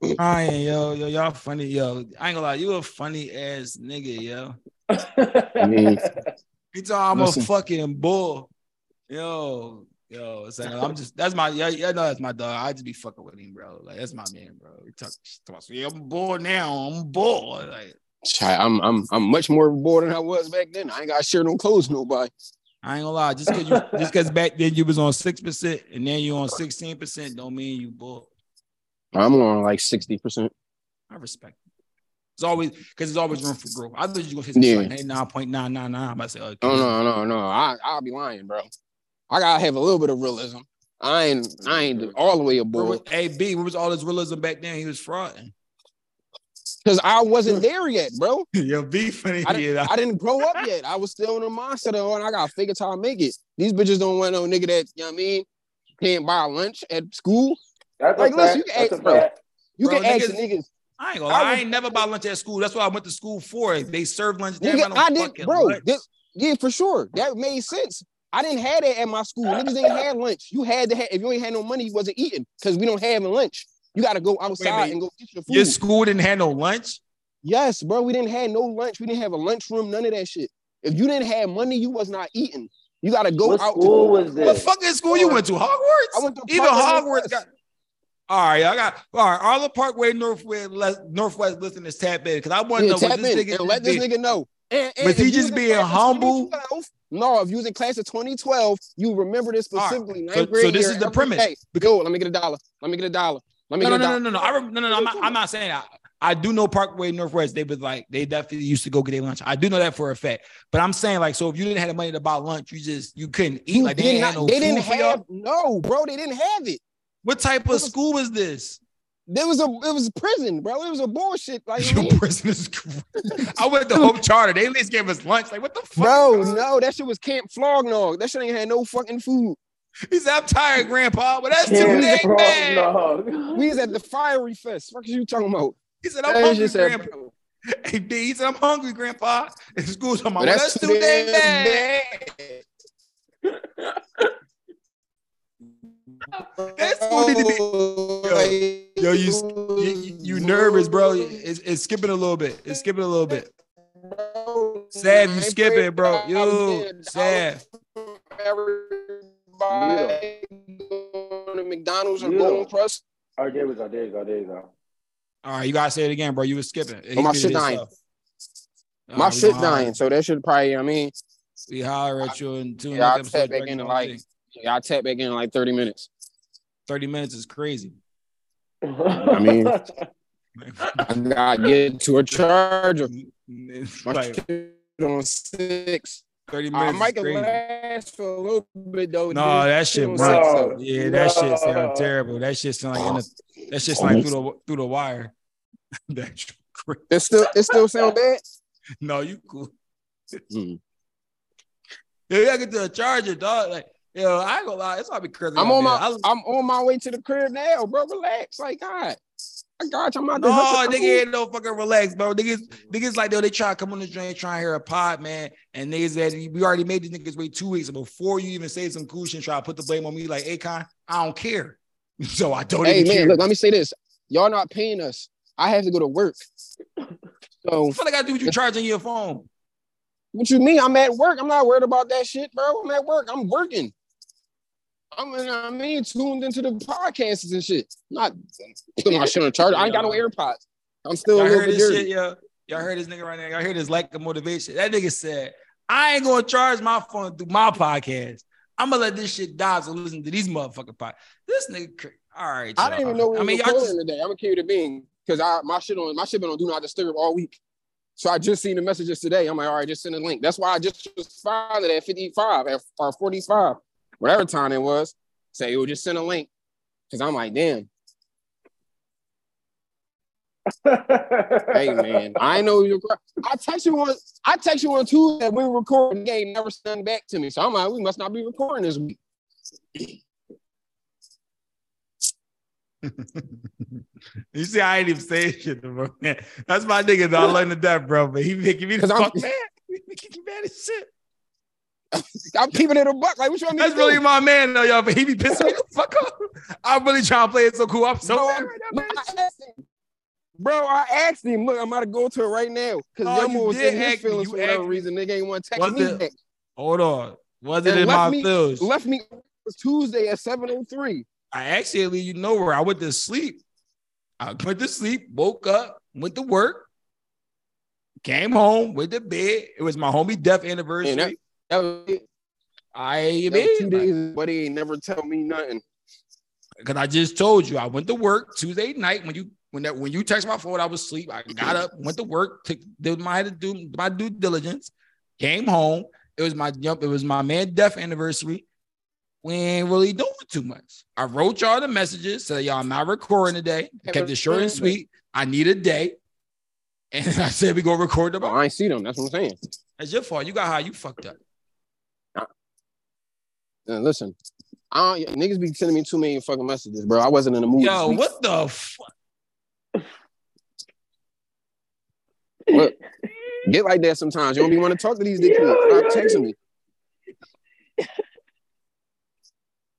Ryan, yo, yo, y'all funny, yo. I ain't gonna lie, you a funny ass nigga, yo. mean- You talking I'm Listen. a fucking bull. Yo, yo, it's like, I'm just that's my yeah, yeah, no, that's my dog. I just be fucking with him, bro. Like that's my man, bro. He talk, he talks, yeah, I'm bull now. I'm bull. Like I'm I'm I'm much more bored than I was back then. I ain't got to share no clothes nobody. I ain't gonna lie, just cause you just cause back then you was on six percent and then you on 16 percent don't mean you bull. I'm on like 60%. I respect it. It's always because there's always room for growth. I thought you were gonna hit Yeah. like, hey, 9.999. I'm about to say, okay. Oh no, no, no. I I'll be lying, bro. I gotta have a little bit of realism. I ain't I ain't all the way aboard. Hey B, where was all this realism back then? He was frauding. Because I wasn't there yet, bro. Yo, B funny. I didn't, I didn't grow up yet. I was still in the mindset of, oh, I gotta figure out how to make it. These bitches don't want no nigga that, you know what I mean, can't buy lunch at school. That's Like, listen, fact. you can ask- bro. You Bro, can ask niggas- niggas. I ain't gonna lie. I, was- ain't never bought lunch at school. That's what I went to school for. They served lunch there. Nigga, no I did, fucking bro. this- yeah, for sure. That made sense. I didn't have that at my school. Niggas didn't have lunch. You had to have, if you ain't had no money, you wasn't eating because we don't have lunch. You got to go outside minute. and go get your food. Your school didn't have no lunch. Yes, bro. We didn't have no lunch. We didn't have a lunchroom. None of that shit. If you didn't have money, you was not eating. You got to go What out. school to, was What this? fucking school you went to? Hogwarts. I went to Even Parkway Hogwarts Northwest. got. All right, I got all right. All the Parkway Northwest les- Northwest listeners tap in because I want to Yeah, know what this nigga and let this nigga know. And, and Was he just being humble? No, if you was in class of 2012, you remember this specifically. Ninth So- grade so this year, is the every premise. day. Yo, let me get a dollar. Let me get a dollar. Let me No, no, get a no, dollar. no, no, no. I rem- no, no, no. I'm not, I'm not saying that. I do know Parkway Northwest. They was like they definitely used to go get their lunch. I do know that for a fact. But I'm saying like, so if you didn't have the money to buy lunch, you just you couldn't eat. You Like they did ain't not- no they didn't food for y'all? have no, bro. They didn't have it. What type of school was this? There was a it was prison, bro. It was a bullshit. Like I Your prison is crazy. I went to Hope Charter. They at least gave us lunch. Like what the fuck? bro, no, that shit was Camp Flog Gnaw. That shit ain't had no fucking food. He said, "I'm tired, Grandpa, but that's too Damn, dang bad." no. We was at the Fyre Fest. What are you talking about? He said, "I'm That hungry, said, Grandpa." bro, Hey, D, he said, "I'm hungry, Grandpa." And school's on my but well, that's, too dang bad. bad. That school need to be. Yo, you you, you nervous, bro? It's, it's skipping a little bit. It's skipping a little bit. Sav, you skipping, bro? Yo, Sav. Everybody going to McDonald's or Yeah. Golden Crust. Oh, there we go. There you go. There you go. All right, you gotta say it again, bro. You was skipping. Oh, my shit dying. himself. My oh, right, shit dying, so that should probably. I mean, We holler at you in two Yeah, I'll next tap episode. back in in Dragon like- Ball Z. yeah, I'll tap back in in like thirty minutes. thirty minutes is crazy. I mean, I gotta get to a charger. Like on six. thirty I minutes. might is crazy. last for a little bit though. No, This that shit on works. so- Yeah, that shit No. sound terrible. That shit sound like in the, that shit sound like through the through the wire. That's crazy. It still it still sound bad. No, you cool. Mm. Yeah, you gotta get to a charger, dog. Like, yo, I ain't gonna lie, it's gonna be crazy. I'm on my. I- I'm on my way to the crib now, bro. Relax, like God. I got you. I'm out No, there. nigga ain't no fucking relax, bro. Niggas, niggas like though they try to come on the drain, try and hear a pod, man. And niggas that we already made these niggas wait two weeks. Before you even say some cool shit, and try to put the blame on me like Akon, I don't care. So I don't Hey even man, care. look, let me say this. Y'all not paying us. I have to go to work. So what the fuck I gotta do with you charging your phone? what you mean? I'm at work. I'm not worried about that shit, bro. I'm at work. I'm working. I'm I mean tuned into the podcasts and shit. Not putting my shit on charger. I ain't got no AirPods. I'm still Y'all a little heard this dirty. shit, yo. Y'all heard this nigga right now. Y'all heard this like the motivation. That nigga said, I ain't gonna charge my phone through my podcast. I'm gonna let this shit die so listen to these motherfucking pod. This nigga, all right. I didn't even know we I were mean, y'all recording just, today. I'm gonna keep it being because I my shit on my shit been on do not disturb all week. So I just seen the messages today. I'm like, all right, just send a link. That's why I just responded at 55 at or 45, whatever time it was. Say, yo, just send a link. Cause I'm like, damn, hey man, I know you're. I text you on. I text you on Tuesday. We were recording. The game never sent back to me. So I'm like, we must not be recording this week. you see, I ain't even saying shit, bro. That's my nigga, though. I learned to death, bro. But he making me the 'Cause I'm- fuck mad. He making me mad as shit. I'm keeping it a buck. Like, what you want me That's to do? really my man, though, y'all. But he be pissing me the fuck off. I'm really trying to play it so cool. I'm so Bro, mad right now, man. I asked him. Bro, I asked him. Look, I'm about to go to it right now. Because Oh, you was in his feelings for whatever me. reason. Nigga ain't want to text me it- back. Hold on. Was it And in left my me- feels? Left me Tuesday at 7.03. I actually, you know where I went to sleep. I went to sleep, woke up, went to work, came home, went to bed. It was my homie death anniversary. And that- That was. I was two mean, days, but he ain't never tell me nothing. because I just told you I went to work Tuesday night when you when that when you text my phone, I was asleep. I got up, went to work, took, did my to do my due diligence, came home. It was my jump. It was my man death anniversary. We ain't really doing too much. I wrote y'all the messages, said y'all I'm not recording today. I kept it short and sweet. I need a day. And I said we go record the Oh, I ain't see them. That's what I'm saying. That's your fault. You got how you fucked up. Uh, listen, I don't, niggas be sending me too many fucking messages, bro. I wasn't in the mood. Yo, what the fuck? What? Get like that sometimes. You don't be want to talk to these dick kids. Stop texting me. You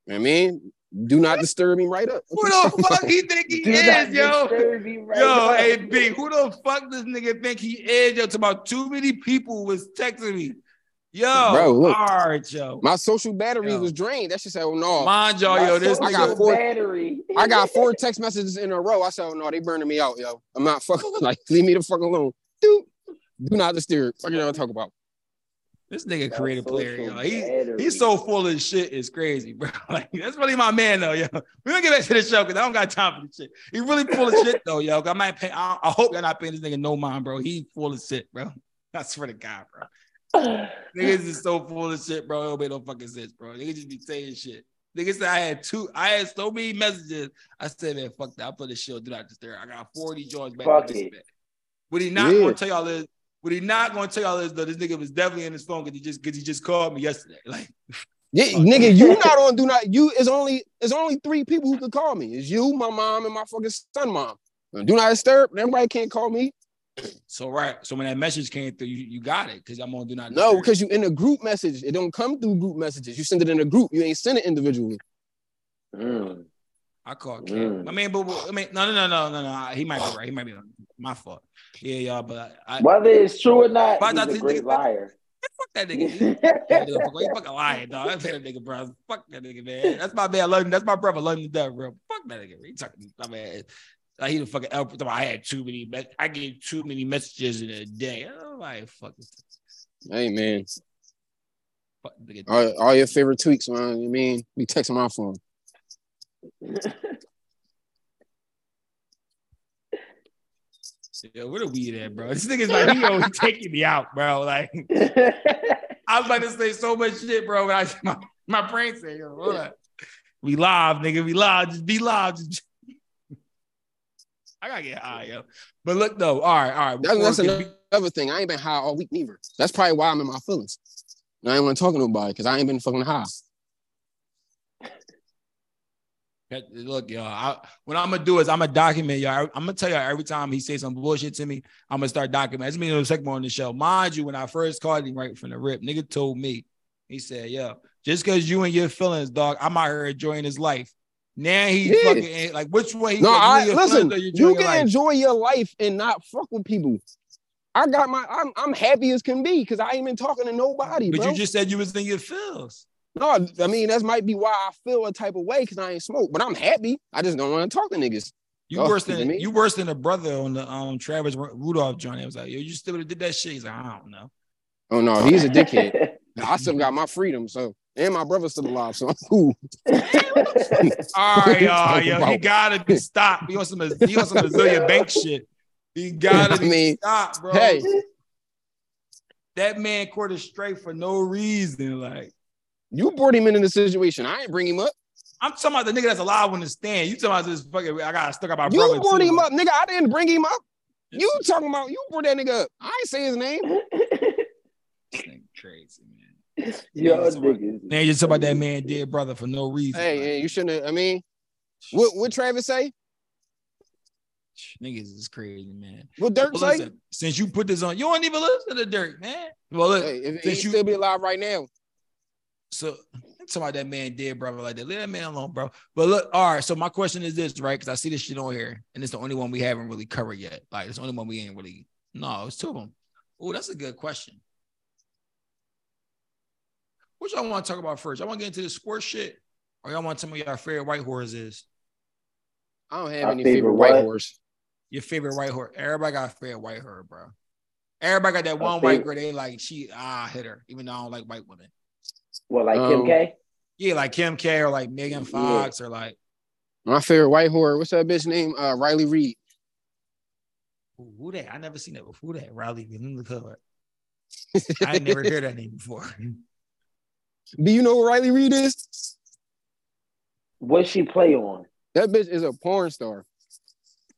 know what I mean, do not disturb me right up. Who the fuck he think he Do is, yo? right Yo, now. hey B, who the fuck this nigga think he is? Yo, to about too many people was texting me. Yo, Bro, look. all right, yo. My social battery Yo. was drained. That shit said, oh no. Mind y'all, yo, this I got four- battery. I got four text messages in a row. I said, oh no, they burning me out, yo. I'm not fucking like leave me the fuck alone. Dude, do not disturb. Fuck y'all talk about. This nigga Got creative player, yo. He, battery. he's so full of shit. It's crazy, bro. Like that's really my man, though, yo. We're gonna get back to the show because I don't got time for this shit. He really full of shit, though, yo. I might pay. I, I hope y'all not paying this nigga no mind, bro. He full of shit, bro. I swear to God, bro. Niggas is so full of shit, bro. It don't make no fucking sense, bro. Niggas just be saying shit. Niggas said I had two, I had so many messages. I said, man, fuck that. I put this shit do not disturb. I got 40 joints back. Fuck it. back. What he not Yeah. gonna tell y'all is, what he not gonna tell y'all is though, this nigga was definitely in his phone because he just because he just called me yesterday. Like, Yeah, nigga, you not on do not you is only is only three people who could call me. It's you, my mom, and my fucking son mom. Do not disturb. Everybody can't call me. So right. So when that message came through, you, you got it because I'm on do not No, because you in a group message. It don't come through group messages. You send it in a group. You ain't send it individually. Mm. I call Cam. Mm. I mean, but I mean, no, no, no, no, no, no. He might be right. He might be right. my fault. Yeah, y'all. But I, Whether it's true or not, But he's thought a great nigga- liar. fuck that nigga. He, that nigga he fucking lying, dog. I pay that nigga, bro. Fuck that nigga, man. That's my man. I love him. That's my brother. I love him to death, bro. Fuck that nigga. He talking. I mean, like he the fucking. elf- I had too many. me- I get too many messages in a day. I'm like, fuck this. Hey man, Fuck all, all your favorite tweaks, man. You mean be texting my phone? Yeah, where the weed at, bro? This nigga's like he always taking me out, bro. Like I was about to say so much shit, bro. But I my, my brain said, yo, hold up. We live, nigga. We live. Just be live. Just... I gotta get high, yo. But look though, all right, all right. That's, before that's we another, another thing. I ain't been high all week neither. That's probably why I'm in my feelings. And I ain't want to talk to nobody because I ain't been fucking high. Look, y'all. I, what I'm gonna do is I'm gonna document y'all. I'm gonna tell y'all every time he says some bullshit to me, I'm gonna start documenting. It's me the second one on the show. Mind you, when I first called him right from the rip, nigga told me, he said, "Yo, just because you and your feelings, dog, I'm out here enjoying his life." Now he Yeah. fucking like, which way? He No, I you listen. feelings You can life? enjoy your life and not fuck with people. I got my. I'm I'm happy as can be because I ain't been talking to nobody, But bro. you just said you was in your feels. no, I mean that might be why I feel a type of way because I ain't smoke. But I'm happy. I just don't want to talk to niggas. You Oh, worse than me. you worse than a brother on the um Travis Rudolph joint. It was like, yo, you still did that shit. He's like, I don't know. Oh no, he's a dickhead. I still got my freedom, so and my brother's still alive, so I'm cool. All right, y'all, yo, he gotta be stopped. He wants some he wants some Azealia Bank shit. He gotta I be mean, stopped, bro. Hey, that man caught it straight for no reason. Like, you brought him into the situation. I ain't bring him up. I'm talking about the nigga that's alive on the stand. You talking about this fucking I got stuck out my You brother. brought too. him up, nigga. I didn't bring him up. You talking about you brought that nigga up. I ain't say his name. This nigga crazy, man. Yo, Niggas talking- niggas. Man, you about that man dead brother for no reason. Hey, Like, you shouldn't have. I mean, what what Travis say? Niggas is crazy, man. What Durk Well, say? listen, since you put this on, you don't even listen to the dirt, man. Well, look, Hey, if since he you- still be alive right now, so I'm about that man dead, brother, like that. Leave that man alone, bro. But look, all right. So my question is this, right? Because I see this shit on here, and it's the only one we haven't really covered yet. Like it's the only one we ain't really. No, it's two of them. Oh, that's a good question. What y'all want to talk about first? Y'all want to get into the sports shit, or y'all want to tell me what your favorite white horse is? I don't have My any favorite favorite white what? horse. Your favorite white horse? Everybody got a favorite white horse, bro. Everybody got that My one white favorite- girl. They like she ah hit her, even though I don't like white women. Well, like Kim Um, K? Yeah, like Kim K or like Megan Fox or like My favorite white horse. What's that bitch name? Uh, Riley Reid. who, who that? I never seen that before. Who that? Riley in the cover. I never heard that name before. Do you know who Riley Reid is? What she play on? That bitch is a porn star.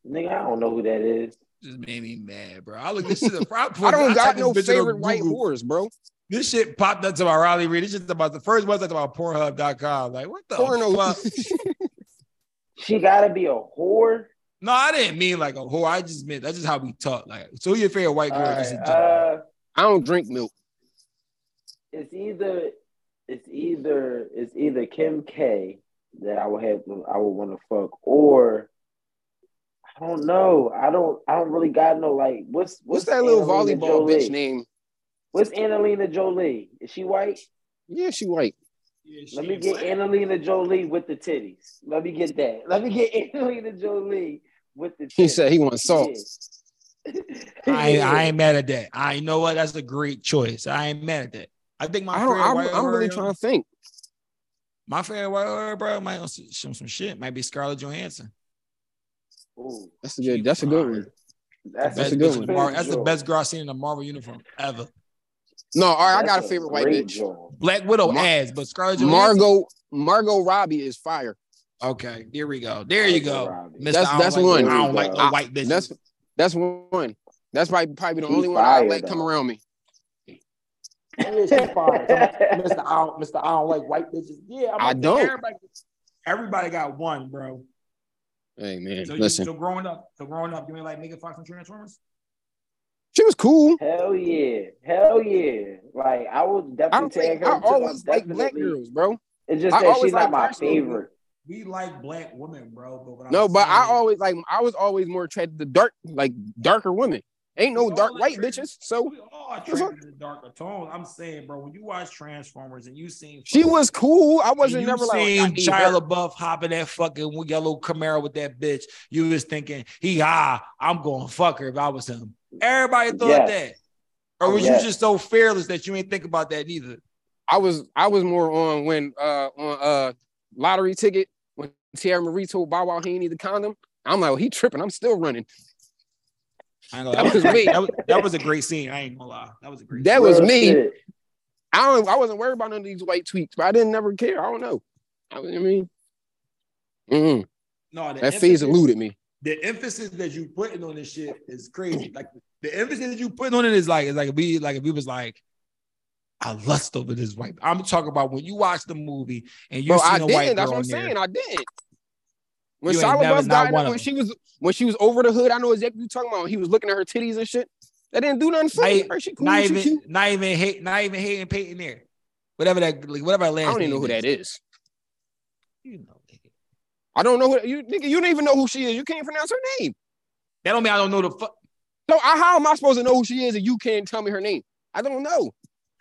Nigga, I don't know who that is. Just made me mad, bro. I look this shit. I, I don't got no this bitch in favorite white Google. horse, bro. This shit popped up to my Riley Reid. This shit about the first website about Pornhub.com. Like, what the Porno. fuck? She gotta be a whore. No, I didn't mean like a whore. I just meant that's just how we talk. Like, so who your favorite white girl? All just in right, general? uh, I don't drink milk. it's either it's either it's either Kim K that I would have I would want to fuck or I don't know. I don't I don't really got no like what's What's what's, that little volleyball Jolie? bitch name? What's Angelina Jolie? Is she white? Yeah, she white. Yeah, Let me get black. Angelina Jolie with the titties. Let me get that. Let me get Angelina Jolie with the titties. He said he wants salt. Yeah. I, I ain't mad at that. I know what that's a great choice. I ain't mad at that. I think my I don't. favorite I'm, white I'm really trying to think. My favorite white girl, bro, might on some, some some shit. Might be Scarlett Johansson. Ooh, That's a good. That's a good one. that's, Best a a good one. the Mar- that's the best girl I've seen in a Marvel uniform ever. No, all right. I got a That's favorite white bitch. joke. Black Widow Mar- ass, but Scarlett Johansson. Margot. Margot Robbie is fire. Okay, there we go. There you go. Robbie. Mister, That's- that's like, one. I don't like you no white bitches. That's that's one. That's probably probably the She's only one I fire, let come around me. Yeah, fine. Mister, I don't, Mister, I don't like white bitches. Yeah, I'm I don't. Everybody, everybody got one, bro. Hey man, So, you, listen. so growing up, so growing up, you mean like Megan Fox and Transformers? She was cool. Hell yeah. Hell yeah. Like I would definitely don't her I too. always like black girls, bro. It's just I that she's not like my Paris Hilton. favorite. we like black women, bro. But what I'm No, but I always like I was always more attracted to dark, like darker women. Ain't no We dark white trans- bitches. So we all attracted darker tones. I'm saying, bro, when you watch Transformers and you seen she was cool. I wasn't never like, seen need Shia. LaBeouf hopping that fucking yellow Camaro with that bitch. You was thinking, he ah, I'm going to fuck her if I was him. Everybody thought Yes. that. Or was Yes. you just so fearless that you ain't think about that neither? I was I was more on when uh on uh lottery ticket when Teairra Marí told Bow Wow he ain't need the condom. I'm like, well, he tripping. I'm still running. I ain't gonna lie. That was me. That was, that was a great scene. I ain't gonna lie. That was a great. That scene. was Real me. shit. I don't I wasn't worried about none of these white tweets, but I didn't never care. I don't know. I, I mean, mm, no. The that phase eluded me. the emphasis that you putting on this shit is crazy. Like the emphasis that you putting on it is like it's like if we like if we was like I lust over this white. I'm talking about when you watch the movie and you Bro, see I a white didn't. girl That's what I'm in there. saying. I didn't. When You Shia LaBeouf died, when them. she was when she was over the hood, I know exactly what you're talking about. He was looking at her titties and shit. That didn't do nothing for Not, me. Her, she cool, not she even, cute. not even hate, not even hating Panettiere. Whatever that, like, whatever her last I don't even know name who that is. You know, nigga. I don't know who you nigga. You don't even know who she is. You can't pronounce her name. that don't mean I don't know the fuck. So I, how am I supposed to know who she is and you can't tell me her name? I don't know.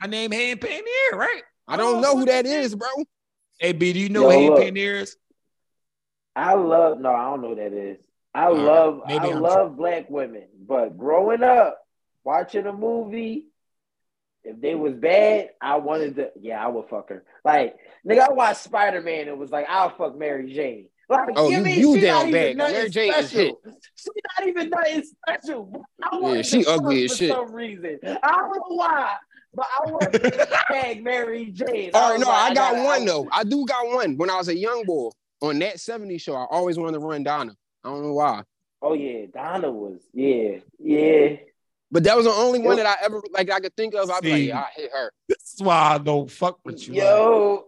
Her name Hayden Peyton right? I don't Oh, know who what that the is, bro. Hey B, do you know Yo, who Hayden look. Peyton there is? I love no, I don't know what that is. I All right. love Maybe I I'm love black women, but growing up watching a movie, if they was bad, I wanted to. Yeah, I would fuck her. Like nigga, I watched Spider Man. It was like I'll fuck Mary Jane. Like, Oh, give you- me, you she down not bad. Mary Jane is special. She not even nothing special. I Yeah, she ugly as for shit. some reason. I don't know why, but I want to tag Mary Jane. All right, no, like, I got gotta- one though. I do got one. When I was a young boy on that 70s show, I always wanted to run Donna. I don't know why. Oh yeah, Donna was yeah, yeah. But that was the only one that I ever like I could think of. I'd be like, yeah, I hit her. This is why I don't fuck with you. Yo,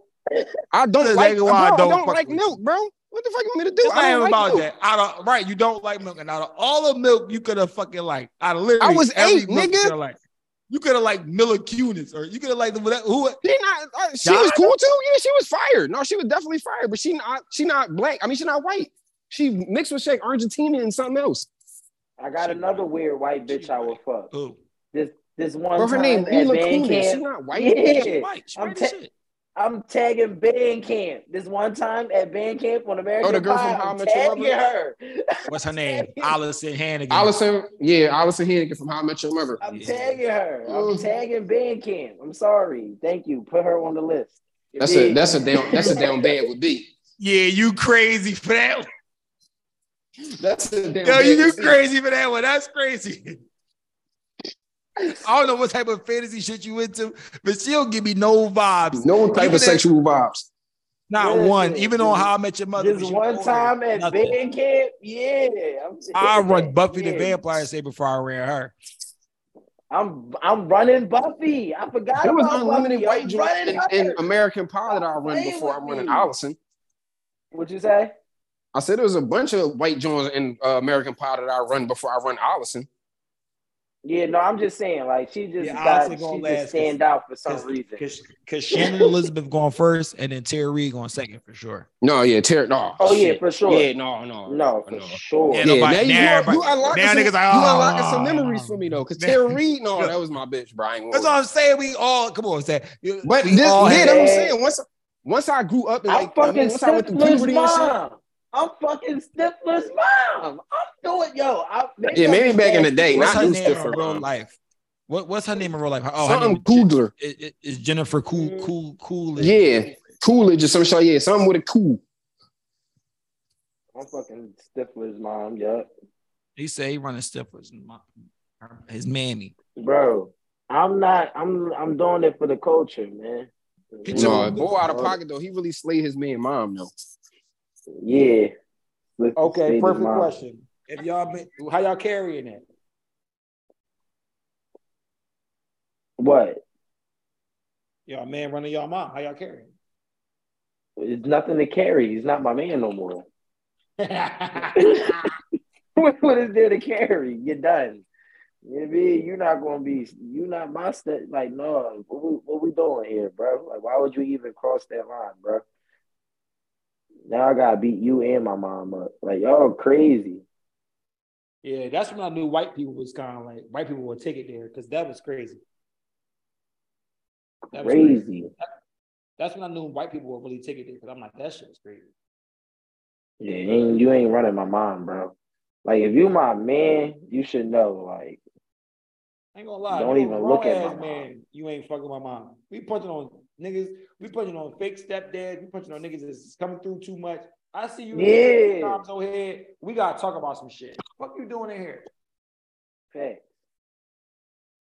I don't That's like, exactly bro, I I don't don't, like with milk, bro. What the fuck you want me to do? It's I not don't even like about milk. that. Out of right, you don't like milk, and out of all the milk you could have fucking like, out of literally I was every eight, milk nigga. like, you could have like Mila Kunis, or you could have like the whatever- who. She not. Uh, she was cool too. Yeah, she was fired. No, she was definitely fired. But she not. She not black. I mean, she not white. She mixed with Shaq Argentina and something else. I got another weird white bitch I would fuck. Who? This this one Bro, her time name Mila Kunis. She not white. Yeah. She white. She I'm white as shit. I'm tagging band camp. This one time at band camp on American Oh, the girl from How I I'm Met Your Mother? her. What's her name? Alyson Hannigan. Allison, yeah, Alyson Hannigan from How I Met Your Mother. I'm Yeah. tagging her. I'm Mhm. tagging band camp. I'm sorry. Thank you. Put her on the list. You That's a dig? that's a down that's a down bad would be. Yeah, you crazy for that. one. That's a damn Yo, bad you crazy for that one. That's crazy. I don't know what type of fantasy shit you into, but she don't give me no vibes. No type Even of if- sexual vibes. Not Listen, one. Even on How I Met Your Mother. This she one time at nothing. band camp, yeah. I'm, run Buffy the. Vampire Slayer before I ran her. I'm I'm running Buffy. I forgot There was about unlimited Buffy. white I'm running in, in. American Pie that I run before I'm with running. Alyson. What'd you say? I said there was a bunch of white joints in uh, American Pie that I run before I run Alyson. Yeah, no, I'm just saying, like she just Yeah, got, Alyson gonna she just stand out for some reason. Because Shannon Elizabeth going first, and then Tara Reid going second for sure. No, yeah, Terry. No. Oh yeah, for sure. Yeah, no, no, no, for sure. Yeah, Yeah, now you, now you, you unlocking some, niggas like, you oh, unlocking some memories for me though, because. Tara Reid, no, that was my bitch, Brian. That's what I'm saying. We all come on, say. But this, yeah, that's what I'm saying. Once, once I grew up and I'm like, I mean, once I went through Stifler's puberty and shit. Mom. I'm fucking Stifler's mom. I'm doing yo. I, Yeah, maybe back in the day, What's not her you, name in real man. life? What What's her name in real life? Oh, her Something name Coogler. is, is, is Jennifer Cool Mm. Cool Cool. Yeah, Coolidge or some shit. Yeah, something with a cool. I'm fucking Stifler's mom. Yeah, He said he running Stifler's mom, his mammy. bro. I'm not. I'm. I'm doing it for the culture, man. He No, boy out of pocket though. He really slayed his man mom though. Yeah. Let's Okay, perfect question. If y'all been, how y'all carrying it? What? Y'all man running y'all mom. How y'all carrying? It's nothing to carry. He's not my man no more. what what is there to carry? You're done. You know I mean? You're not gonna be. You're not my step. Like no. What we, what we doing here, bro? Like why would you even cross that line, bro? Now I gotta beat you and my mom up. Like y'all crazy. Yeah, that's when I knew white people was kind of like white people would take it there because that was crazy. That was Crazy. That's when I knew white people would really take it there because I'm like, that shit is crazy. Yeah, you ain't, you ain't running my mom, bro. Like if you my man, you should know. Like I ain't gonna lie. Don't even look at my man. You ain't fucking my mom. We punching on niggas. We punching on fake stepdads. We punching on niggas that's coming through too much. I see you. Yeah. Times ahead. We gotta talk about some shit. What you doing in here? fact.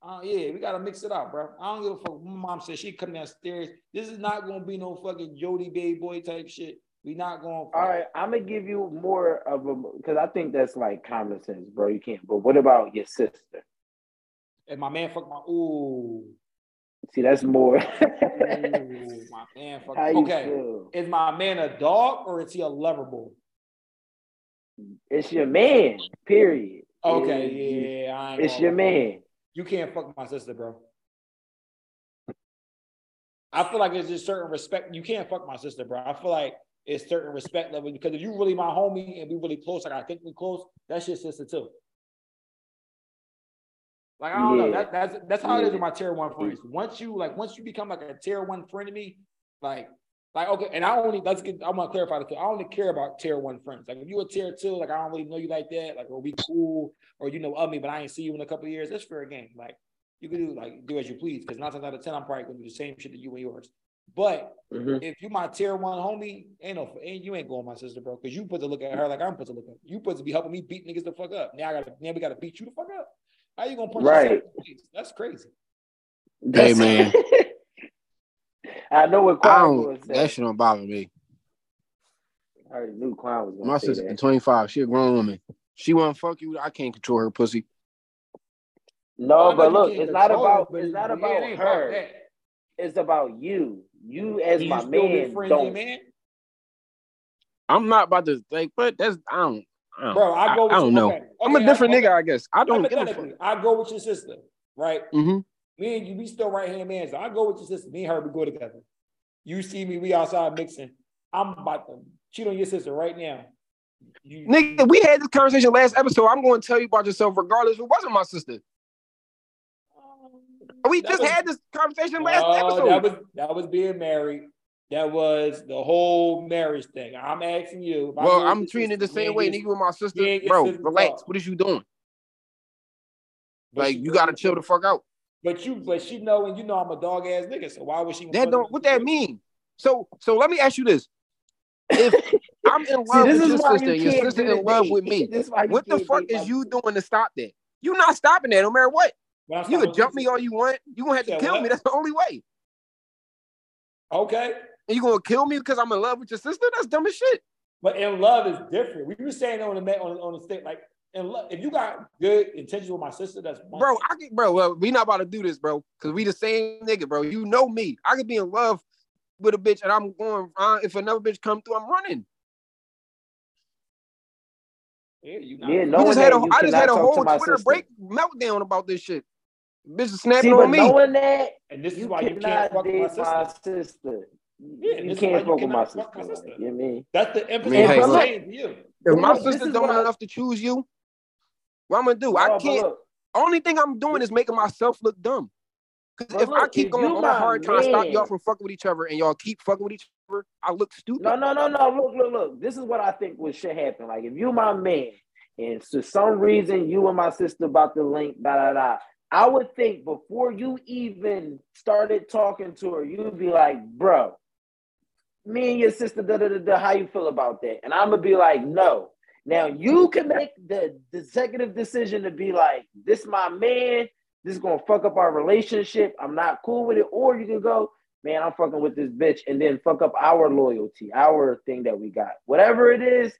Uh, yeah, we gotta mix it up, bro. I don't give a fuck. My mom said she coming downstairs. This is not gonna be no fucking Jody baby boy type shit. We not going. All right, I'm gonna give you more of a because I think that's like common sense, bro. You can't. But what about your sister? And my man fuck my ooh. See, that's more. ooh my man fuck. Okay, feel? is my man a dog or is he a lover boy? It's your man. Period. Okay, It- yeah, It's your man. You can't fuck my sister, bro. I feel like there's just certain respect. You can't fuck my sister, bro. I feel like it's certain respect level because if you really my homie and we really close, like I think we close, that's your sister too. Like I don't know. Yeah. That, that's that's how it is with my tier one friends. Once you like, once you become like a tier one friend to me, like, like okay, and I only let's get. I want to clarify this. too. I only care about tier one friends. Like if you a tier two, like I don't really know you like that. Like, or we cool, or you know of me, but I ain't see you in a couple of years. That's fair game. Like you can do like do as you please. Because nine times out of ten, I'm probably gonna do the same shit that you and yours. But Mhm. if you my tier one homie, ain't no, ain't you ain't going my sister, bro. Because you put to look at her like I'm put to look at. You put to be helping me beat niggas the fuck up. Now I gotta, now we gotta beat you the fuck up. How you gonna punch Right. yourself in the face? That's crazy. Hey, man. I know what I Quan was That shit don't bother me. I already knew Quan was My say sister that. 25. She a grown woman. She want to fuck you. I can't control her pussy. No, I but look, it's not about it, it's not it about ain't her. that. It's about you. You as Can my you still be man friends don't. man? I'm not about to think, but that's I don't. I Bro, I go with I, don't you. know. Okay, I'm a different okay. nigga, I guess. I don't give a fuck. I go with your sister, right? Mm-hmm. Me and you, we still right hand man. So I go with your sister. Me and her, we go together. You see me, we outside mixing. I'm about to cheat on your sister right now. You, Nigga, we had this conversation last episode. I'm going to tell you about yourself regardless. It wasn't my sister. We just was- had this conversation last No, episode. That was that was being married. That was the whole marriage thing. I'm asking you. I well, go I'm treating it the same way, nigga, with my sister. me and your Bro, sister relax. talk. What is you doing? but Like, you got to chill the fuck out. But you, but she know, and you know, I'm a dog ass nigga. So why would she? That don't. What that mean? So, so let me ask you this: If I'm in See, love this with your sister, you your sister in love with me, This is why you what the fuck is you doing to stop that? You're not stopping that, no matter what. You can jump me all you want. You gonna have to kill what? me. That's the only way. Okay, And you gonna kill me because I'm in love with your sister? That's dumb as shit. but in love is different. We were saying on the ma- on on the state like in love. If you got good intentions with my sister, that's one Bro, thing. I can, bro. Well, we not about to do this, bro, because we the same nigga, bro. You know me. I could be in love with a bitch, and I'm going. Uh, if another bitch come through, I'm running. yeah, you not. Yeah, We knowing just had a, I just had a whole Twitter sister. break meltdown about this shit. Bitch is snapping See, on me. knowing that and this is you why you can't cannot fuck date my sister. my sister. Yeah, you this is why can't you fuck with my cannot sister. fuck my like, you know what I mean? That's the emphasis mean, hey, I'm saying to you. If my look, this sister is dumb what I- enough to choose you, what I'm gonna do? No, I can't. Only thing I'm doing is making myself look dumb. Because But if I keep if going you all my hard trying to stop y'all from fucking with each other, and y'all keep fucking with each other, I look stupid. No, no, no, no. Look, look, look. This is what I think would should happen. Like if you my man, and for some reason you and my sister about to link, da da da. I would think before you even started talking to her, you'd be like, bro, me and your sister, da da da da. How you feel about that? And I'm gonna be like, no. Now you can make the, the executive decision to be like, this my man. This is gonna fuck up our relationship. I'm not cool with it. Or you can go, man, I'm fucking with this bitch, and then fuck up our loyalty, our thing that we got. Whatever it is,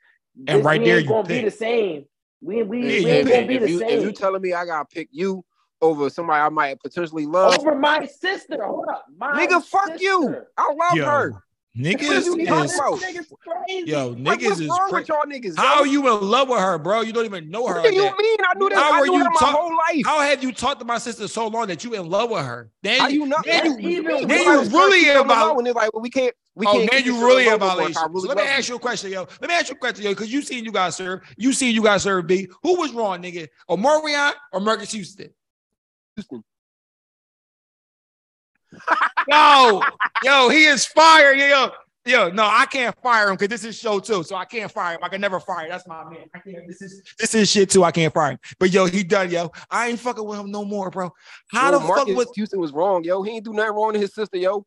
And this- right there you gonna be pick. the same. We we, Yeah, we ain't pick. gonna be if the you same. if you telling me I gotta pick you over somebody I might potentially love, Over my sister. Hold up. My nigga, fuck you. I love Yo, her. Niggas you This talking is crazy. yo, niggas is wrong cra- with y'all niggas? How are you in love with her, bro? You don't even know her. What do you that- mean? I knew this. How I are knew you her my whole life. How have you talked to my sister so long that you in love with her? Then How you know? Then you, then you Everybody was trying to really keep it on the about and they're like, well, we can't. We oh, man, you really a violation. Really so let me ask you a question, yo. Let me ask you a question, yo, because you seen you guys serve. You seen you guys serve B. Who was wrong, nigga? Omarion or Marques Houston? Houston. Yo, yo, he is fired. Yo, yo, no, I can't fire him because this is show too. So I can't fire him. I can never fire. That's my man. I can't. This is this is shit too. I can't fire him. But yo, he done, yo. I ain't fucking with him no more, bro. How Yo, the Marques fuck was Houston was wrong, yo. He ain't do nothing wrong to his sister, yo.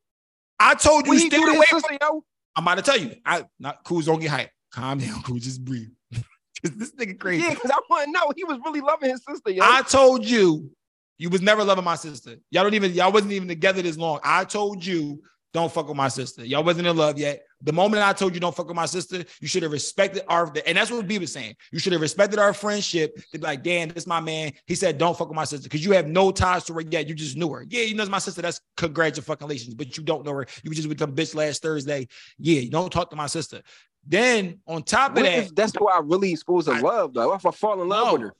I told you What stay away his from sister, yo? I'm about to tell you. I not Kuz don't get hype. Calm down, Kuz. Just breathe. this nigga crazy. Yeah, because I want to know he was really loving his sister, yo. I told you you was never loving my sister. Y'all don't even y'all wasn't even together this long. I told you don't fuck with my sister. Y'all wasn't in love yet. The moment I told you don't fuck with my sister, you should have respected our and that's what B was saying. You should have respected our friendship to be like, damn, this is my man. He said, don't fuck with my sister because you have no ties to her yet. You just knew her. Yeah, you know it's my sister. That's congratulations, but you don't know her. You just with some bitch last Thursday. Yeah, you don't talk to my sister. Then on top of What that, that's who I really supposed to love, though. If I fall in love No. with her.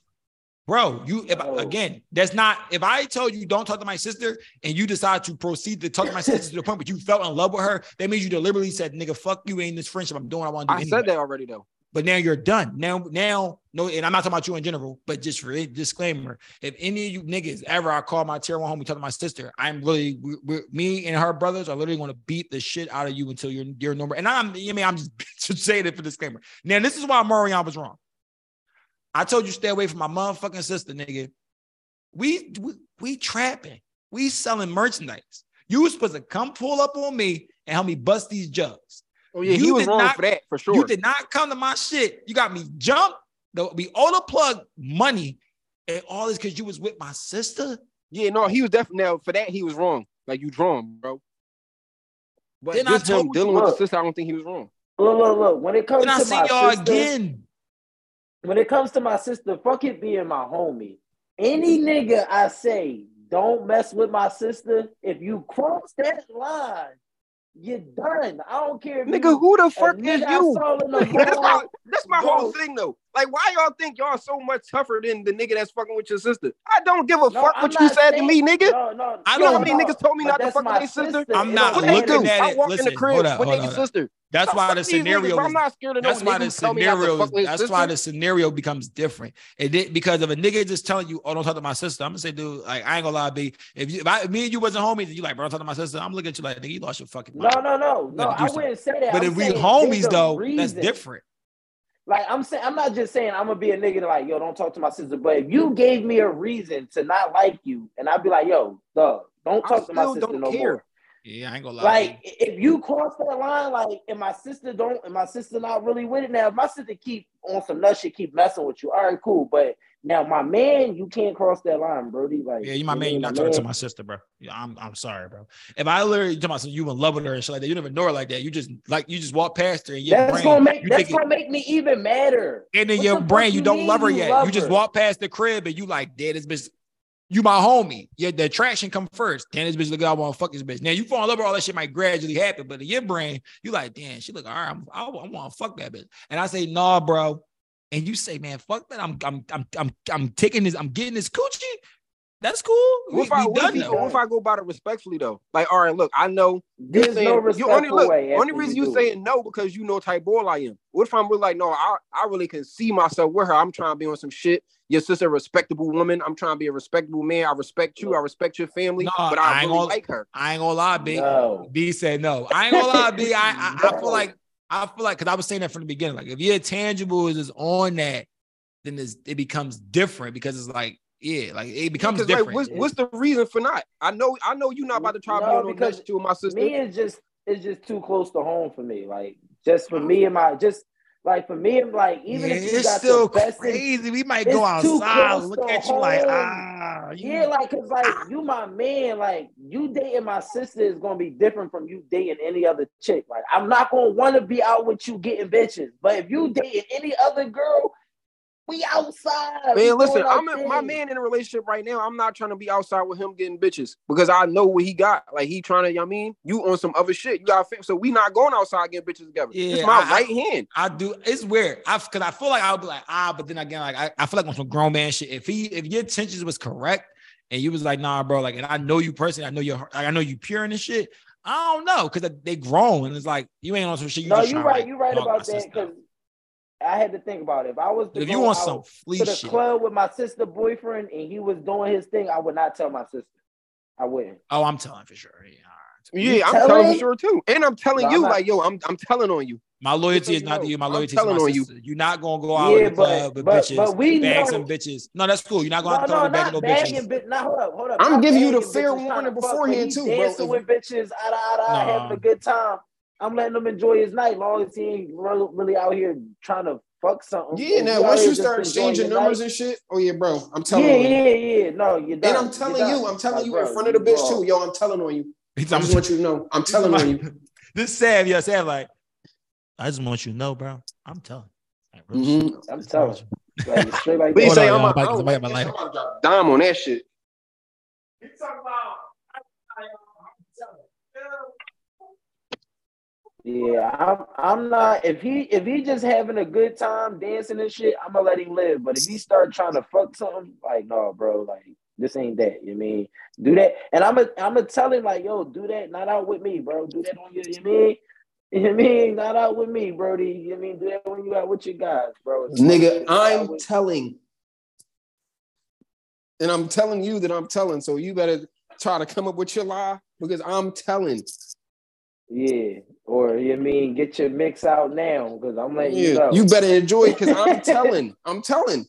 Bro, you if, No. again, that's not if I told you don't talk to my sister and you decide to proceed to talk to my sister to the point, but you felt in love with her, that means you deliberately said, nigga, fuck you ain't this friendship. I'm doing what I want to do. I anyway. said that already, though. But now you're done. Now, now, no, and I'm not talking about you in general, but just for a disclaimer, if any of you niggas ever I call my tier one homie, talk to my sister, I'm really we we're, me and her brothers are literally going to beat the shit out of you until you're you're no. And I'm, I mean, I'm just, just saying it for disclaimer. Now, this is why Marion was wrong. I told you stay away from my motherfucking sister, nigga. We we, we trapping. We selling merchandise. You was supposed to come pull up on me and help me bust these jugs. Oh, yeah, You he was did wrong not- for that, for sure. You did not come to my shit. You got me jumped. The, we all the plug money and all this because you was with my sister. Yeah, no, he was definitely now for that he was wrong. Like you drawn, bro. But Then I just him told you, dealing with the sister, I don't think he was wrong. Look, look, look. When it comes Then I to see my y'all sister, again. When it comes to my sister, fuck it being my homie. Any nigga I say don't mess with my sister. If you cross that line, you're done. I don't care. If Nigga, you, who the fuck is you? saw in the that's my, that's my Bro. whole thing though. Like, why y'all think y'all so much tougher than the nigga that's fucking with your sister? I don't give a No, fuck I'm what you not said to me, nigga. No, no, I You know how don't- many niggas told me not to fuck with my their sister? sister. I'm not What looking do? at I it. walk in the crib hold up, with hold their up. sister. That's why the Fuck niggas, scenario I'm not scared of no That's why the who tell me not to scenario. fuck with his That's sister. why the scenario becomes different. It did because if a nigga just telling you, "Oh, don't talk to my sister," I'm gonna say, "Dude, like I ain't gonna lie, B. If, you, if, I, if me and you wasn't homies, and you like, bro, don't talk to my sister," I'm looking at you like, "Nigga, you lost your fucking No, mind." no, no, You no. I something. wouldn't say that. But I'm if we homies there's a though, that's different. Like I'm saying, I'm not just saying I'm gonna be a nigga that like, yo, don't talk to my sister. But if you gave me a reason to not like you, and I'd be like, yo, dog, don't I talk to my sister don't no care. more. Yeah, I ain't gonna lie. Like if you cross that line, like, and my sister don't, and my sister not really with it now. If my sister keep on some nut shit, keep messing with you, all right, cool. But now my man, you can't cross that line, Brody. Like, Yeah, you my man. You're not talking to My sister, bro. Yeah, I'm I'm sorry, bro. If I literally talking about you in love with her and shit like that, you never know her like that. You just like you just walk past her and your That's brain, gonna make that's gonna make me even madder. and in What your brain you you don't love her you yet. love you just her? walk past the crib and you like, damn, this bitch. You my homie. Yeah, the attraction come first. Damn, this bitch look. I want to fuck this bitch. Now you fall in love with all that shit might gradually happen, but in your brain, you like, damn, she look all right. I'm, I, I want to fuck that bitch. And I say, nah, bro. And you say, man, fuck that. I'm I'm I'm I'm I'm taking this. I'm getting this coochie. That's cool. We, What if, I, we what, if done he- what if I go about it respectfully though? Like, all right, look, I know you There's saying no you respectful only look. way. Only reason you you saying no because you know type boy I am. What if I'm really like, no, I, I really can see myself with her. I'm trying to be on some shit. Your sister, a respectable woman. I'm trying to be a respectable man. I respect you. I respect your family, No, but I I, ain't really gonna- like her. I ain't gonna lie, B. No. B said no. I ain't gonna lie, B. I I, I No. feel like I feel like because I was saying that from the beginning. Like if your tangible is on that, then it's, it becomes different because it's like yeah, like it becomes Because like, different. what's, what's the reason for not? I know, I know you're not about to try to No, be on no because nuts to my sister. me is just it's just too close to home for me. Like just for me and my just like for me and like even yeah, if you it's got still your best in- crazy. we might go outside, look at you like ah, you, yeah, like cause like you my man, like you dating my sister is gonna be different from you dating any other chick. Like I'm not gonna want to be out with you getting bitches, but if you dating any other girl, we outside. we Man, listen, I'm in, my man in a relationship right now. I'm not trying to be outside with him getting bitches because I know what he got. Like he trying to, you know what I mean, you on some other shit. You got so we not going outside getting bitches together. Yeah, it's my I- I- right hand. I do. It's weird. I because I feel like I'll be like ah, but then again, like I, I feel like on some grown man shit. If he if your intentions was correct and you was like nah, bro, like and I know you personally, I know you're I know you pure in this shit. I don't know because they grown and it's like you ain't on some shit. You no, just you're right. like, You're right about that because I had to think about it. If I was to If go you want out some flea to the shit, club with my sister boyfriend and he was doing his thing, I would not tell my sister. I wouldn't. oh, I'm telling for sure. Yeah, all right. Yeah, I'm telling? telling for sure too. And I'm telling No, you, I'm like, yo, I'm I'm telling on you. My loyalty is you not to you. My loyalty is to my on You. You're not gonna go out Yeah, in the but- club with but- bitches, but we bag know- some bitches. No, that's cool. You're not No, going to no, the bag not no bagging bitches. bitches. Now hold up, hold up. I'm Not giving you the fair warning beforehand, too, bro. Dancing If- with bitches, out of, out of, having a good time. I'm letting him enjoy his night, long as he ain't really out here trying to fuck something. Yeah, If now once you start exchanging numbers night- and shit, oh yeah, bro, I'm telling on you. yeah, yeah. Yeah. No, you're done. And I'm telling You're you. I'm telling Like, you bro, in front of the bitch wrong. too. Yo, I'm telling on you. I just want you to know. I'm telling on you. This Sam, yeah, Sam, like, I just want you to know, bro. I'm telling. Like, real Mhm. I'm telling. Like, straight like Please Hold that. say on, I'm y'all, a, Mike, I don't somebody like got my this. lighter. I'm about to drop dime on that shit. Yeah, I'm. I'm not. If he if he just having a good time dancing and shit, I'm gonna let him live. But if he start trying to fuck something, like no, bro, like this ain't that. You mean do that? And I'm gonna I'm gonna tell him like, yo, do that, not out with me, bro. Do that on your. You mean? You mean not out with me, Brody? You mean do that when you out with your guys, bro? It's Nigga, I'm telling. And I'm telling you that I'm telling. So you better try to come up with your lie because I'm telling. Yeah. Or you mean get your mix out now because I'm letting you Yeah, know. you better enjoy it because I'm telling. I'm telling.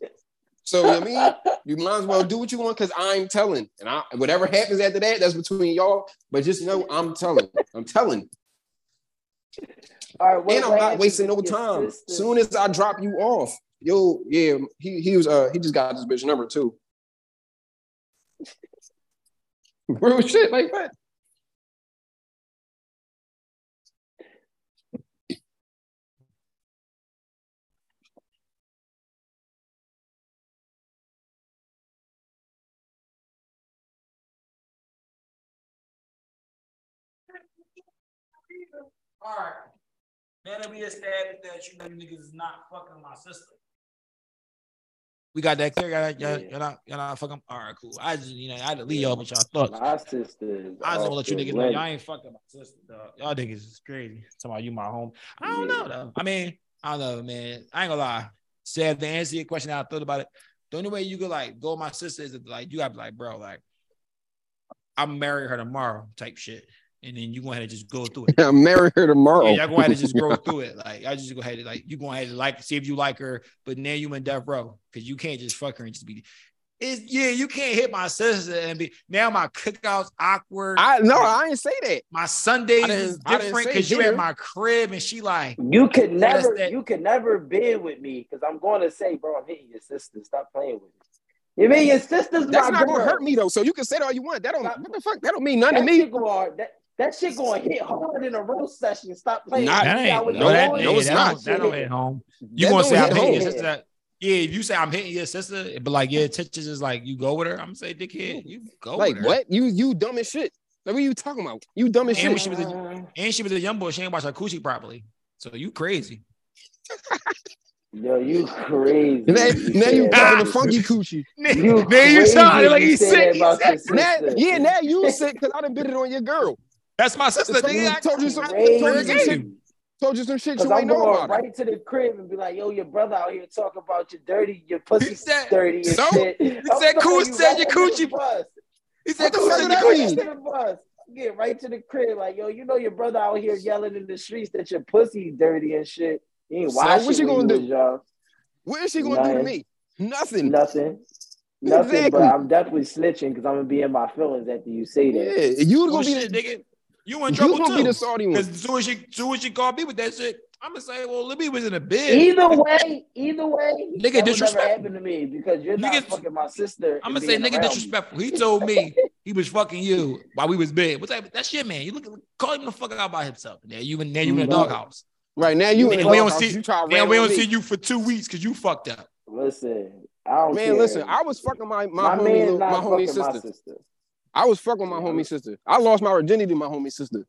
So you know I mean, you might as well do what you want because I'm telling. And I whatever happens after that, that's between y'all. But just know I'm telling. I'm telling. All right, and I'm not wasting no time. sister? Soon as I drop you off, yo, yeah, he he was uh he just got this bitch number too. Real shit like that. All right. Now that we established that you know niggas is not fucking my sister. We got that clear. Y'all, y'all, Yeah. y'all not, y'all not fucking. All right, cool. I just, you know, I had to leave y'all with y'all thoughts. My sister I just want to let you niggas know limit. y'all ain't fucking my sister, dog. Y'all niggas is crazy. Talking about you my home. I don't Yeah. know though. I mean, I don't know, man. I ain't gonna lie. Said to answer your question, I thought about it. The only way you could like go with my sister is that, like you gotta be like, bro, like I'm marrying her tomorrow, type shit. And then you go ahead and just go through it. I'll marry her tomorrow. Yeah, y'all go ahead and just go through it. Like I just go ahead and like you go ahead and like see if you like her, but now you in death row because you can't just fuck her and just be. It's yeah, you can't hit my sister and be now my cookouts awkward. I no, I didn't say that. my Sundays is different because you dinner. at my crib and she like You could never, that- you could never bid with me because I'm going to say, bro, I'm hitting your sister. Stop playing with me. You mean your sister's That's my not girl. gonna hurt me though. So you can say that all you want. That don't Stop. what the fuck? That don't mean nothing That to me. shit going, that, that shit going to hit hard in a roast session. Stop playing. Not- that me. I ain't no, that, going- no, yeah, it's that not. Don't, that don't hit home. You gonna say I'm hitting your home. sister? Yeah, if you say I'm hitting your sister, but like your intentions is like you go with her, I'm gonna say dickhead, you go Like with her. what? You you dumb as shit. Like what are you talking about? You dumb as And shit. she was a, and she was a young boy, she ain't watch her coochie properly. So you crazy. Yo, you crazy. Now, You now said you talking about the funky your- coochie. You now you crazy sound like you he's say that sick. He's sick. Now, yeah, now you sick because I done bit it on your girl. That's my sister. Told nigga. you, I- told you some, told you some shit. Told you some shit you I'm ain't know going about. it. right to the crib and be like, yo, your brother out here talking about your dirty, your pussy said- dirty and So? shit. He said, throwing "Cool you said your coochie- bus. He said, the "Cool, fuck said your that coochie." mean? Right bus. Get right to the crib. Like, yo, you know your brother out here yelling in the streets that your pussy dirty and shit. He ain't So wash what it you gonna you do? was young. What is she gonna do to me? Nothing. Nothing. Nothing, Exactly. but I'm definitely snitching because I'm gonna be in my feelings after you say that. Yeah, you Oh, gonna be shit, the, nigga. You in you trouble gonna too. be the salty one. Because as soon as she, soon as she called me with that shit, I'm gonna say, well, Libby was in a bed. Either way, either way, Nigga that would never disrespectful. happen to me because you're not fucking my sister. I'm gonna say, nigga, around me. disrespectful. He told me he was fucking you while we was bed. What's that? That's shit, man. You look, call him the fuck out by himself. Now you in, now you in the doghouse. Right now, you in Man, the we don't see- You try Now we don't me. see you for two weeks because you fucked up. Listen, I don't Man, care. listen, I was fucking my my, my homie, little, my homie fucking sister. my sister. I was fucking my homie sister. I lost my virginity to my homie sister.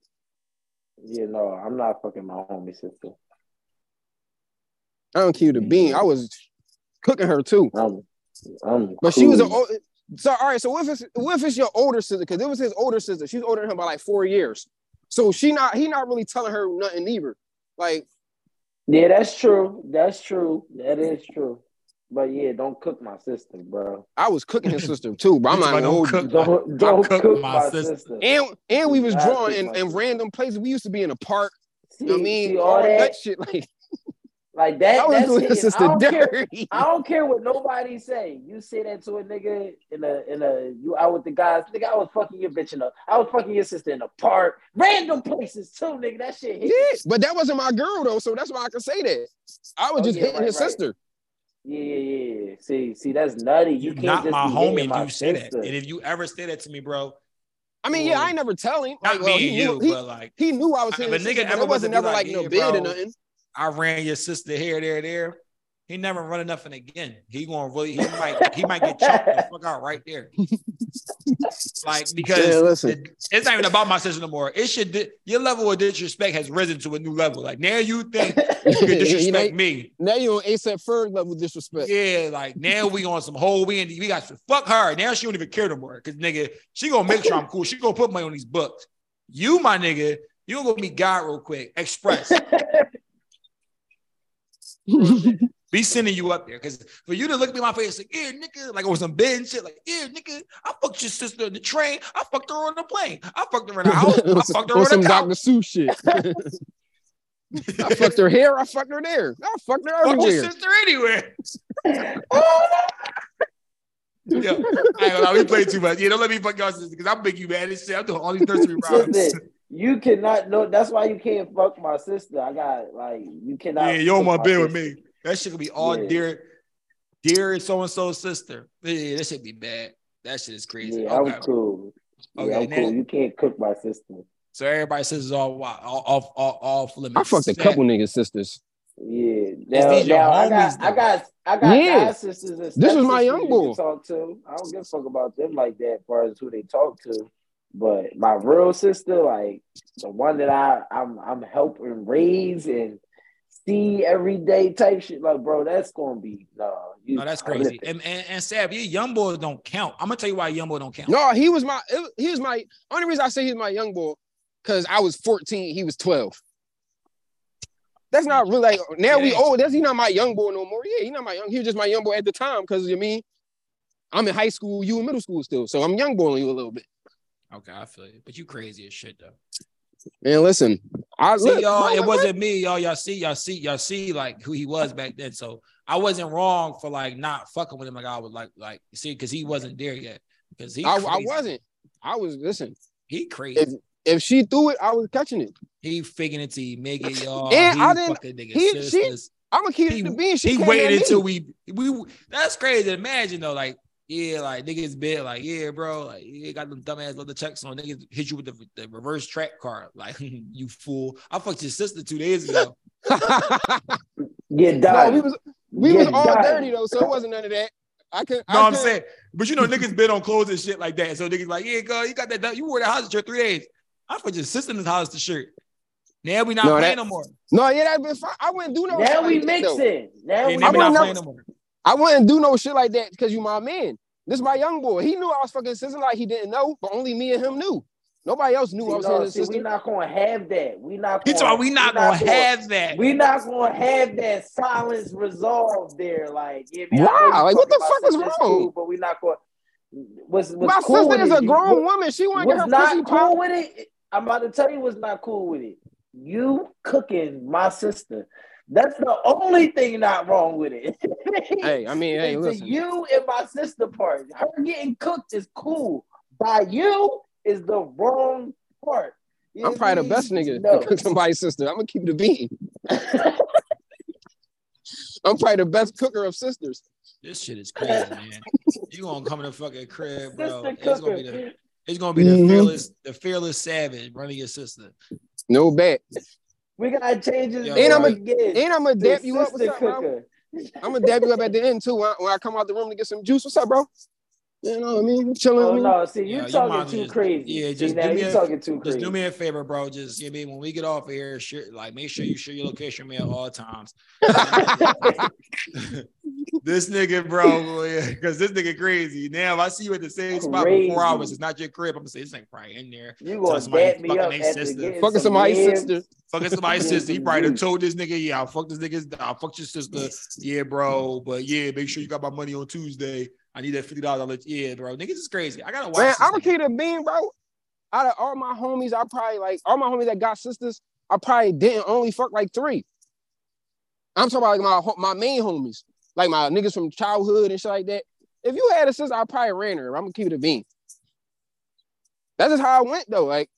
Yeah, no, I'm not fucking my homie sister. I don't keep the bean. I was cooking her too, I'm, I'm but she was an. cool. old So all right, so what if it's what if it's your older sister? Because it was his older sister. She's older than him by like four years. So she not he not really telling her nothing either. Like Yeah, that's true. That's true. That is true. But yeah, don't cook my sister, bro. I was cooking his sister too, but I'm not talking gonna hold don't you. cook Don't don't cook cook, my my, sister. sister. And and we was I drawing in, in random places. We used to be in a park. See, You know what I mean, all, all that, that, shit. Like like that. I was that's doing his sister don't care. I don't care what nobody say. You say that to a nigga in a in a you out with the guys. Nigga, I was fucking your bitch in a I was fucking your sister in a park, random places too, nigga. That shit hit. Yeah, but that wasn't my girl though, so that's why I can say that. I was Oh, just yeah, hitting right, his right. sister. Yeah, yeah, yeah. See, see, that's nutty. You, You can't not just my be homie if my you say that. And if you ever say that to me, bro, I mean, yeah, I ain't never tell him. not Like, well, me he and knew, you, he, but like he knew I was If hitting a nigga sister, ever it wasn't was to be never like, like, no yeah, bid or nothing. I ran your sister here, there, there. He never running nothing again. He gonna really, he might, he might get chopped the fuck out right there. like because Yeah, listen. it- it's not even about my sister no more. It should your level of disrespect has risen to a new level. Like now you think you can You disrespect know, me. Now you on ASAP Ferg level disrespect. Yeah, like now we on some whole we and we got to fuck her. Now she don't even care no more. Cause nigga, she gonna make sure I'm cool. She gonna put money on these books. You, my nigga, you gonna go meet God real quick. Express. be sending you up there. Cause for you to look at me in my face like, yeah, nigga, like it was some bed and shit, like, yeah, nigga, I fucked your sister on the train. I fucked her on the plane. I fucked her in the house. I fucked her on on some the Dr. couch. Seuss shit. I fucked her here. I fucked her there. I fucked her everywhere. Fucked your sister anywhere. Yo, I ain't gonna we play too much. Yeah, don't let me fuck y'all sister because I'm making you mad and shit. I'm doing all these nursery rhymes. You cannot know. That's why you can't fuck my sister. I got like you cannot. Yeah, you're on fuck my bed with me. That shit could be all Yeah. dear, dear so and so's sister. Yeah, that should be bad. That shit is crazy. Yeah, I was Okay. cool. Yeah, Okay, I'm now- cool. You can't cook my sister. So everybody says it's all wi- all off all, off limits. I fucked a couple niggas sisters. Yeah. Now, these your now I homies, got, I got, I got Yeah. sisters and This was my young you boy. Talk to. I don't give a fuck about them like that, as far as who they talk to. But my real sister, like the one that I, I'm, I'm helping raise and see every day type shit. Like, bro, that's gonna be no. You No, that's crazy. And and, and Sav, you young boys don't count. I'm gonna tell you why young boy don't count. No, he was my it- he was my only reason I say he's my young boy because I was 14, he was 12. That's not really like now It we old. That's he not my young boy no more. Yeah, he not my young. He was just my young boy at the time because you mean I'm in high school, you in middle school still, so I'm young boying you a little bit. Okay, I feel you. But you crazy as shit though. Man, listen, I See, look, y'all, it wasn't me, y'all. Y'all see, y'all see, y'all see, like who he was back then. So I wasn't wrong for like not fucking with him. Like I was like, like see, because he wasn't there yet. Because he, I, I wasn't. I was listen. He crazy. If if she threw it, I was catching it. he faking it to make it y'all. And he I didn't- he- she- sisters. I'm gonna keep He- it to being. She he waited until we we that's crazy. Imagine though, like yeah, like niggas been like yeah, bro, like yeah, got them dumbass leather checks on. Niggas hit you with the, the reverse track card, like you fool. I fucked your sister two days ago. Get no, we was we Get was all done. dirty though, so it wasn't none of that. I could. No, I I'm saying, but you know niggas been on clothes and shit like that. So niggas like yeah, girl, you got that. You wore that house shirt three days. I fucked your sister in this house the shirt. Now we not No, playing that- no more. No, yeah, that been fine. I wouldn't do no. now shit we like mixing. Now Yeah, we now wouldn't playing no more. I wouldn't do no shit like that because you my man. This my young boy. He knew I was fucking sister like he didn't know, but only me and him knew. Nobody else knew I was no, his see, we sister. not gonna have that. We not. He Gonna, told we not gonna have that. We not gonna have that silence resolved there. Like, yeah, man, know Wow, like, what the fuck is sister, it's wrong? Cool, but we not going. What's, what's my cool sister is a grown what- woman. She want to get her not pussy cool popped. with it? I'm about to tell you what's not cool with it. You cooking my sister. That's the only thing not wrong with it. Hey, I mean, hey, It's listen. the you and my sister part. Her getting cooked is cool. By you is the wrong part. You I'm probably the best nigga No. to cook somebody's sister. I'm gonna keep it a bean. I'm probably the best cooker of sisters. This shit is crazy, man. You gonna come in the fucking crib, bro? Sister It's gonna be the it's gonna be the Mhm. fearless, the fearless savage running your sister. No bet. We gotta change his Yo, And I'ma- again. And I'm gonna dap you up. What's up, bro? I'm gonna dap you up at the end too when I, when I come out the room to get some juice. What's up, bro? You know what I mean? Chilling Oh me. no, see you Yeah, you talking too just- crazy. yeah, See, just now do me you a- talking too Just do me a favor, bro. Just you know what I mean when we get off here, sure, like make sure you share your location with me at all times. this nigga, bro, because this nigga crazy. Now, if I see you at the same spot for Crazy. four hours, it's not your crib. I'm gonna say this ain't probably in there. You Tell gonna somebody dap me fucking up sister. Fucking some somebody's sister. Fucking somebody's Yeah, sister. He probably told this nigga, yeah, I'll fuck this nigga's, I'll fuck your sister. Yeah, bro. But yeah, make sure you got my money on Tuesday. I need that fifty dollars. I'll. Yeah, bro. Niggas is crazy. I gotta watch. Man, I'ma nigga. keep it a bean, bro. Out of all my homies, I probably like all my homies that got sisters. I probably didn't only fuck like three. I'm talking about like my my main homies, like my niggas from childhood and shit like that. If you had a sister, I probably ran her. I'm gonna keep it a bean. That's just how I went though. Like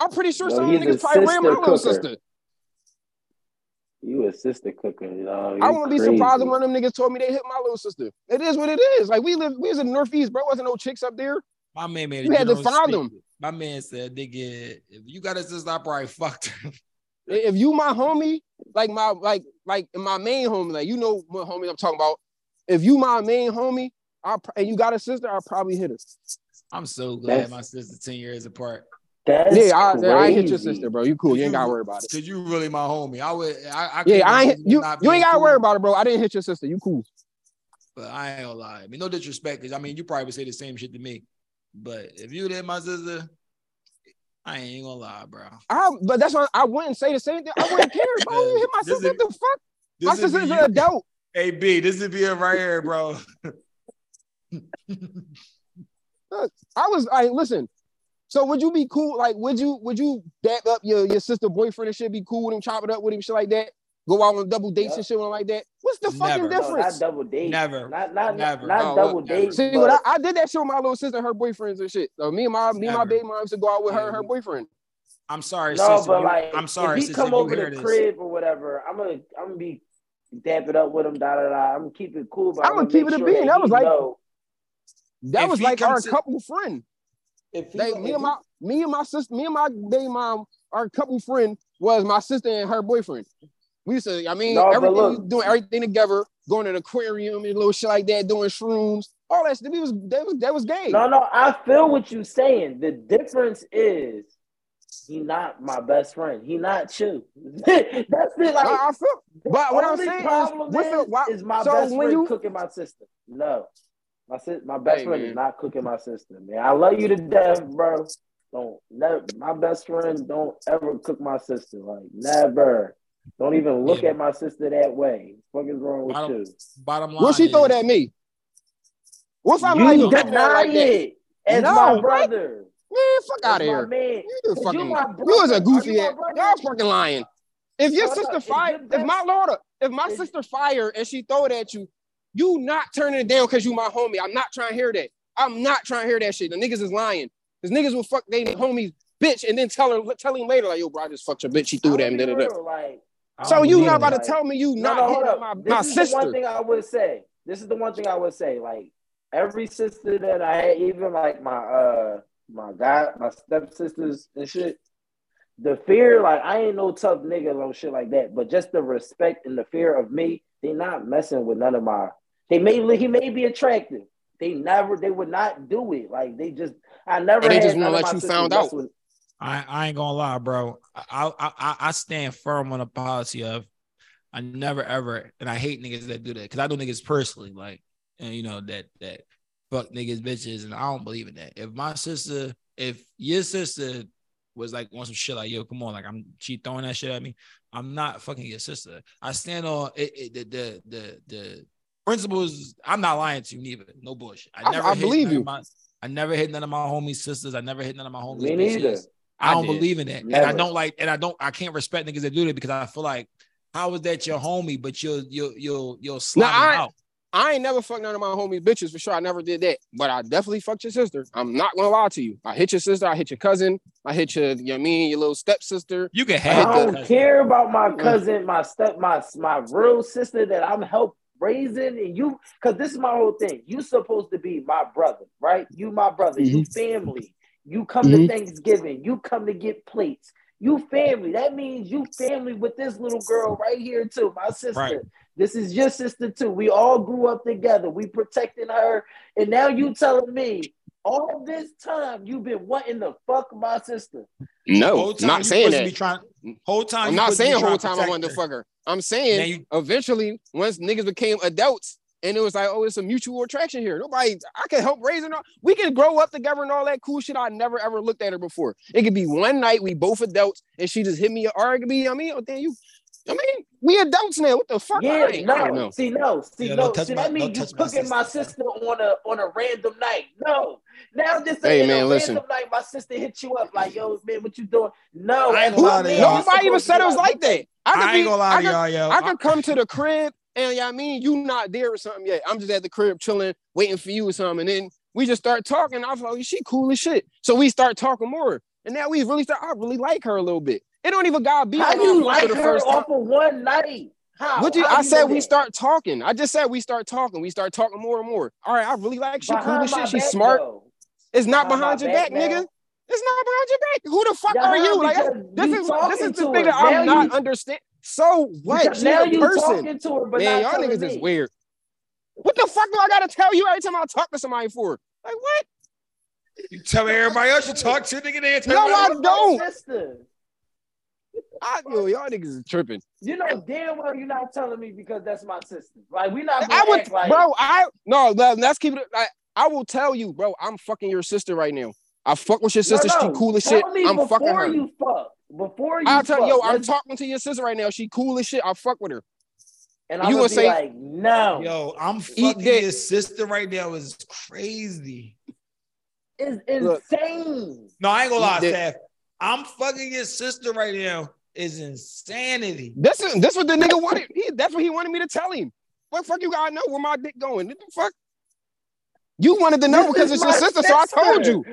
I'm pretty sure Yo, some he's niggas a probably ran my little sister. You a sister cooker, dog. I You wouldn't be surprised if one of them niggas told me they hit my little sister. It is what it is. Like we live, we was in the Northeast, bro. Wasn't no chicks up there. My man made a You had to find statement. him. My man said, nigga, if you got a sister, I probably fucked her. if you my homie, like my like like my main homie, like you know what homie I'm talking about. If you my main homie, I and you got a sister, I'll probably hit her. I'm so glad That's- my sister's 10 years apart. That's yeah, I, yeah, I ain't hit your sister, bro. You cool. You ain't gotta worry about it. Cause you really my homie. I would I, I Yeah, I ain't you. You ain't gotta cool, worry about it, bro. I didn't hit your sister. You cool. But I ain't gonna lie. I mean, no disrespect, cause I mean you probably would say the same shit to me. But if you did my sister, I ain't gonna lie, bro. I, but that's why I wouldn't say the same thing. I wouldn't care, bro. You hit my sister. is- What the fuck? My This is sister's be an you- adult. Hey B, this is being right here, bro. I was I listen. So would you be cool? Like, would you would you dap up your, your sister boyfriend and shit? Be cool with him, chop it up with him, shit like that. Go out on double dates Yeah. and shit with him like that. What's the fucking Never. No, not double date. Never. Not not Never. not Oh, double well, date. See, but what I, I did that shit with my little sister, and her boyfriends and shit. So me and my me and my baby mom used to go out with her and her mm-hmm. boyfriend. I'm sorry, no, sister. but like, I'm sorry, if he sister. come over hear the crib or whatever, I'm gonna I'm gonna be dap it up with him. Da da da. I'm gonna keep it cool, but I'ma I'm keep make it a sure bean. That was like- know That If was like our to- couple friend. If he, They, me he- and my me and my sister, me and my baby mom, our couple friend was my sister and her boyfriend. We used to, I mean, No, everything look- we doing everything together, going to the aquarium and little shit like that, doing shrooms, all that stuff. We was that was that was gay. No, no, I feel what you're saying. The difference is he not my best friend. He not you. That's it. Like I, I feel, but what I'm saying is, problem what's the, why, is my so best when friend you cooking my sister. No, my sis, my best Hey, friend man. is not cooking my sister. Man, I love you to death, bro. Don't never. My best friend don't ever cook my sister. Like never. Don't even look Yeah. at my sister that way. What is wrong with Bottom- you? Bottom line. what she throw is- it at me? What if I'm you not even deny fucking like it as No, my what? brother. Man, fuck out of here. man. You You fucking, my you was a goofy you my ass. Y'all fucking lying. If your No, no, sister if fire, your if my best- lord, if my sister fire and she throw it at you, you not turning it down because you my homie. I'm not trying to hear that. I'm not trying to hear that shit. The niggas is lying. Cause niggas will fuck they homies bitch and then tell her tell him later like yo bro I just fucked your bitch. She threw that and da, da, da. like, So you not about that. to tell me you No, not no, hold up. my, this my is the one thing I would say. This is the one thing I would say. Like every sister that I had, even like my uh my god, my stepsisters and shit. The fear, like I ain't no tough nigga or shit like that, but just the respect and the fear of me, they not messing with none of my. They may he may be attractive. They never, they would not do it. Like they just, I never. Or they just wanna let you sisters found out. with- I, I ain't gonna lie, bro. I, I I I stand firm on the policy of I never ever, and I hate niggas that do that because I know niggas personally, like, and you know that that fuck niggas bitches, and I don't believe in that. If my sister, if your sister was like on some shit like yo, come on, like I'm she throwing that shit at me, I'm not fucking your sister. I stand on it, it the, the the the principles. I'm not lying to you neither. No bullshit. I- never I hit believe none of you. my- I never hit none of my homies' sisters. I never hit none of my homies' Me neither. bitches. I I don't did. believe in that. And I don't like, and I don't, I can't respect niggas that do that because I feel like, how is that your homie, but you'll, you'll, you'll, you'll slide him I- out. I ain't never fucked none of my homies bitches for sure. I never did that. But I definitely fucked your sister. I'm not gonna lie to you. I hit your sister, I hit your cousin, I hit your, you know what I mean, your little stepsister. You can have. I don't that. care about my mm. cousin, my step, my my real sister that I'm help raising, and you, because this is my whole thing. You supposed to be my brother, right? You my brother. You family. You come Mhm. to Thanksgiving. You come to get plates. You family. That means you family with this little girl right here too, my sister. Right. This is your sister too. We all grew up together. We protecting her, and now you telling me all this time you've been wanting to fuck my sister. No, time not saying that. trying. Whole time. I'm not supposed to be saying whole time I wanted to fuck her. I'm saying you- eventually, once niggas became adults, And it was like, oh, it's a mutual attraction here. Nobody, I can help raise her. We can grow up together and all that cool shit. I never ever looked at her before. It could be one night we both adults and she just hit me or it could be, I mean, oh, damn, you, I mean, we adults now. What the fuck? Yeah, I ain't- no, know. see, no, see, Yeah, no, don't touch see, my- that means you touch my cooking my sister. sister on a on a random night. No, now this Hey, ain't man, a listen. random night. My sister hit you up like, yo, man, what you doing? No, I ain't as gonna lie to man, y'all. Nobody even said it was like that. I, could I ain't be- gonna lie I to y'all, yo. I could come to the crib and yeah, I mean, you not there or something yet. I'm just at the crib chilling, waiting for you or something. And then we just start talking. I was like, she cool as shit. So we start talking more. And now we really start, I really like her a little bit. It don't even gotta be How on you off like after the her first off of one night? How? What you, How I you said we that? start talking. I just said we start talking. We start talking more and more. All right, I really like she cool Behind as shit. She's smart. though. It's not behind behind your back, back nigga. It's not behind your back. Who the fuck Yeah, are you? Like this you is this is the to thing her. that I'm Now not understand. So what? Because She's now a you person. talking to her, but Man, y'all telling niggas me. is weird. What the fuck do I gotta tell you every time I talk to somebody for? Like what? You tell me everybody else you talk to, nigga. They tell No, everybody I else. Don't. Sister. I, yo, y'all niggas is tripping. You know damn well you're not telling me because that's my sister. Like we not I gonna would, act like bro. I no. let- Let's keep it. I, I will tell you, bro. I'm fucking your sister right now. I fuck with your sister. No, She cool as shit. I'm before fucking her. you fuck. Before you I'll tell fuck, you, yo, I'm let's- talking to your sister right now. She cool as shit. I fuck with her. and you I'm gonna gonna be say- like, no, Yo, I'm Eat fucking dick. your sister right now is crazy. it's Look. insane. No, I ain't gonna lie, Eat dick. Seth. I'm fucking your sister right now is insanity. This is this what the nigga wanted. He, that's what he wanted me to tell him. What the fuck you gotta know where my dick going? What the fuck? You wanted to know This because it's your my sister, so I told you.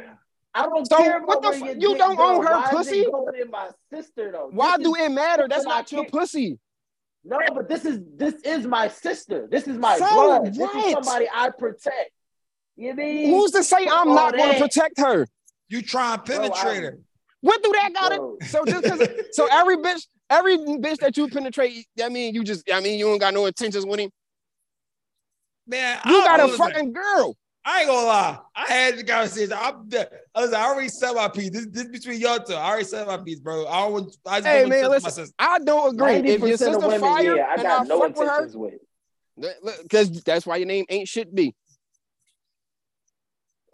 I don't So, care what the where fu- your you don't own her Why is pussy? it my sister though? Why This do is- it matter? That's not your pussy. No, but this is this is my sister. This is my So blood. This what? is somebody I protect. You mean? Who's to say I'm all not going to protect her? You try and Bro, penetrate I- her. What do that gotta? Bro. So just 'cause- so every bitch, every bitch that you penetrate, I mean, you just, I mean, you don't got no intentions with him. Man, You I, got a listen, fucking girl. I ain't gonna lie. I had the conversation. I'm the, I, was, I already said my piece. This, this between y'all two. I already said my piece, bro. I don't want. I just Hey don't man, to my listen, sister. I don't agree. If your percent sister women, fire yeah, I and I got no fuck with her, intentions with. because that's why your name ain't shit be.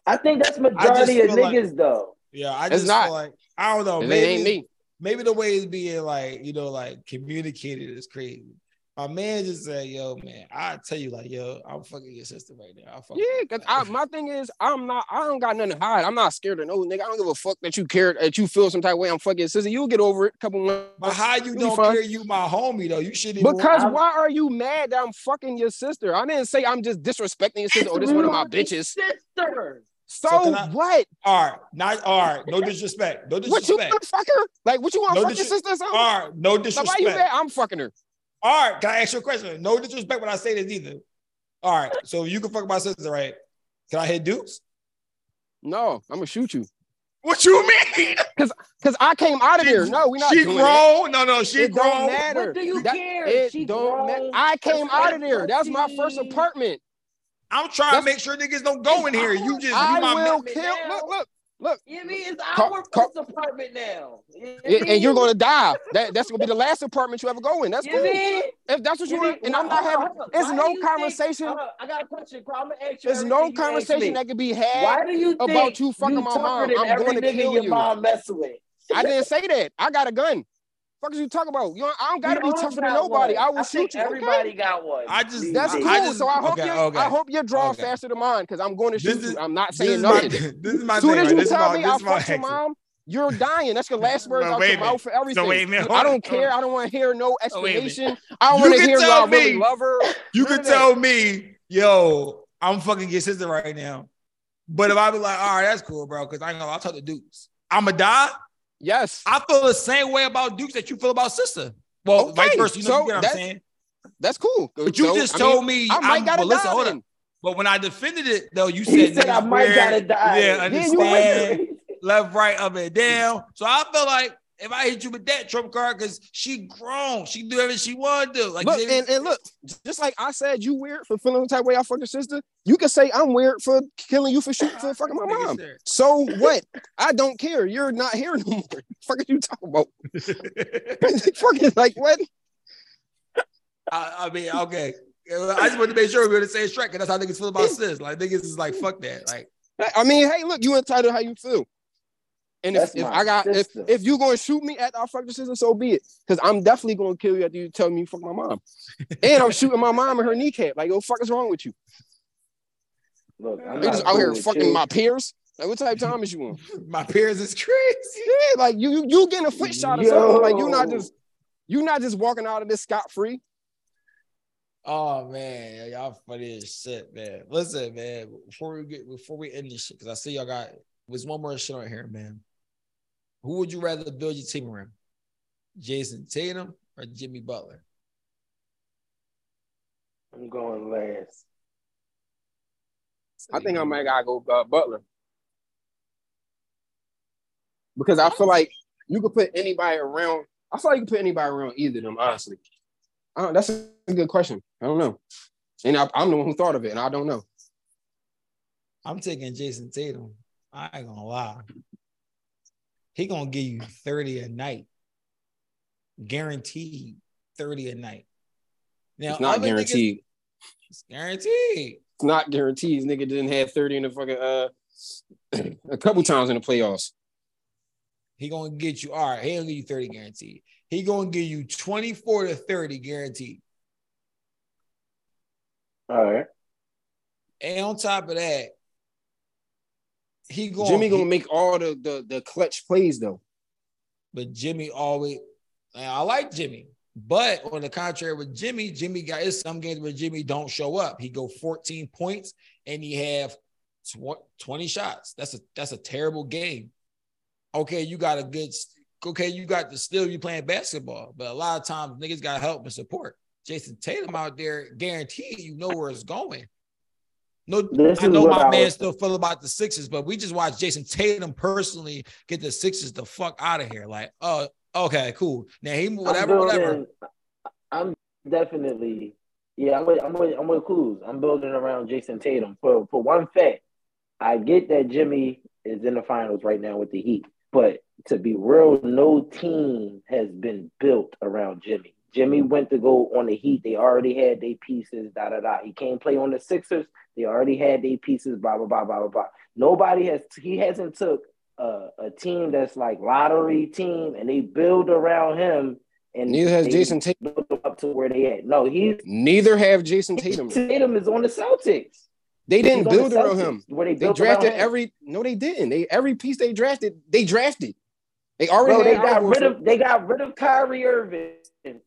I think that's majority of feel like- niggas though. Yeah, I It's just not. feel like I don't know. It Maybe ain't me. maybe the way it's being like you know like communicated is crazy. My man just said, "Yo, man, I tell you like, yo, I'm fucking your sister right now. I fuck Yeah, cause I, my thing is, I'm not, I don't got nothing to hide. I'm not scared of no nigga. I don't give a fuck that you care, that you feel some type of way. I'm fucking your sister. You'll get over it. A couple months. But how you don't fine. care? You my homie though. You shouldn't. Because I'm- why are you mad that I'm fucking your sister? I didn't say I'm just disrespecting your sister. Oh, this one of my bitches. Sister. So, So I- what? all right, not all right. No disrespect. No disrespect. What you disrespect. want to fuck her? Like, what you want to No fuck your sister or something? All right, no Now, why disrespect. you mad? I'm fucking her. All right, can I ask you a question? No disrespect when I say this either. All right, so you can fuck my sister, right? Can I hit dukes? No, I'm gonna shoot you. What you mean? Cause because I came out of She- there. No, we not she doing grown. No, no, she It don't grown. matter. What do you That- care? It She don't matter. grown. I came That's out of there. That was my first apartment. I'm trying That's- to make sure niggas don't go in here. You just I you my will kill. now. Look, look, look. You mean it's our call- first apartment now? You And, and you're gonna die. That that's gonna be the last apartment you ever go in. That's You cool. mean? If that's what you You want, and I'm not having. hold. It's no do you think- conversation. I got a question. Carl. I'm gonna ask you. There's no you conversation that could be had. Why do you about think you fucking my tougher mom? than I'm going to kill your you. mom mess with? I didn't say that. I got a gun. Fuck is you talking about? You, don't- I don't gotta We be tougher than nobody. one. I will I shoot think you. Okay? Everybody got one. I just that's days. cool. I just- so I hope okay, you. okay. I hope your draw Okay. faster than mine because I'm going to shoot is- you. I'm not This saying is my nothing. this is my As soon thing. as you This is tell my me I is my fucked your mom, you're dying. That's the last words But out your mouth for everything. wait a minute. I don't care. I don't want to hear no wait explanation. I don't want to hear tell y'all really me. love her. You None can tell me, yo, I'm fucking your sister right now. But if I be like, all right, that's cool, bro, because I ain't gonna I'll talk to Dukes. I'ma die. Yes. I feel the same way about Dukes that you feel about sister. Well, Okay, vice versa. You know so you what I'm that's- saying? That's cool. But you So, just I mean, told me I might I'm- gotta but listen, hold on. But when I defended it, though, you said, said I might weird, gotta die. Yeah, Yeah, understand. left, right, up and down. So I feel like if I hit you with that trump card, because she grown, she do everything she want to do. Like Look, and, and look, just like I said, you weird for feeling the type of way I fuck your sister. You can say I'm weird for killing you for shooting for fucking my mom. So what? I don't care. You're not here no more. fuck are you talking about? fucking like what? I, I mean, okay. I just want to make sure we were the same track, and that's how niggas feel about sis. Like niggas is like, fuck that. Like, I mean, hey, look, you entitled how you feel. And if, That's if I got if, sister. if you gonna shoot me at I fuck the sister, so be it. Cause I'm definitely gonna kill you after you tell me you fuck my mom. and I'm shooting my mom in her kneecap. Like, what the fuck is wrong with you? Look, I'm You just out here fucking you. my peers. Like, what type of time is you on? my peers is crazy. Yeah, like you you, you getting a foot shot or something. Like you not just you not just walking out of this scot free. Oh man, y'all funny as shit, man. Listen, man. Before we get before we end this shit, because I see y'all got there's one more shit on here, man. Who would you rather build your team around? Jayson Tatum or Jimmy Butler? I'm going last. I think I might gotta go uh, Butler because I feel like you could put anybody around. I feel like you could put anybody around either of them. Honestly, I don't, that's a good question. I don't know, and I, I'm the one who thought of it, and I don't know. I'm taking Jayson Tatum. I ain't gonna lie. He gonna give you 30 a night. Guaranteed 30 a night. Now, It's not other niggas- guaranteed. it's guaranteed. It's not guaranteed. This nigga didn't have 30 in the fucking uh a couple times in the playoffs. He gonna get you all right. He gonna give you 30 guaranteed. He gonna give you 24 to 30 guaranteed. All right. And on top of that, he going Jimmy gonna make all the, the the clutch plays though. but Jimmy always I like Jimmy. But on the contrary with Jimmy, Jimmy got it's some games where Jimmy don't show up. He go 14 points and he have tw- 20 shots. That's a that's a terrible game. Okay, you got a good okay, you got the still you playing basketball, but a lot of times niggas got help and support. Jayson Tatum out there guarantee you know where it's going. No, This I know my I man was- still feel about the Sixers, but we just watched Jayson Tatum personally get the Sixers the fuck out of here. Like, oh, okay, cool. Now he whatever, I'm whatever. building- I'm definitely, yeah, I'm with, I'm with, I'm with Clues. I'm building around Jayson Tatum. For for one fact, I get that Jimmy is in the finals right now with the Heat, but to be real, no team has been built around Jimmy. Jimmy went to go on the Heat. They already had their pieces. Da da da. He can't play on the Sixers. They already had their pieces. Blah blah blah blah blah blah. Nobody has. He hasn't took a, a team that's like lottery team and they build around him. And Neither has Jayson Tatum. up to where they at. No, he's Neither have Jayson Tatum. Tatum is on the Celtics. They didn't build the around him. Where they, They drafted every no, they didn't. They every piece they drafted, they drafted. They already Bro, they got rid of they got rid of Kyrie Irving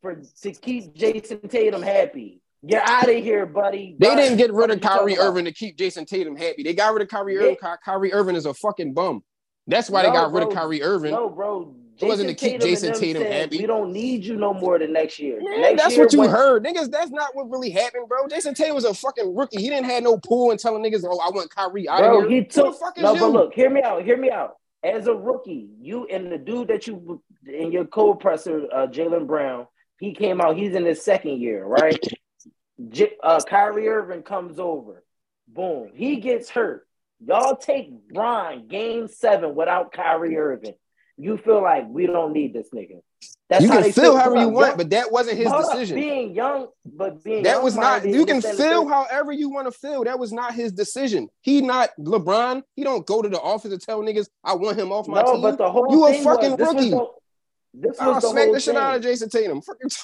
for to keep Jayson Tatum happy. You're out of here, buddy. They didn't get rid of Kyrie? Irving to keep Jayson Tatum happy. They got rid of Kyrie Yeah. Irving. Ky- Kyrie Irving is a fucking bum. That's why they No, got rid of bro. Kyrie Irving. No, bro. It wasn't to keep and Jayson Tatum said, happy. We don't need you no more the next year. Man, next that's year what you when- heard, niggas. That's not what really happened, bro. Jayson Tatum was a fucking rookie. He didn't have no pool and telling niggas, "Oh, I want Kyrie out Bro, of here." he took the fuck is no, you? but look, hear me out. Hear me out. As a rookie, you and the dude that you and your co-oppressor, uh, Jaylen Brown, he came out. He's in his second year, right? J- uh, Kyrie Irving comes over. Boom, he gets hurt. Y'all take Bron game seven without Kyrie Irving. You feel like we don't need this nigga. That's you can feel however you want, but that wasn't his hold up. decision. Being young, but being That was not. You can feel however you want to feel. That was not his decision. He not LeBron. He don't go to the office and tell niggas, "I want him off my no, team." but the whole You a fucking was, rookie. Was the, this I'll was the smack the shit out of Jayson Tatum.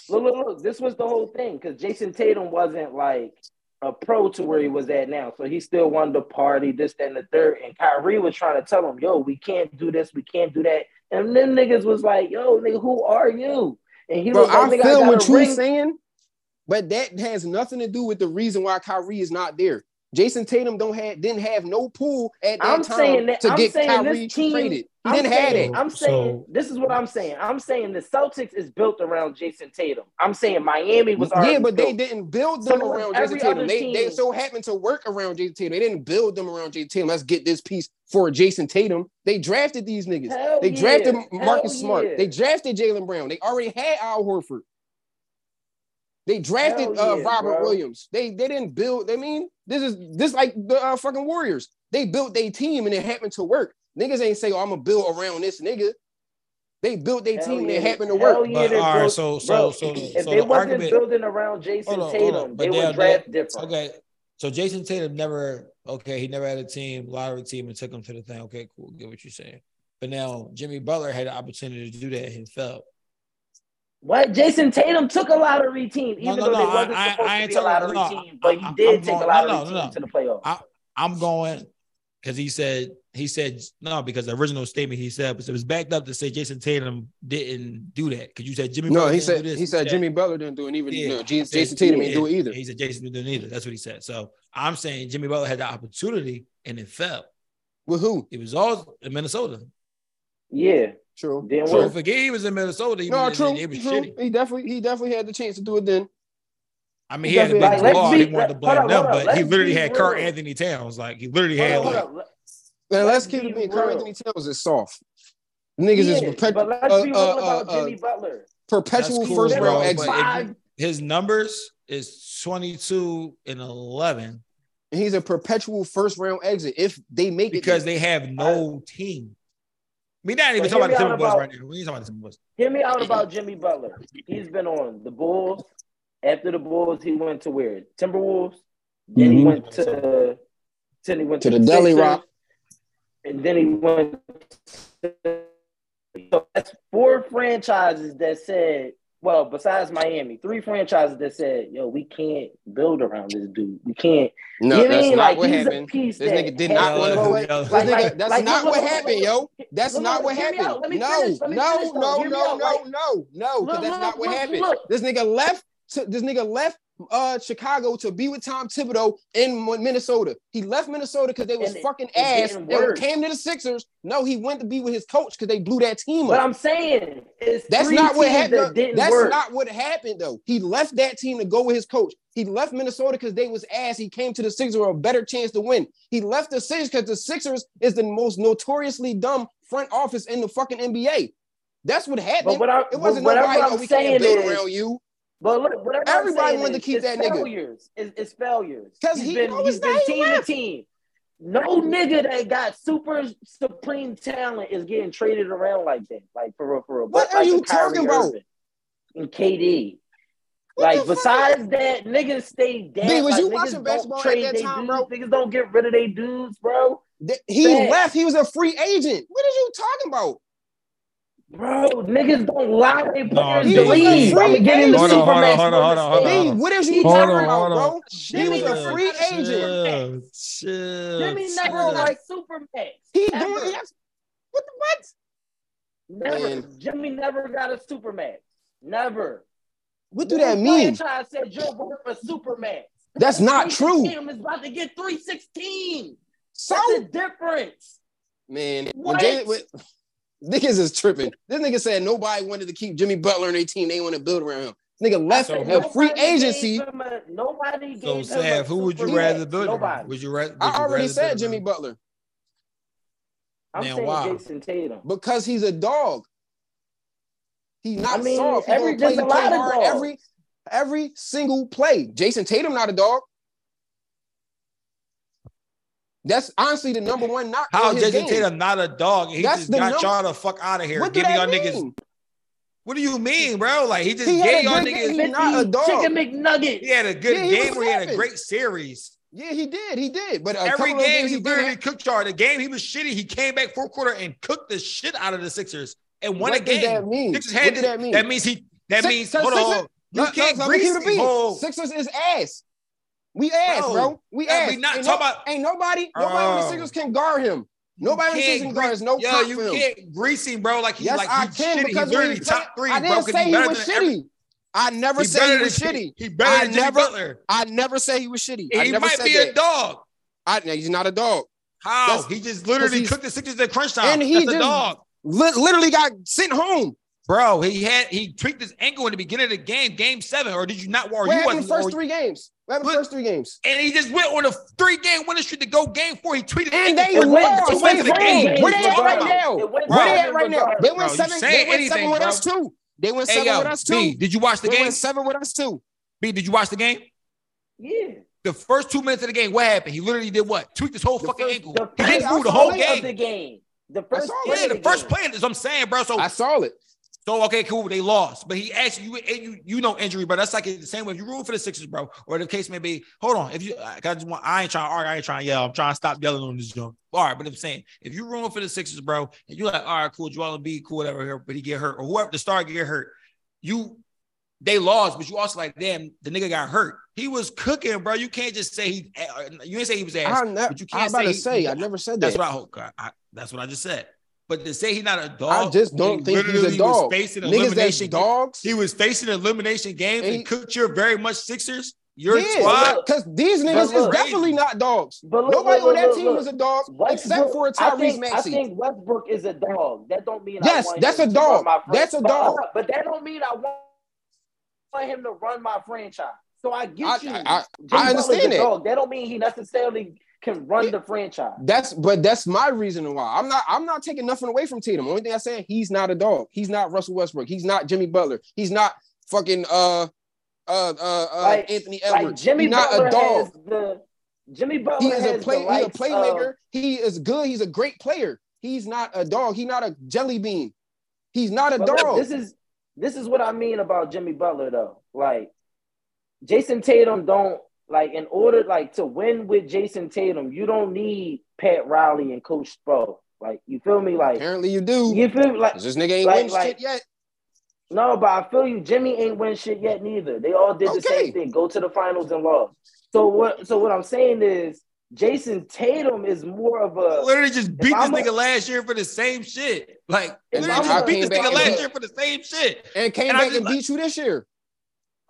Look, look, look. This was the whole thing because Jayson Tatum wasn't like a pro to where he was at now. So he still wanted to party, this, that, and the third. And Kyrie was trying to tell him, yo, we can't do this, we can't do that. And then niggas was like, yo, nigga, who are you? And he Bro, was like, I feel got what you're saying, but that has nothing to do with the reason why Kyrie is not there. Jayson Tatum don't have didn't have no pool at that I'm time that to I'm get Kyrie this team. traded. He I'm didn't have saying, that. I'm saying So- this is what I'm saying. I'm saying the Celtics is built around Jayson Tatum. I'm saying Miami was already Yeah, but they didn't build them was around Jayson Tatum. other They, they so happened to work around Jayson Tatum. They didn't build them around Jayson Tatum. Let's get this piece for Jayson Tatum. They drafted these niggas. Hell They drafted yeah. Marcus Hell Smart. yeah. They drafted Jaylen Brown. They already had Al Horford. They drafted uh, yeah, Robert bro. Williams. They they didn't build. I mean, this is this like the uh, fucking Warriors. They built their team and it happened to work. Niggas ain't say, "Oh, I'm gonna build around this nigga." They built their team. yeah. They happened to Hell work. yeah, But they all right, built- so so bro, so If so they the wasn't argument. building around Jayson Hold on, hold Tatum, on. they But would draft different. Okay, so Jayson Tatum never okay. He never had a team, lottery team, and took him to the thing. Okay, cool. Get what you're saying. But now Jimmy Butler had the opportunity to do that and fell. What? Jayson Tatum took a lottery team, even no, though no, they I- wasn't I- supposed I to be a lottery no, team, but he did I'm take going- a lottery no, team no. to the playoffs. I, I'm going because he said he said no because the original statement he said but it was backed up to say Jayson Tatum didn't do that because you said Jimmy. No, Butler he said this. he said Jimmy Butler didn't do it. Even Yeah. no, J- I said- Jayson Tatum ain't Yeah, do it either. He said Jayson didn't do it either. That's what he said. So I'm saying Jimmy Butler had the opportunity and it fell. With who? It was all in Minnesota. Yeah, True. Didn't So work. forget he was in Minnesota. He No, was, true. It was true. shitty. He definitely he definitely had the chance to do it then. I mean, he had a big Like, let's ball. be- He wanted to hold blame on, them, but he Let's literally had Kurt real. Anthony Towns. Like he literally Hold had on, like hold on. Man, let's Let's keep be it being Karl. Anthony Towns is soft. Niggas Yeah, is perpetual, but let's uh, be real uh, about uh, Jimmy Butler. perpetual cool, first bro, round exit. if his numbers is 22 and 11 And he's a perpetual first round exit if they make because it. Because they have no team. We not even talking about the me out Timberwolves right now. We ain't talking about the Timberwolves. Hear me out about Jimmy Butler. He's been on the Bulls. After the Bulls, he went to where? Timberwolves. Then he Mhm. went to. Then he went To to, the Deli Rock. And then he went. To, so that's four franchises that said. Well, besides Miami, three franchises that said, "Yo, we can't build around this dude. We can't." no, you know what I that's mean? not like what he's happened. a piece This nigga did not want to go- play. Like- nigga, like- that's like, not look, what look, look, happened, yo. That's not what happened. out. Let me No, finish. Let me no, no, no, no, no, no, because that's not what happened. This nigga left. To, this nigga left uh Chicago to be with Tom Thibodeau in Minnesota. He left Minnesota because they was it- fucking it ass and came to the Sixers. No, he went to be with his coach because they blew that team up. But. I'm saying it's That's not what happened. That That's work. not what happened though. He left that team to go with his coach. He left Minnesota because they was ass. He came to the Sixers with a better chance to win. He left the Sixers because the Sixers is the most notoriously dumb front office in the fucking NBA. That's what happened. But what I, it wasn't but nobody. Oh, I'm we can't build is, around you but look, whatever Everybody wanted to keep that nigga. failures. It's, it's failures. 'Cause He's he- been, he's been team to team. No nigga that got super supreme talent is getting traded around like that. Like for real, for real. What But are like you talking about? And KD. What like the fuck? besides that, niggas stay dead. B, was like, you watching basketball at that time, bro? Niggas don't get rid of their dudes, bro. He Facts. left. He was a free agent. What are you talking about? Bro, niggas don't allow their players he to was a leave. free I'm gonna give him the agent. Hold on, hold on, hold on, hold on, B, hold on. what is you talking about, bro? He was a free agent. Chill, chill, Jimmy never like super max. He doing yes. What the what? Never. Man. Jimmy never got a Superman. Never. What do that mean? Franchise said you're worth a super max. That's not true. Tatum is about to get 316. So That's the difference. man, when What? Jay, when, niggas is tripping. This nigga said nobody wanted to keep Jimmy Butler in their team. They want to build around him. Nigga left So a free Nobody gave agency. him a- nobody So, gave him Sav, who would you rather max. build around? Nobody. Would you rather? would I already rather said build Jimmy around? Butler I'm Man, saying why? Jayson Tatum. because he's a dog. He's not I mean, soft. He every- gonna play, there's a play lot of hard dogs. every every single play. Jayson Tatum not a dog. That's honestly the number one knock. How on his Jayson game. Tatum not a dog? He That's just the got number- y'all the fuck out of here. What do Give me y'all that niggas. What do you mean, bro? Like he just He had gave a y'all good niggas. game. He's not a dog. Chicken McNugget. He had a good Yeah, game where he had a great series. Yeah, he did. He did. But a Every game he he literally did. cooked y'all. The game he was shitty. He came back fourth quarter and cooked the shit out of the Sixers and won What a does game. that mean? Sixers What had does to- that mean? That means he. That Six- means hold Sixers- on. You No, no, can't let me keep grease. beat. Oh, Sixers is ass. We ass, Bro, bro. We yeah, ass. we not ain't, no- about- ain't nobody, nobody on the Oh. Sixers can guard him. Nobody on the Sixers can guard. There's no yo, you for him. can't grease him, bro. Like he Yes, like I he's can shitty. because He's when literally he top three, I bro. didn't 'cause say he better was than every- shitty. I never He said he was Jimmy- shitty. He better I than never- Butler. I never said he was shitty. I He never might said be that. a dog. I, no, he's not a dog. How? That's- he just literally he's- cooked the Sixers at crunch time. And he That's a just- dog. Li- literally got sent home. Bro, he had he tweaked his ankle in the beginning of the game, game seven, or did you not? Or What you happened in the first or- three games? What happened in the first three games? and he just went on a three game winning streak to go game four. He tweeted And they for lost. two They wins the won. game. Where they at right now? Where they at right now? They went seven. They went seven with us too. They went seven with us too. B, did you watch the They game? went seven with us too. B, did you watch the game? Yeah. The first two minutes of the game, what happened? He literally did what? Tweaked his whole The fucking first- ankle. the He didn't first move the whole it of game. the game. The first saw it. play Yeah, of the first game. play is what I'm saying, bro. So I saw it. So okay, cool. They lost, but he asked you, you, you know, injury, but that's like the same way. If you root for the Sixers, bro, or the case may be. Hold on, if you, I just want, I ain't trying to argue, I ain't trying to yell. I'm trying to stop yelling on this jump. All right, but I'm saying if you root for the Sixers, bro, and you're like, all right, cool, Joel Embiid, cool, whatever, but he get hurt, or whoever the star get hurt, you, they lost, but you also like, damn, the nigga got hurt. He was cooking, bro. You can't just say he. Eh, you ain't say he was ass. I ne- but you can't was about say to he- say, I never said that. That's what I hope. I, that's what I just said. But to say he's not a dog, I just don't he think he's a dog. Was facing Niggas that's dogs. He was facing elimination games And and, he- cooked your very much Sixers. Your yeah, squad. because these niggas look- is definitely not dogs. But look, Nobody look, on that look, team look. is a dog except Westbrook- for I Tyrese think, I think Westbrook is a dog. That don't mean Yes, I want that's him a to run dog. my fran- That's a dog. uh, But that don't mean I want want him to run my franchise. So I get I- you. I- I- I understand a that. Dog. That don't mean he necessarily can run Yeah. the franchise. That's but that's my reason why. I'm not I'm not taking nothing away from Tatum. Only thing I said, he's not a dog. He's not Russell Westbrook. He's not Jimmy Butler. He's not fucking uh uh uh, uh Like- Anthony Like Edwards. Jimmy he's not Butler a dog. the Jimmy Butler He is a play. He's a playmaker. of- he is good. He's a great player. He's not a dog. He's not a jelly bean. He's not a But dog. this is this is what I mean about Jimmy Butler though. Like Jayson Tatum don't like in order like to win with Jayson Tatum, you don't need Pat Riley and Coach Spo. Like you feel me? Like Apparently you do. you feel me? Like 'Cause This nigga ain't Like- win like- shit yet. no, but I feel you. Jimmy ain't win shit yet neither. They all did the Okay. same thing. Go to the finals and lost. So what? So what I'm saying is Jayson Tatum is more of a literally just beat this a- nigga last year for the same shit. Like If literally just a- beat this nigga last year for the same shit. And came And back just and like- beat you this year.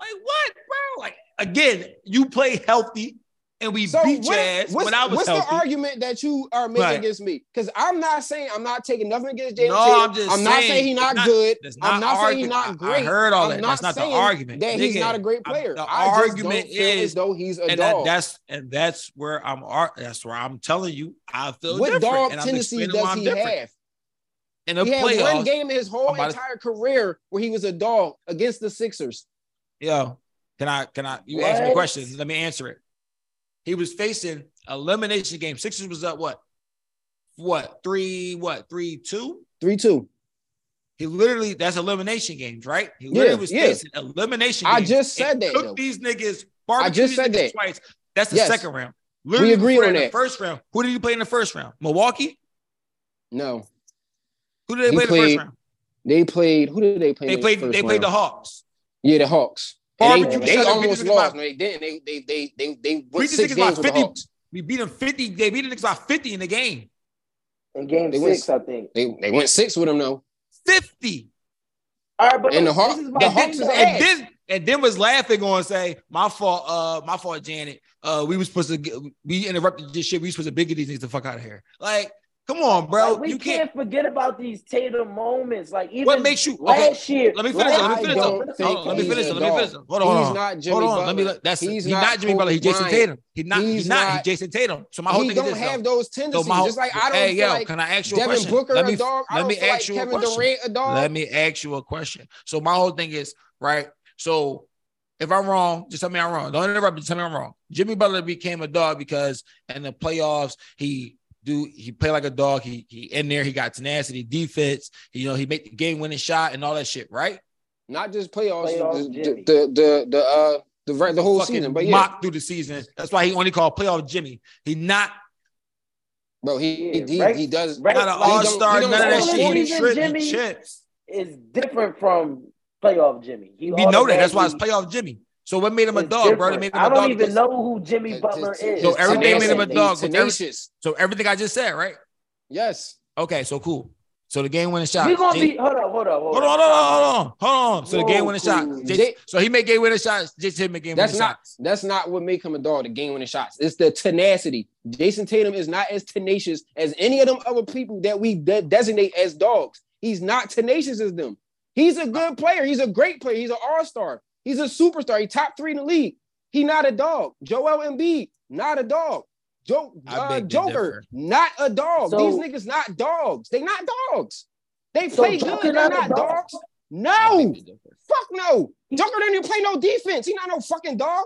Like what, bro? Like again, you play healthy and we So beat what- your ass what's, when I was what's healthy. the argument that you are making Right. against me? Because I'm not saying I'm not taking nothing against Jayson No. I'm just not saying, saying he's not, not- good. That's I'm not saying he's not great. I heard all I'm that. not That's not the argument. That he's Nigga, not a great I'm- player. the I argument is- as though he's a and that, that's and that's where I'm. That's where I'm telling you. I feel what different, dog and tendencies does he different. have? In the He had one game in his whole I'm entire career where he was a dog against the Sixers. yo, can I? Can I? You asked me questions. Let me answer it. He was facing elimination game. Sixers was up what? What three? What three two? Three two. He literally that's elimination games, right? He Yeah, literally was yeah. facing elimination. I games just said that, Took though. these niggas. Barbecued just said that. twice. That's the Yes. second round. We agree on that. The first round. Who did he play in the first round? Milwaukee. No, Who did they He play in the first round? they played. Who did they play? They the played. first They played the? Hawks. Yeah, the Hawks. And Barbecue they, they almost Phoenix lost. No, they didn't. They they they they they Beat went the six niggas by games with the 50. Hawks. We beat them 50. They beat the niggas by 50 in the game. in game They went- six, I think. They they went six with them though. 50. All right, but And the look, Hawks- the Hawks is And then and then was laughing on say, my fault, uh, my fault, Janet. Uh, we was supposed to get, we interrupted this shit. We supposed to bigger these niggas the fuck out of here. Like, come on, bro. Like, we you can't, can't. forget about these Tatum moments. Like even What makes you okay? last year? Let me finish. Let me finish. don't it. think Hold on, Let me finish. Let me finish. Hold on. Hold He's on. not Jimmy Hold on. Butler. Let me. That's He's he's, not not, Jimmy Kobe Butler. He's Jayson Bryant. Tatum. He's not. He's, He's not. not- He's Jayson Tatum. So my whole he thing don't is this, have though. those So tendencies. my whole, just like I don't hey, feel yo, like can I ask you a Devin question? Booker let a me, dog. Let me ask you a question. A. Let me ask you a question. So my whole thing is right. So if I'm wrong, just tell me I'm wrong. Don't interrupt me. Tell me I'm wrong. Jimmy Butler became a dog because in the playoffs he do he play like a dog. He he in there. He got tenacity, defense. You know he made the game winning shot and all that shit. Right. Not just playoffs. Playoffs, the, Jimmy. the, the the uh the the whole Fucking season. But yeah, mocked through the season. That's why he only called playoff Jimmy. He not bro, he Yeah, he, right- he does. right- not an all star. None of that shit. He 40. Jimmy- chips. Is different from playoff Jimmy. He We know that. That's why it's playoff Jimmy. So what made him a is dog, bro? That different. made him I a don't dog. even because- know who Jimmy His- Butler his- is. So everything made him a dog he's with Tenacious. So everything I just said, right? Yes. Okay, so cool. So the game winning shot. We gonna Jay- be hold on, hold on, hold on. Hold on, hold on, hold on, hold on. So the Whoa, game winning shot. cool. Jay- Jay- so he made game winning shots. Jayson Tatum made game That's winning not shots. that's not what make him a dog, the game winning shots. It's the tenacity. Jayson Tatum is not as tenacious as any of them other people that we de- designate as dogs. He's not tenacious as them. He's a good player. He's a great player. He's an all-star. He's a superstar. He top three in the league. He not a dog. Joel Embiid, not a dog. Joe I uh, Joker, not a dog. So- These niggas not dogs. They not dogs. They play Joker good. They're not not dog? dogs. No, fuck no. Joker don't even play no defense. He not no fucking dog.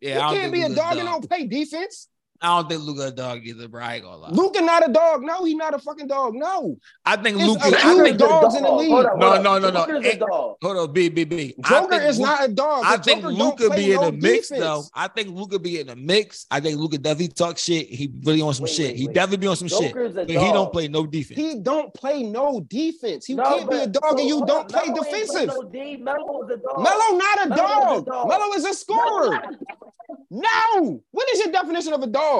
Yeah, you can't be a he's dog and don't play defense. I don't think Luka a dog either, bro. I ain't gonna lie. Luka not a dog. No, he's not a fucking dog. No. I think It's Luka. a I few think, dogs in the league. Hold on, No, hold on. no, no, no. Joker's a dog. hold on, B, B, B. I Joker is Luka- not a dog. I think Joker don't Luka be in no the mix defense. though. I think Luka be in the mix. I think Luka definitely talk shit. He really on some Wait, shit. wait, he wait. definitely be on some shit. Joker's a But he don't play no defense. He don't play no defense. He No, can't be a dog so, and you don't play Melo ain't defensive. No Melo is a dog. Melo not a dog. dog. Melo is a scorer. No. What is your definition of a dog?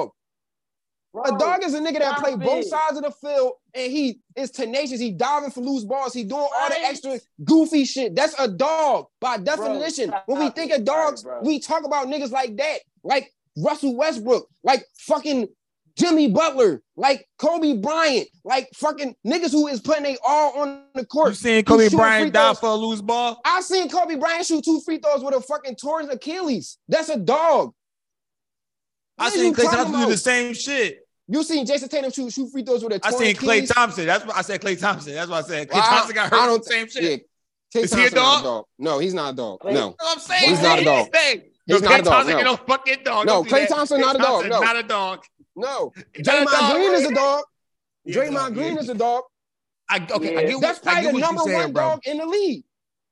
Bro, A dog is a nigga that stop play both sides of the field and he is tenacious. He diving for loose balls. He doing all the extra goofy shit. That's a dog by definition. stop when we it. think of dogs, Right, we talk about niggas like that, like Russell Westbrook, like fucking Jimmy Butler, like Kobe Bryant, like fucking niggas who is putting they all on the court. You seen Kobe Bryant die for a loose ball? I seen Kobe Bryant shoot two free throws with a fucking torn Achilles. That's a dog. I seen Klay talking Thompson do the same shit. You seen Jayson Tatum shoot, shoot free throws with a I torn seen Klay Achilles? Thompson. That's what I said. Klay Thompson. That's what I said. Klay Well, I- Thompson got I hurt. don't the same shit. Yeah. Klay Is he a Thompson not dog? No, he's not a dog. No. You know I'm saying? He's not a dog. He's no, not Klay a dog, Thompson no. ain't no fucking dog. No, Don't do Klay that. Thompson not a dog, no. Not a dog. No. He's not a Draymond dog. Green is a dog. Draymond dog, Green is a dog. I, okay, I get That's what, I probably get the number saying, one bro. dog in the league.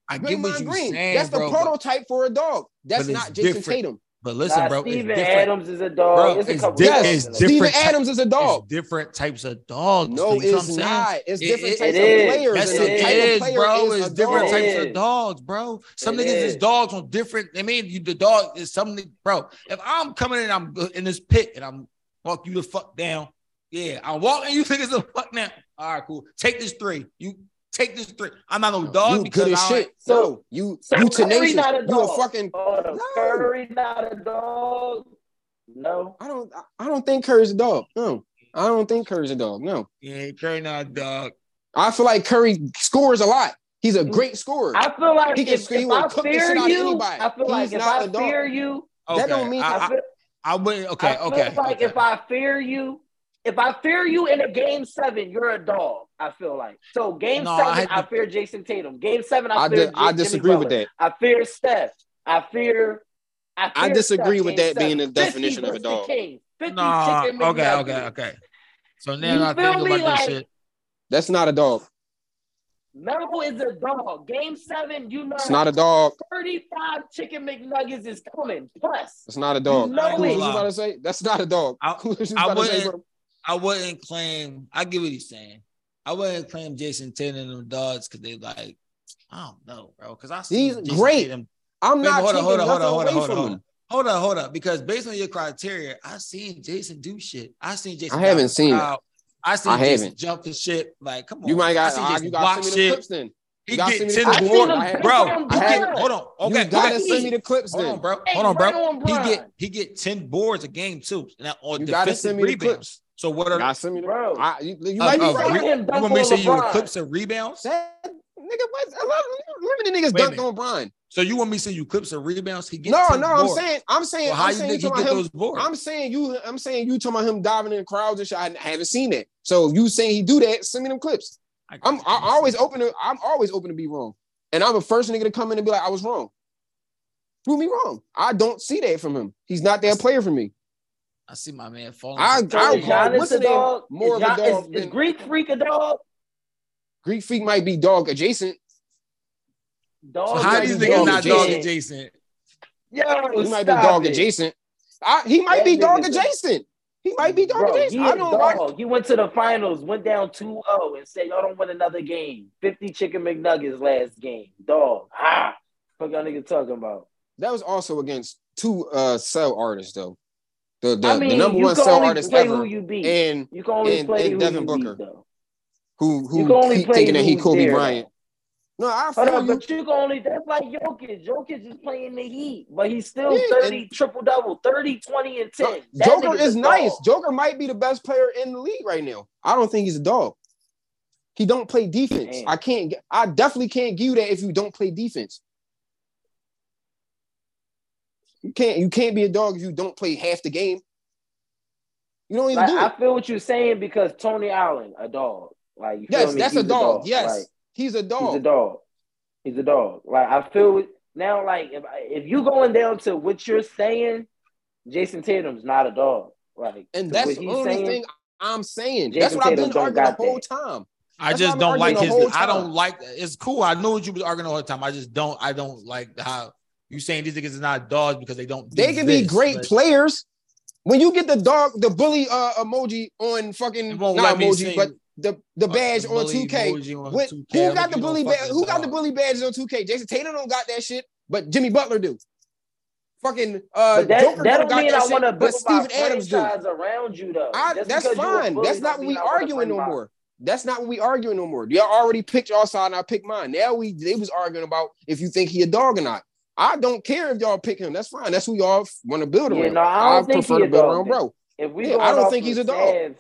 I get what you're Green. saying, That's the bro. prototype for a dog. That's not Jayson different. Tatum. But listen, Nah, bro, Steven it's different. Adams is a dog. Bro, It's a it's couple di- dogs it's in the different Steven type- Adams is a dog. It's different types of dogs. No, you know what I'm it's saying? not. It's It- different it- types it of is. players. Yes, and it the type is, of player bro. is It's a different dog. types It of is. dogs, bro. Some It niggas is is. dogs on different. I mean, you the dog is something, bro. If I'm coming in, I'm in this pit and I'm walk you the fuck down. Yeah, I'm walking you niggas the fuck down. All right, cool. Take this three. You take this three. I'm not no dog You because good as I shit. So- So you so you Curry tenacious. not a You a fucking. Oh, No. Curry not a dog. No. I don't. I don't think Curry's a dog. No, I don't think Curry's a dog. No, Yeah, Curry not a dog. I feel like Curry scores a lot. He's a great scorer. I feel like He can if, scream, he if will I cook the fear out of you, anybody. I feel like He's if not I a dog. fear you, Okay, That don't mean- I, I I, I wouldn't. Okay, I feel okay. like okay. if I fear you, if I fear you in a game seven, you're a dog. I feel like so. Game No, seven, had I, fear Jayson Tatum. Game seven, I, I, fear di- I disagree with that. I fear Steph. I fear. I, fear I disagree Steph with game that being the definition of a dog. Kings. 50 No, chicken okay, okay, okay. So now You I feel think me? about this Like- shit. That's not a dog. Melo is a dog. Game seven, you know, It's not a dog. 35 chicken McNuggets is coming. Plus, It's not a dog. You know Who was it. you about to say? That's not a dog. I- Who was you I about to say, wouldn't- bro? I wouldn't claim. I get what he's saying. I wouldn't claim Jayson Tatum and them dogs because they like. I don't know, bro. Because I see He's great. I'm Wait, not hold on, taking hold on, hold nothing on, hold on, away hold on, from hold him. on. Hold up, hold up. Because based on your criteria, I seen Jayson do shit. I seen Jayson. I haven't dive seen it. out. I seen I Jayson haven't. jump the shit. Like, come on. You might I got seen uh, Jayson you block got to send me the shit. He gotta get send ten the I boards, him I had- bro. He get hold on. Okay, you gotta he- send me the clips Hold then. on, bro. Hey, Hold on, bro. he get he get ten boards a game too. Now on You gotta defensive send me the rebounds. Clips. So what are gotta send me the. Bro. I, you you uh, might be uh, right. re- him you want me to on say you LeBron. clips and rebounds? That nigga, what? A lot, how many niggas Wait dunked on Brian? So you want me to say you clips and rebounds? He gets No, 10 no, I'm boards. saying, I'm saying, Well, how I'm you saying think you he get him. those boards? I'm saying you, I'm saying you talking about him diving in crowds and shit. I haven't seen that. So if you saying he do that, send me them clips. I I'm I you. always open to I'm always open to be wrong. And I'm the first nigga to come in and be like, I was wrong. Prove me wrong. I don't see that from him. He's not that player for me. I see my man falling. I- for I So is call what's a the name? dog? More is, of a dog is, is Greek Freak a dog? Greek Freak might be dog adjacent. Dog. So how do you think niggas dog not dog adjacent. Yeah, He might be dog it. adjacent. I, he might That be dog nigga's a- adjacent. He might be dog Bro, he adjacent. a I don't like dog. He went to the finals, went down 2-0 and said, y'all don't win another game. 50 chicken McNuggets last game. Dog. Ah. What y'all niggas talking about? that was also against two uh cell artists though. The the, I mean, the number one only artist ever. who you beat. and you can only and- play and who Devin Booker. beat, though. who You who can only keep thinking that he Kobe there, Bryant. No, I Hold feel up, you. but you can only that's like Jokic. Jokic is playing the Heat, but he's still Yeah, 30 triple double, 30, 20, and 10. That Joker is nice. dog. Joker might be the best player in the league right now. I don't think he's a dog. He don't play defense. Man. I can't. I definitely can't give you that if you don't play defense. You can't. You can't be a dog if you don't play half the game. You don't even Like, do I feel what you're saying because Tony Allen, a dog. Like you Yes, feel me? that's He's a dog. Yes, Like, he's a dog. He's a dog. He's a dog. Like I feel it now. Like if if you going down to what you're saying, Jayson Tatum's not a dog. Like, And that's what the he's only saying, thing I'm saying. Jayson that's what I've been don't arguing the whole that. time. I That's just don't like his. I don't like. It's cool. I know what you was arguing all the time. I just don't. I don't like how you saying these niggas are not dogs because they don't. do They can be great but players. When you get the dog, the bully uh, emoji on fucking won't not let me emoji, but the the badge the on 2K. emoji on What, 2K. who got the bully don't badge? Who got the bully badges on 2K? Jayson Tatum don't got that shit, but Jimmy Butler do. Fucking uh, But that, Joker that don't don't got mean that I want to shit, but build Steven Adams do. around you though. I, that's because you a fine. bully That's don't what we arguing no more. That's not what we arguing no more. Y'all already picked y'all side and I picked mine. Now we they was arguing about if you think he a dog or not. I don't care if y'all pick him. That's fine. That's who y'all want to build Yeah, around. no, I don't think prefer to build around bro. If we Yeah, I don't think he's a dog. Sav,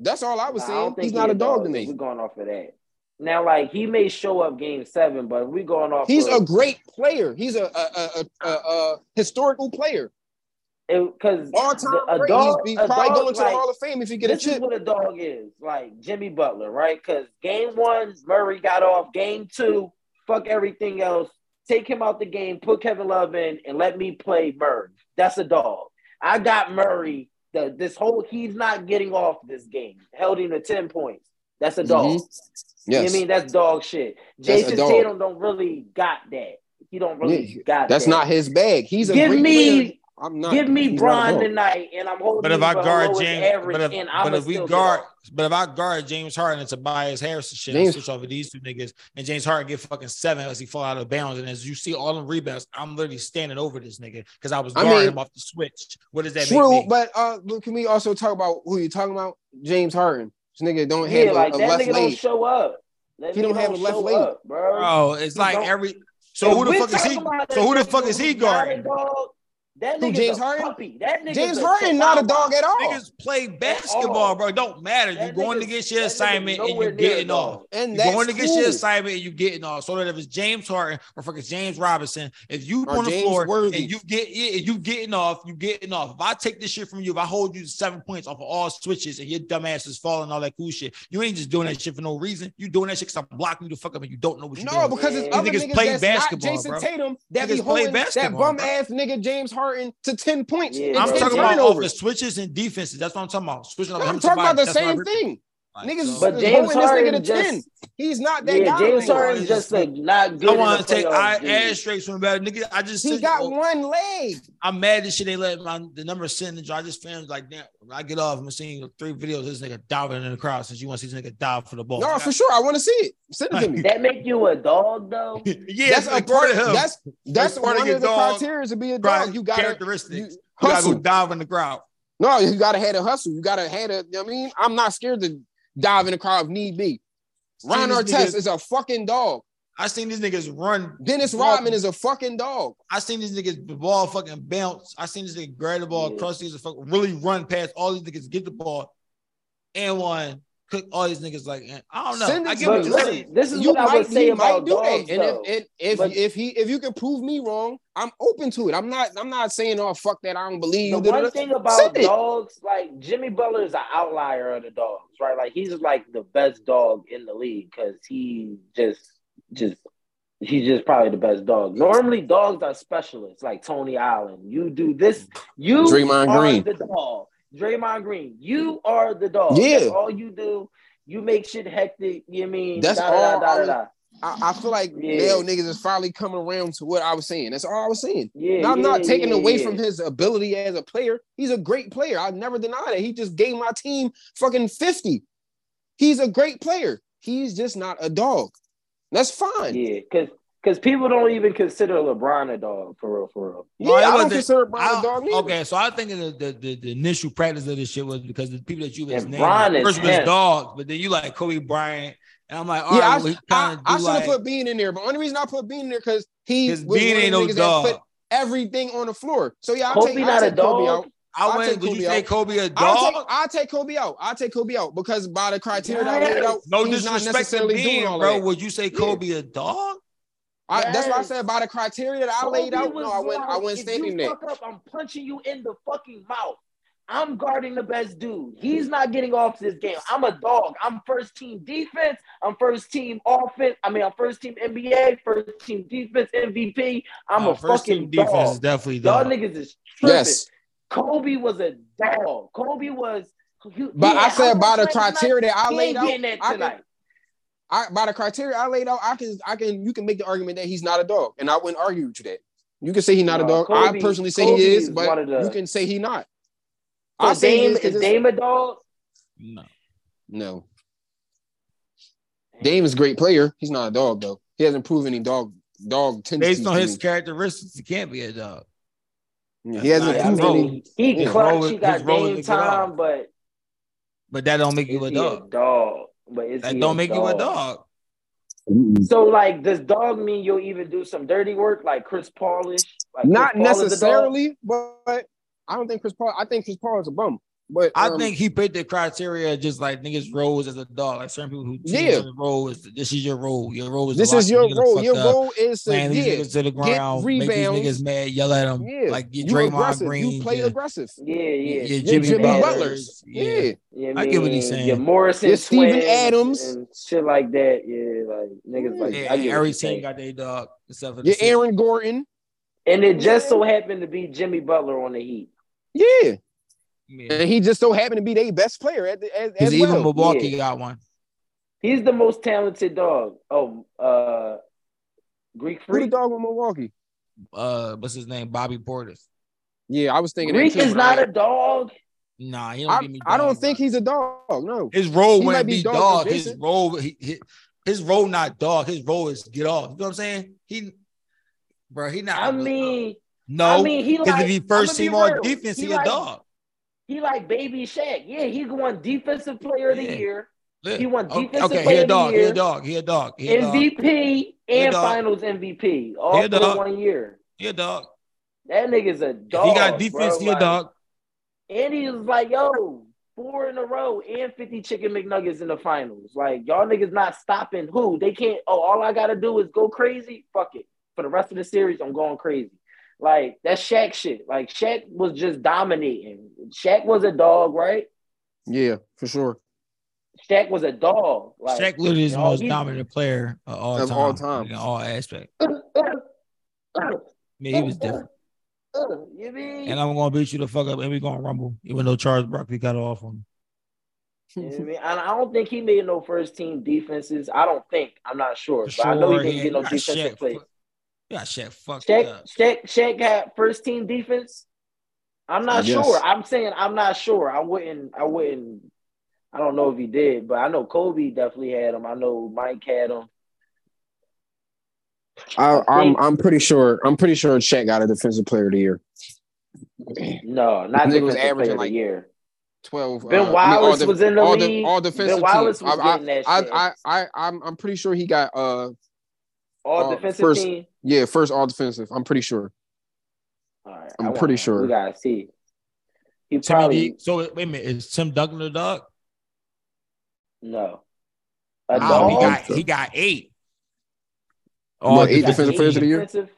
That's all I was I saying. don't He's he not a dog to me. We're going off of that. Now, like he may show up game seven, but we going off. He's of, a great player. He's a a, a, a, a historical player. because All time a great. dog, he's he's probably going to like, the Hall of Fame if he get a this is what a dog is, like Jimmy Butler, right? Because game one, Murray got off. Game two, fuck everything else. Take him out the game, put Kevin Love in, and let me play Murray. That's a dog. I got Murray. The this whole he's not getting off this game. Held him to ten points. That's a dog. Mhm. You know I mean? That's dog shit. Jayson dog. Tatum don't really got that. He don't really Yeah, got that's that. not his bag. He's a give me player. I'm not. give me he's Bron tonight, and I'm holding But if I guard lowest James, average, but if, and but if we guard, but if I guard James Harden and Tobias Harris and shit, James- switch off of these two niggas, and James Harden get fucking seven as he fall out of bounds, and as you see all them rebounds, I'm literally standing over this nigga because I was I guarding mean, him off the switch. What does that True, make me? but uh, but can we also talk about who you talking about? James Harden. This nigga don't Yeah, have like a, a that left nigga don't show up. That He don't have a left leg. up, bro. Bro, it's He like don't- every. So If who the fuck is he? So who the fuck is he who's not a guarding? dog, That nigga nigga's James a Harden? puppy. That nigga's James a Harden not a dog at all. Niggas play basketball, bro. It don't matter. You That going to get your assignment and you near a getting off. and You that's going to get your assignment and you're getting off. So that if it's James Harden or fucking James Robinson, if you Or on the James floor Worthy. and you get yeah, and you getting off, you getting off. If I take this shit from you, if I hold you to seven points off of all switches and your dumb ass is falling, all that cool shit, you ain't just doing that shit for no reason. You doing that shit because I'm blocking you the fuck up and you don't know what you're No, doing. because it's These other niggas niggas play that's basketball, not Jayson bro. Tatum that be Niggas play holding that basketball, bum ass nigga James Harden to 10 points. Yeah. I'm 10 talking about off the switches and defenses. That's what I'm talking about. Switching off No, him I'm talking about the that's same thing. Like, Niggas so- But is James this nigga Harden to just 10. He's not that Yeah, guy. James no more. Harden just like not good. I in want the to take playoffs, I ass straight from bad nigga. I just He said, got oh, one leg. I'm mad this shit they let my the number sitting in the jar. I just filmed like damn. When I get off, I'm seeing three videos of this nigga diving in the crowd since you want to see this nigga dive for the ball. No, for sure. I want to see it. Send it to me. That make you a dog though. yeah, that's that's a like part of him. That's that's That's part of one your of the dog criteria to be a dog. You gotta characteristics. you You, gotta go dive in the crowd. No, you gotta have a hustle. You gotta have a. You know what I mean, I'm not scared to dive in the crowd if need be. Ron Seen Artest niggas- is a fucking dog. I seen these niggas run. Dennis Ball- Rodman is a fucking dog. I seen these niggas the ball fucking bounce. I seen this nigga grab the ball, Yeah. cross these fucking really run past all these niggas, get the ball, and one. Cook all these niggas like I don't know. Send it I get what you're Listen, saying. this is You what I might, would say he about might do dogs, that, and if, if if But- if he if you can prove me wrong, I'm open to it. I'm not I'm not saying oh fuck that I don't believe the you. da, da, one da. thing about Send dogs, like Jimmy Butler is an outlier of the dogs, right? Like he's like the best dog in the league because he just just he's just probably the best dog. Normally dogs are specialists like Tony Allen. You do this, you Draymond are Green. the dog. Draymond Green, you are the dog. Yeah. That's all you do. You make shit hectic. You know what I mean That's Da, all da, da, I. I, feel like Yeah. now niggas is finally coming around to what I was saying. That's all I was saying. Yeah, Now, I'm yeah, not taking yeah, away from his ability as a player. He's a great player. I never deny that. He just gave my team fucking 50. He's a great player. He's just not a dog. That's fine. Yeah, because because people don't even consider LeBron a dog for real, for real. No, it I don't consider Brian I- a dog neither. okay, so I think the, the, the, the initial practice of this shit was because the people that you was And naming Bron is first was him. dogs, but then you like Kobe Bryant, and I'm like, all Yeah, right, I, well, he I, kind of I should have like put Bean in there, but only reason I put Bean in there because he because was Bean one of ain't the no niggas that dog. put everything on the floor. So yeah, I'll Kobe take, not I'll a take Kobe dog? out. I I'll went. take Would you Kobe say out. Kobe a I'll dog? take, I'll take Kobe out. I'll take Kobe out because by the criteria that I laid out, no he's not disrespect to necessarily doing all bro. that. Would you say Kobe a dog? I, That's what I said. By the criteria that I laid out, was no, I went. I went standing there. fuck up, I'm punching you in the fucking mouth. I'm guarding the best dude. He's not getting off this game. I'm a dog. I'm first team defense. I'm first team offense. I mean, I'm first team NBA, first team defense MVP. I'm Uh, a first fucking team defense is dog. definitely Y'all niggas is tripping. Yes, Kobe was a dog. Kobe was. he- But he I said how by the last night? criteria that I laid out, getting that I can- tonight. I by the criteria I laid out, I can I can you can make the argument that he's not a dog, and I wouldn't argue with you that. You can say he's not a No, dog. I personally say Kobe he is, is but the- you can say he not. So I say he Dame is 'cause is Dame a dog? No. No. Dame is a great player. He's not a dog though. He hasn't proven any dog dog tendencies. Based on his me. characteristics, he can't be a dog. Yeah, he hasn't Yeah, I his proven any. he clutch. he got his role is game to get off. time, but But that don't make you a dog. a dog? But is That he don't a make you a dog. Mm-hmm. So, like, does dog mean you'll even do some dirty work, like Chris Paulish? Like Chris Not Paul is a dog? necessarily, but I don't think Chris Paul. I think Chris Paul is a bum. But I um, think he picked the criteria just like niggas roles as a dog. Like certain people who choose Yeah. their role is this is your role. Your role is this is your role. Your role is to slam these yeah, niggas to the ground, make these rebounds. niggas mad, yell at them, yeah. like you you Draymond aggressive. Green, you play your, aggressive. Yeah, yeah. your You're Jimmy, Jimmy Butlers, Butlers. Yeah. Yeah, I get what he's saying. Yeah, Morrison, Your Steven Adams. and shit like that. Yeah, like niggas like Yeah, I get every team got their dog except for the Aaron Gordon. And it just so happened to be Jimmy Butler on the Heat. Yeah. Yeah. And he just so happened to be their best player at the, as, Because as even well. Milwaukee Yeah. got one. He's the most talented dog. Oh, uh, Greek Who the dog with Milwaukee? Uh, what's his name? Bobby Portis. Yeah, I was thinking Greek that too, is not I, a dog. Nah, he don't I, give me. I don't dog think he's a dog. No. his role he wouldn't be be dog dog. His role, he, he- his role not dog. His role is get off. You know what I'm saying? He, bro, he not. I mean, no, I mean, he because like. if he first I'ma team on defense, he, a like, dog. He like baby Shaq. Yeah, he won defensive player of the Yeah. year, he won defensive okay, player a of the dog. He year. a dog. He a dog. He a dog. MVP and dog. Finals MVP, all He for one year. He a dog. That nigga's a If dog. he got defense, bro. Like, dog. And he was like, yo, four in a row and 50 chicken McNuggets in the finals. Like, y'all niggas not stopping who? They can't, oh, all I gotta do is go crazy. Fuck it. For the rest of the series, I'm going crazy. Like, that's Shaq shit. Like, Shaq was just dominating. Shaq was a dog, right? Yeah, for sure. Shaq was a dog. Like, Shaq literally is the most he- dominant player of all Of time. all time. in all aspects. Yeah, he was different. You mean? And I'm gonna beat you the fuck up, and we're gonna rumble, even though Charles Barkley got off on. him. You know I mean? And I don't think he made no first team defenses. I don't think. I'm not sure. For But I know he didn't get no defensive Shaq plays. Fu- Yeah, Shaq fucked Shaq, up. Shaq, Shaq had first team defense. I'm not Yes. sure. I'm saying I'm not sure. I wouldn't. I wouldn't. I don't know if he did, but I know Kobe definitely had him. I know Mike had him. I, I'm I'm pretty sure I'm pretty sure Shaq got a defensive player of the year. No, not Nigga was defensive averaging player of like the year. Twelve. Ben uh, I mean, all Wallace the- was in the all league. all defensive Ben Wallace teams. was I, getting that I, shit. I, I, I'm I'm pretty sure he got uh All uh, defensive first- team. yeah first all defensive. I'm pretty sure. All right, I'm pretty wanna- sure. We gotta see. He Timmy probably D- so wait a minute, is Tim Duncan a dog? no. A Oh, he got he got eight. All What, eight defensive defensive players of the teams. year? Defensive?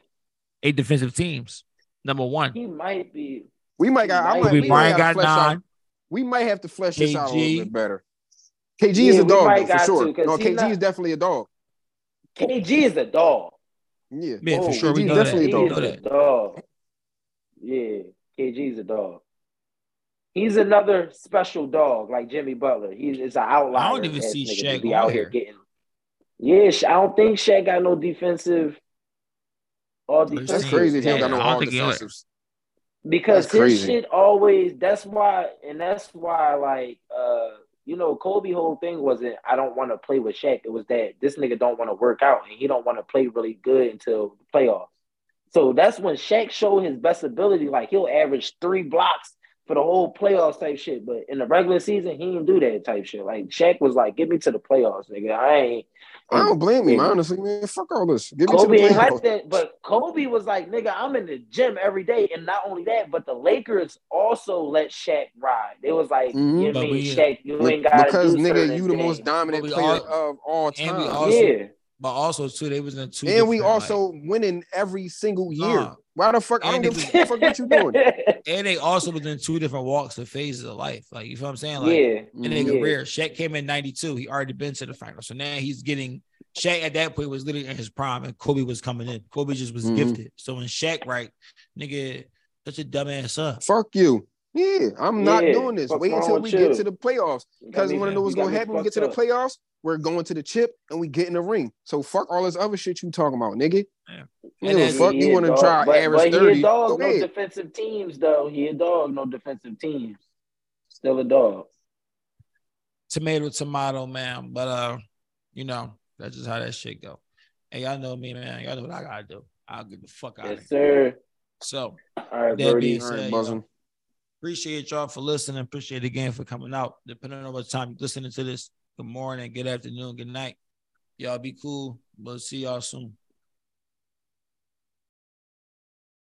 Eight defensive teams. Number one. He might be. We might got. I might, Kobe we might gotta got flesh out- nine. We might have to flesh this out a little bit better. KG Yeah, is a dog might though, for sure. to, 'cause no, he KG not- is definitely a dog. KG is a dog. Yeah. man, Oh, for sure. We KG know that. definitely We a know dog. A that. dog. Yeah, KG's a dog. He's another special dog like Jimmy Butler. He's it's an outlier. I don't even see nigga to Shaq be on out here here. getting. Yeah, I don't think Shaq got no defensive. All That's That's crazy if he don't Yeah, got no I don't all think he- defensives. because That's his crazy. shit always that's why and that's why like uh you know Kobe whole thing wasn't I don't want to play with Shaq. It was that this nigga don't want to work out and he don't want to play really good until the playoffs. So that's when Shaq showed his best ability like he'll average three blocks for the whole playoffs type shit but in the regular season he didn't do that type shit. Like Shaq was like get me to the playoffs nigga. I ain't I don't blame him, Yeah. honestly, man. Fuck all this. Give Kobe me to ain't the like that, but Kobe was like, nigga, I'm in the gym every day. And not only that, but the Lakers also let Shaq ride. It was like, Mhm. you But mean we- Shaq, you ain't got Because do nigga, you the most dominant player all- of all and we time. also- Yeah. But also too, they was in two. and we also like- winning every single year. Nah. Why the fuck? I don't And give a fuck what you doing. and they also was in two different walks of phases of life. Like you feel what I'm saying? Like yeah. in their Yeah. career, Shaq came in '92. He already been to the final, so now he's getting. Shaq at that point was literally in his prime, and Kobe was coming in. Kobe just was Mhm. gifted. So when Shaq right, nigga, Shut your dumb ass up. Fuck you. Yeah, I'm not Yeah, doing this. Wait until with we you? get to the playoffs. Because me- you want to know what's gonna happen when we get to the playoffs? We're going to the chip and we get in the ring. So fuck all this other shit you talking about, nigga. Yeah. You And know, then- fuck you want to dog, try but, average but he a dog, Go no ahead. defensive teams though. He a dog, no defensive teams. Still a dog. Tomato, tomato, man. But uh, you know, that's just how that shit go. Hey, y'all know me, man. Y'all know what I gotta do. I'll get the fuck out of Yes, here. sir. So All right, That Birdie. being said, right, yo, buzzing. Appreciate y'all for listening. Appreciate again for coming out. Depending on what time you're listening to this, good morning, good afternoon, good night. Y'all be cool. We'll see y'all soon.